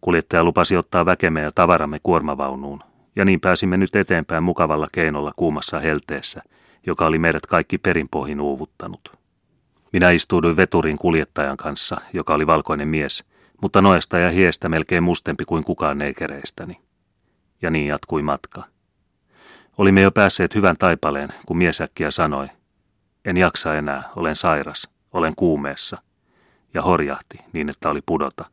Kuljettaja lupasi ottaa väkemme ja tavaramme kuormavaunuun, ja niin pääsimme nyt eteenpäin mukavalla keinolla kuumassa helteessä, joka oli meidät kaikki perinpohjin uuvuttanut. Minä istuuduin veturin kuljettajan kanssa, joka oli valkoinen mies, mutta noesta ja hiestä melkein mustempi kuin kukaan neikereistäni. Ja niin jatkui matka. Olimme jo päässeet hyvän taipaleen, kun miesäkkiä sanoi, en jaksa enää, olen sairas, olen kuumeessa. Ja horjahti niin, että oli pudota.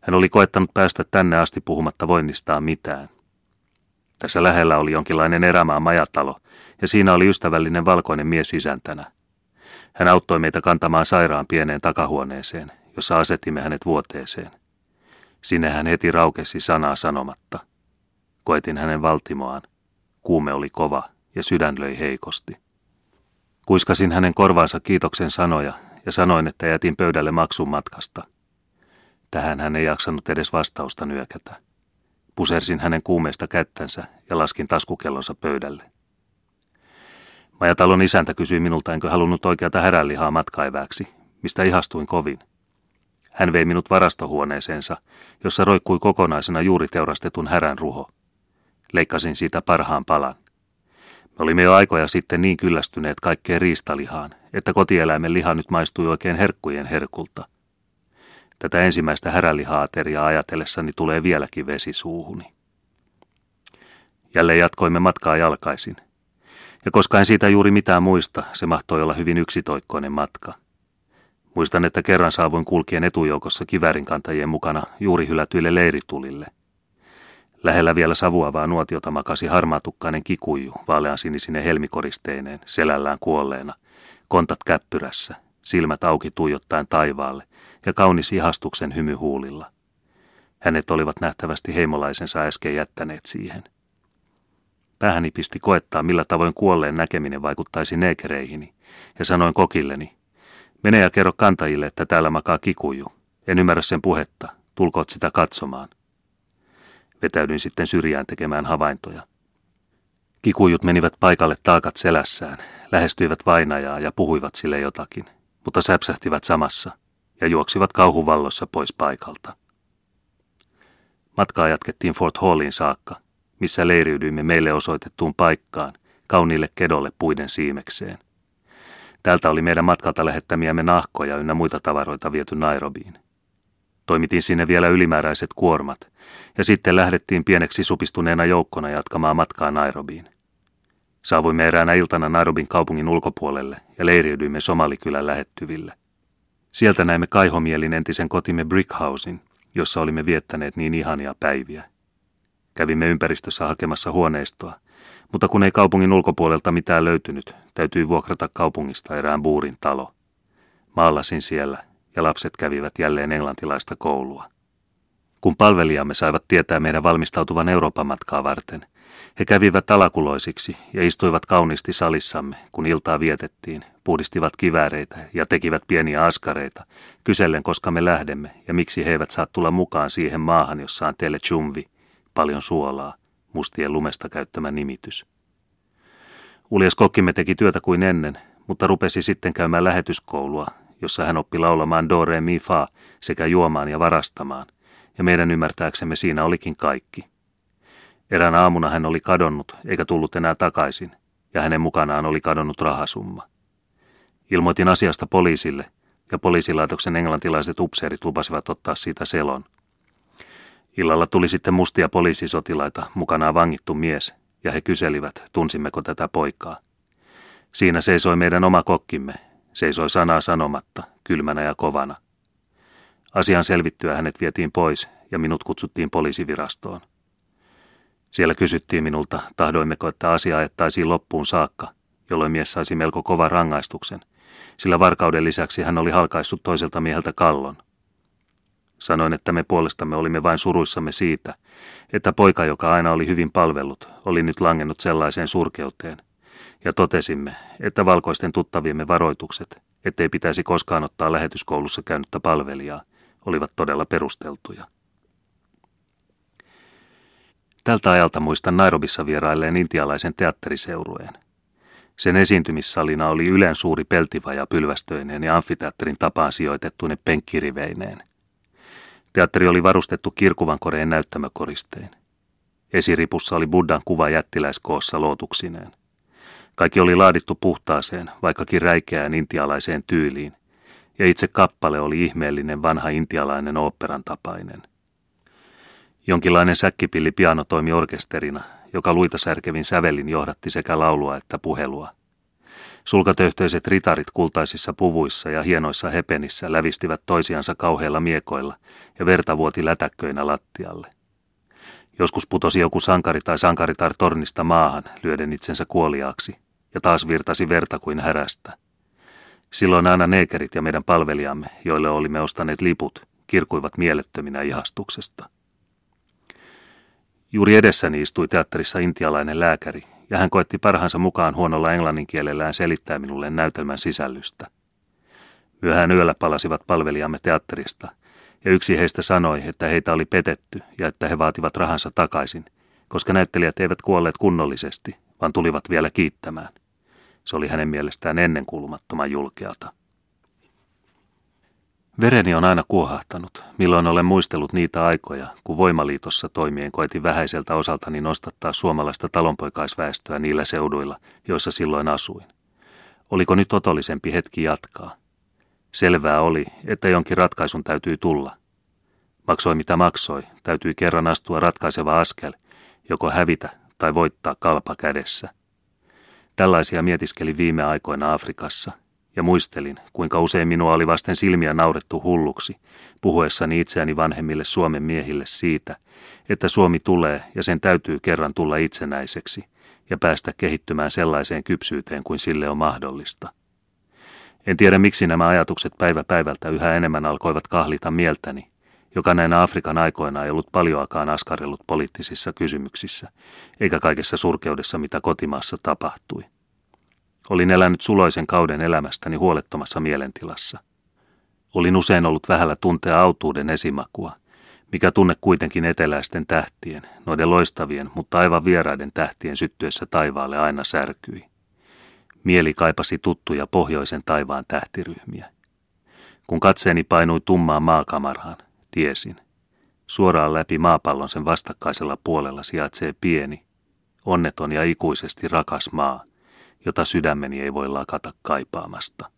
Hän oli koettanut päästä tänne asti puhumatta voinnistaan mitään. Tässä lähellä oli jonkinlainen erämaan majatalo, ja siinä oli ystävällinen valkoinen mies isäntänä. Hän auttoi meitä kantamaan sairaan pieneen takahuoneeseen, jossa asettimme hänet vuoteeseen. Sinne hän heti raukesi sanaa sanomatta. Koetin hänen valtimoaan. Kuume oli kova ja sydän löi heikosti. Kuiskasin hänen korvaansa kiitoksen sanoja ja sanoin, että jätin pöydälle maksun matkasta. Tähän hän ei jaksanut edes vastausta nyökätä. Pusersin hänen kuumeista kättänsä ja laskin taskukellonsa pöydälle. Majatalon isäntä kysyi minulta, enkö halunnut oikeata häränlihaa matkaiväksi, mistä ihastuin kovin. Hän vei minut varastohuoneeseensa, jossa roikkui kokonaisena juuri teurastetun härän ruho. Leikkasin siitä parhaan palan. Me olimme jo aikoja sitten niin kyllästyneet kaikkeen riistalihaan, että kotieläimen liha nyt maistui oikein herkkujen herkulta. Tätä ensimmäistä härälihaateriaa ajatellessani tulee vieläkin vesi suuhuni. Jälleen jatkoimme matkaa jalkaisin. Ja koska en siitä juuri mitään muista, se mahtoi olla hyvin yksitoikkoinen matka. Muistan, että kerran saavuin kulkien etujoukossa kivärinkantajien mukana juuri hylätyille leiritulille – Lähellä vielä savuavaa nuotiota makasi harmaatukkainen kikuju, vaalean sinisine helmikoristeineen, selällään kuolleena, kontat käppyrässä, silmät auki tuijottaen taivaalle ja kaunis ihastuksen hymy huulilla. Hänet olivat nähtävästi heimolaisensa äsken jättäneet siihen. Päähäni pisti koettaa, millä tavoin kuolleen näkeminen vaikuttaisi neekereihini, ja sanoin kokilleni, mene ja kerro kantajille, että täällä makaa kikuju. En ymmärrä sen puhetta, tulkoot sitä katsomaan. Vetäydyin sitten syrjään tekemään havaintoja. Kikujut menivät paikalle taakat selässään, lähestyivät vainajaa ja puhuivat sille jotakin, mutta säpsähtivät samassa ja juoksivat kauhuvallossa pois paikalta. Matkaa jatkettiin Fort Hallin saakka, missä leiriydyimme meille osoitettuun paikkaan, kauniille kedolle puiden siimekseen. Täältä oli meidän matkalta lähettämiämme nahkoja ynnä muita tavaroita viety Nairobiin. Toimitin sinne vielä ylimääräiset kuormat, ja sitten lähdettiin pieneksi supistuneena joukkona jatkamaan matkaa Nairobiin. Saavuimme eräänä iltana Nairobin kaupungin ulkopuolelle ja leiriytyimme Somalikylän lähettyville. Sieltä näimme kaihomielin entisen kotimme Brickhousein, jossa olimme viettäneet niin ihania päiviä. Kävimme ympäristössä hakemassa huoneistoa, mutta kun ei kaupungin ulkopuolelta mitään löytynyt, täytyi vuokrata kaupungista erään buurin talo. Maallasin siellä ja lapset kävivät jälleen englantilaista koulua. Kun palvelijamme saivat tietää meidän valmistautuvan Euroopan matkaa varten, he kävivät alakuloisiksi ja istuivat kauniisti salissamme, kun iltaa vietettiin, puhdistivat kivääreitä ja tekivät pieniä askareita, kysellen koska me lähdemme ja miksi he eivät saa tulla mukaan siihen maahan, jossa on teille chumvi, paljon suolaa, mustien lumesta käyttämä nimitys. Uljas kokkimme teki työtä kuin ennen, mutta rupesi sitten käymään lähetyskoulua, jossa hän oppi laulamaan do, re, mi, fa sekä juomaan ja varastamaan, ja meidän ymmärtääksemme siinä olikin kaikki. Erään aamuna hän oli kadonnut eikä tullut enää takaisin, ja hänen mukanaan oli kadonnut rahasumma. Ilmoitin asiasta poliisille, ja poliisilaitoksen englantilaiset upseerit lupasivat ottaa siitä selon. Illalla tuli sitten mustia poliisisotilaita, mukanaan vangittu mies, ja he kyselivät, tunsimmeko tätä poikaa. Siinä seisoi meidän oma kokkimme, Seisoi sanaa sanomatta, kylmänä ja kovana. Asian selvittyä hänet vietiin pois ja minut kutsuttiin poliisivirastoon. Siellä kysyttiin minulta, tahdoimmeko, että asia ajettaisiin loppuun saakka, jolloin mies saisi melko kova rangaistuksen, sillä varkauden lisäksi hän oli halkaissut toiselta mieheltä kallon. Sanoin, että me puolestamme olimme vain suruissamme siitä, että poika, joka aina oli hyvin palvellut, oli nyt langennut sellaiseen surkeuteen, ja totesimme, että valkoisten tuttaviemme varoitukset, ettei pitäisi koskaan ottaa lähetyskoulussa käynyttä palvelijaa, olivat todella perusteltuja. Tältä ajalta muistan Nairobissa vierailleen intialaisen teatteriseurueen. Sen esiintymissalina oli ylen suuri peltivaja pylvästöineen ja amfiteatterin tapaan sijoitettuinen penkkiriveineen. Teatteri oli varustettu kirkuvan koreen näyttämökoristein. Esiripussa oli Buddhan kuva jättiläiskoossa lootuksineen. Kaikki oli laadittu puhtaaseen, vaikkakin räikeään intialaiseen tyyliin, ja itse kappale oli ihmeellinen vanha intialainen oopperan tapainen. Jonkinlainen säkkipilli piano toimi orkesterina, joka luita särkevin sävelin johdatti sekä laulua että puhelua. Sulkatöhtöiset ritarit kultaisissa puvuissa ja hienoissa hepenissä lävistivät toisiansa kauheilla miekoilla ja verta vuoti lätäkköinä lattialle. Joskus putosi joku sankari tai sankaritar tornista maahan, lyöden itsensä kuoliaaksi, ja taas virtasi verta kuin härästä. Silloin aina neekerit ja meidän palvelijamme, joille olimme ostaneet liput, kirkuivat mielettöminä ihastuksesta. Juuri edessäni istui teatterissa intialainen lääkäri, ja hän koetti parhaansa mukaan huonolla englanninkielellään selittää minulle näytelmän sisällystä. Myöhään yöllä palasivat palvelijamme teatterista, ja yksi heistä sanoi, että heitä oli petetty ja että he vaativat rahansa takaisin, koska näyttelijät eivät kuolleet kunnollisesti, vaan tulivat vielä kiittämään. Se oli hänen mielestään ennenkuulumattoman julkealta. Vereni on aina kuohahtanut, milloin olen muistellut niitä aikoja, kun voimaliitossa toimien koetin vähäiseltä osaltani nostattaa suomalaista talonpoikaisväestöä niillä seuduilla, joissa silloin asuin. Oliko nyt otollisempi hetki jatkaa? Selvää oli, että jonkin ratkaisun täytyy tulla. Maksoi mitä maksoi, täytyy kerran astua ratkaiseva askel, joko hävitä tai voittaa kalpa kädessä. Tällaisia mietiskelin viime aikoina Afrikassa, ja muistelin, kuinka usein minua oli vasten silmiä naurettu hulluksi, puhuessani itseäni vanhemmille Suomen miehille siitä, että Suomi tulee ja sen täytyy kerran tulla itsenäiseksi ja päästä kehittymään sellaiseen kypsyyteen kuin sille on mahdollista. En tiedä miksi nämä ajatukset päivä päivältä yhä enemmän alkoivat kahlita mieltäni, joka näinä Afrikan aikoina ei ollut paljoakaan askarellut poliittisissa kysymyksissä, eikä kaikessa surkeudessa, mitä kotimaassa tapahtui. Olin elänyt suloisen kauden elämästäni huolettomassa mielentilassa. Olin usein ollut vähällä tuntea autuuden esimakua, mikä tunne kuitenkin eteläisten tähtien, noiden loistavien, mutta aivan vieraiden tähtien syttyessä taivaalle aina särkyi. Mieli kaipasi tuttuja pohjoisen taivaan tähtiryhmiä. Kun katseeni painui tummaan maakamarhaan, tiesin. Suoraan läpi maapallon sen vastakkaisella puolella sijaitsee pieni, onneton ja ikuisesti rakas maa – jota sydämeni ei voi lakata kaipaamasta.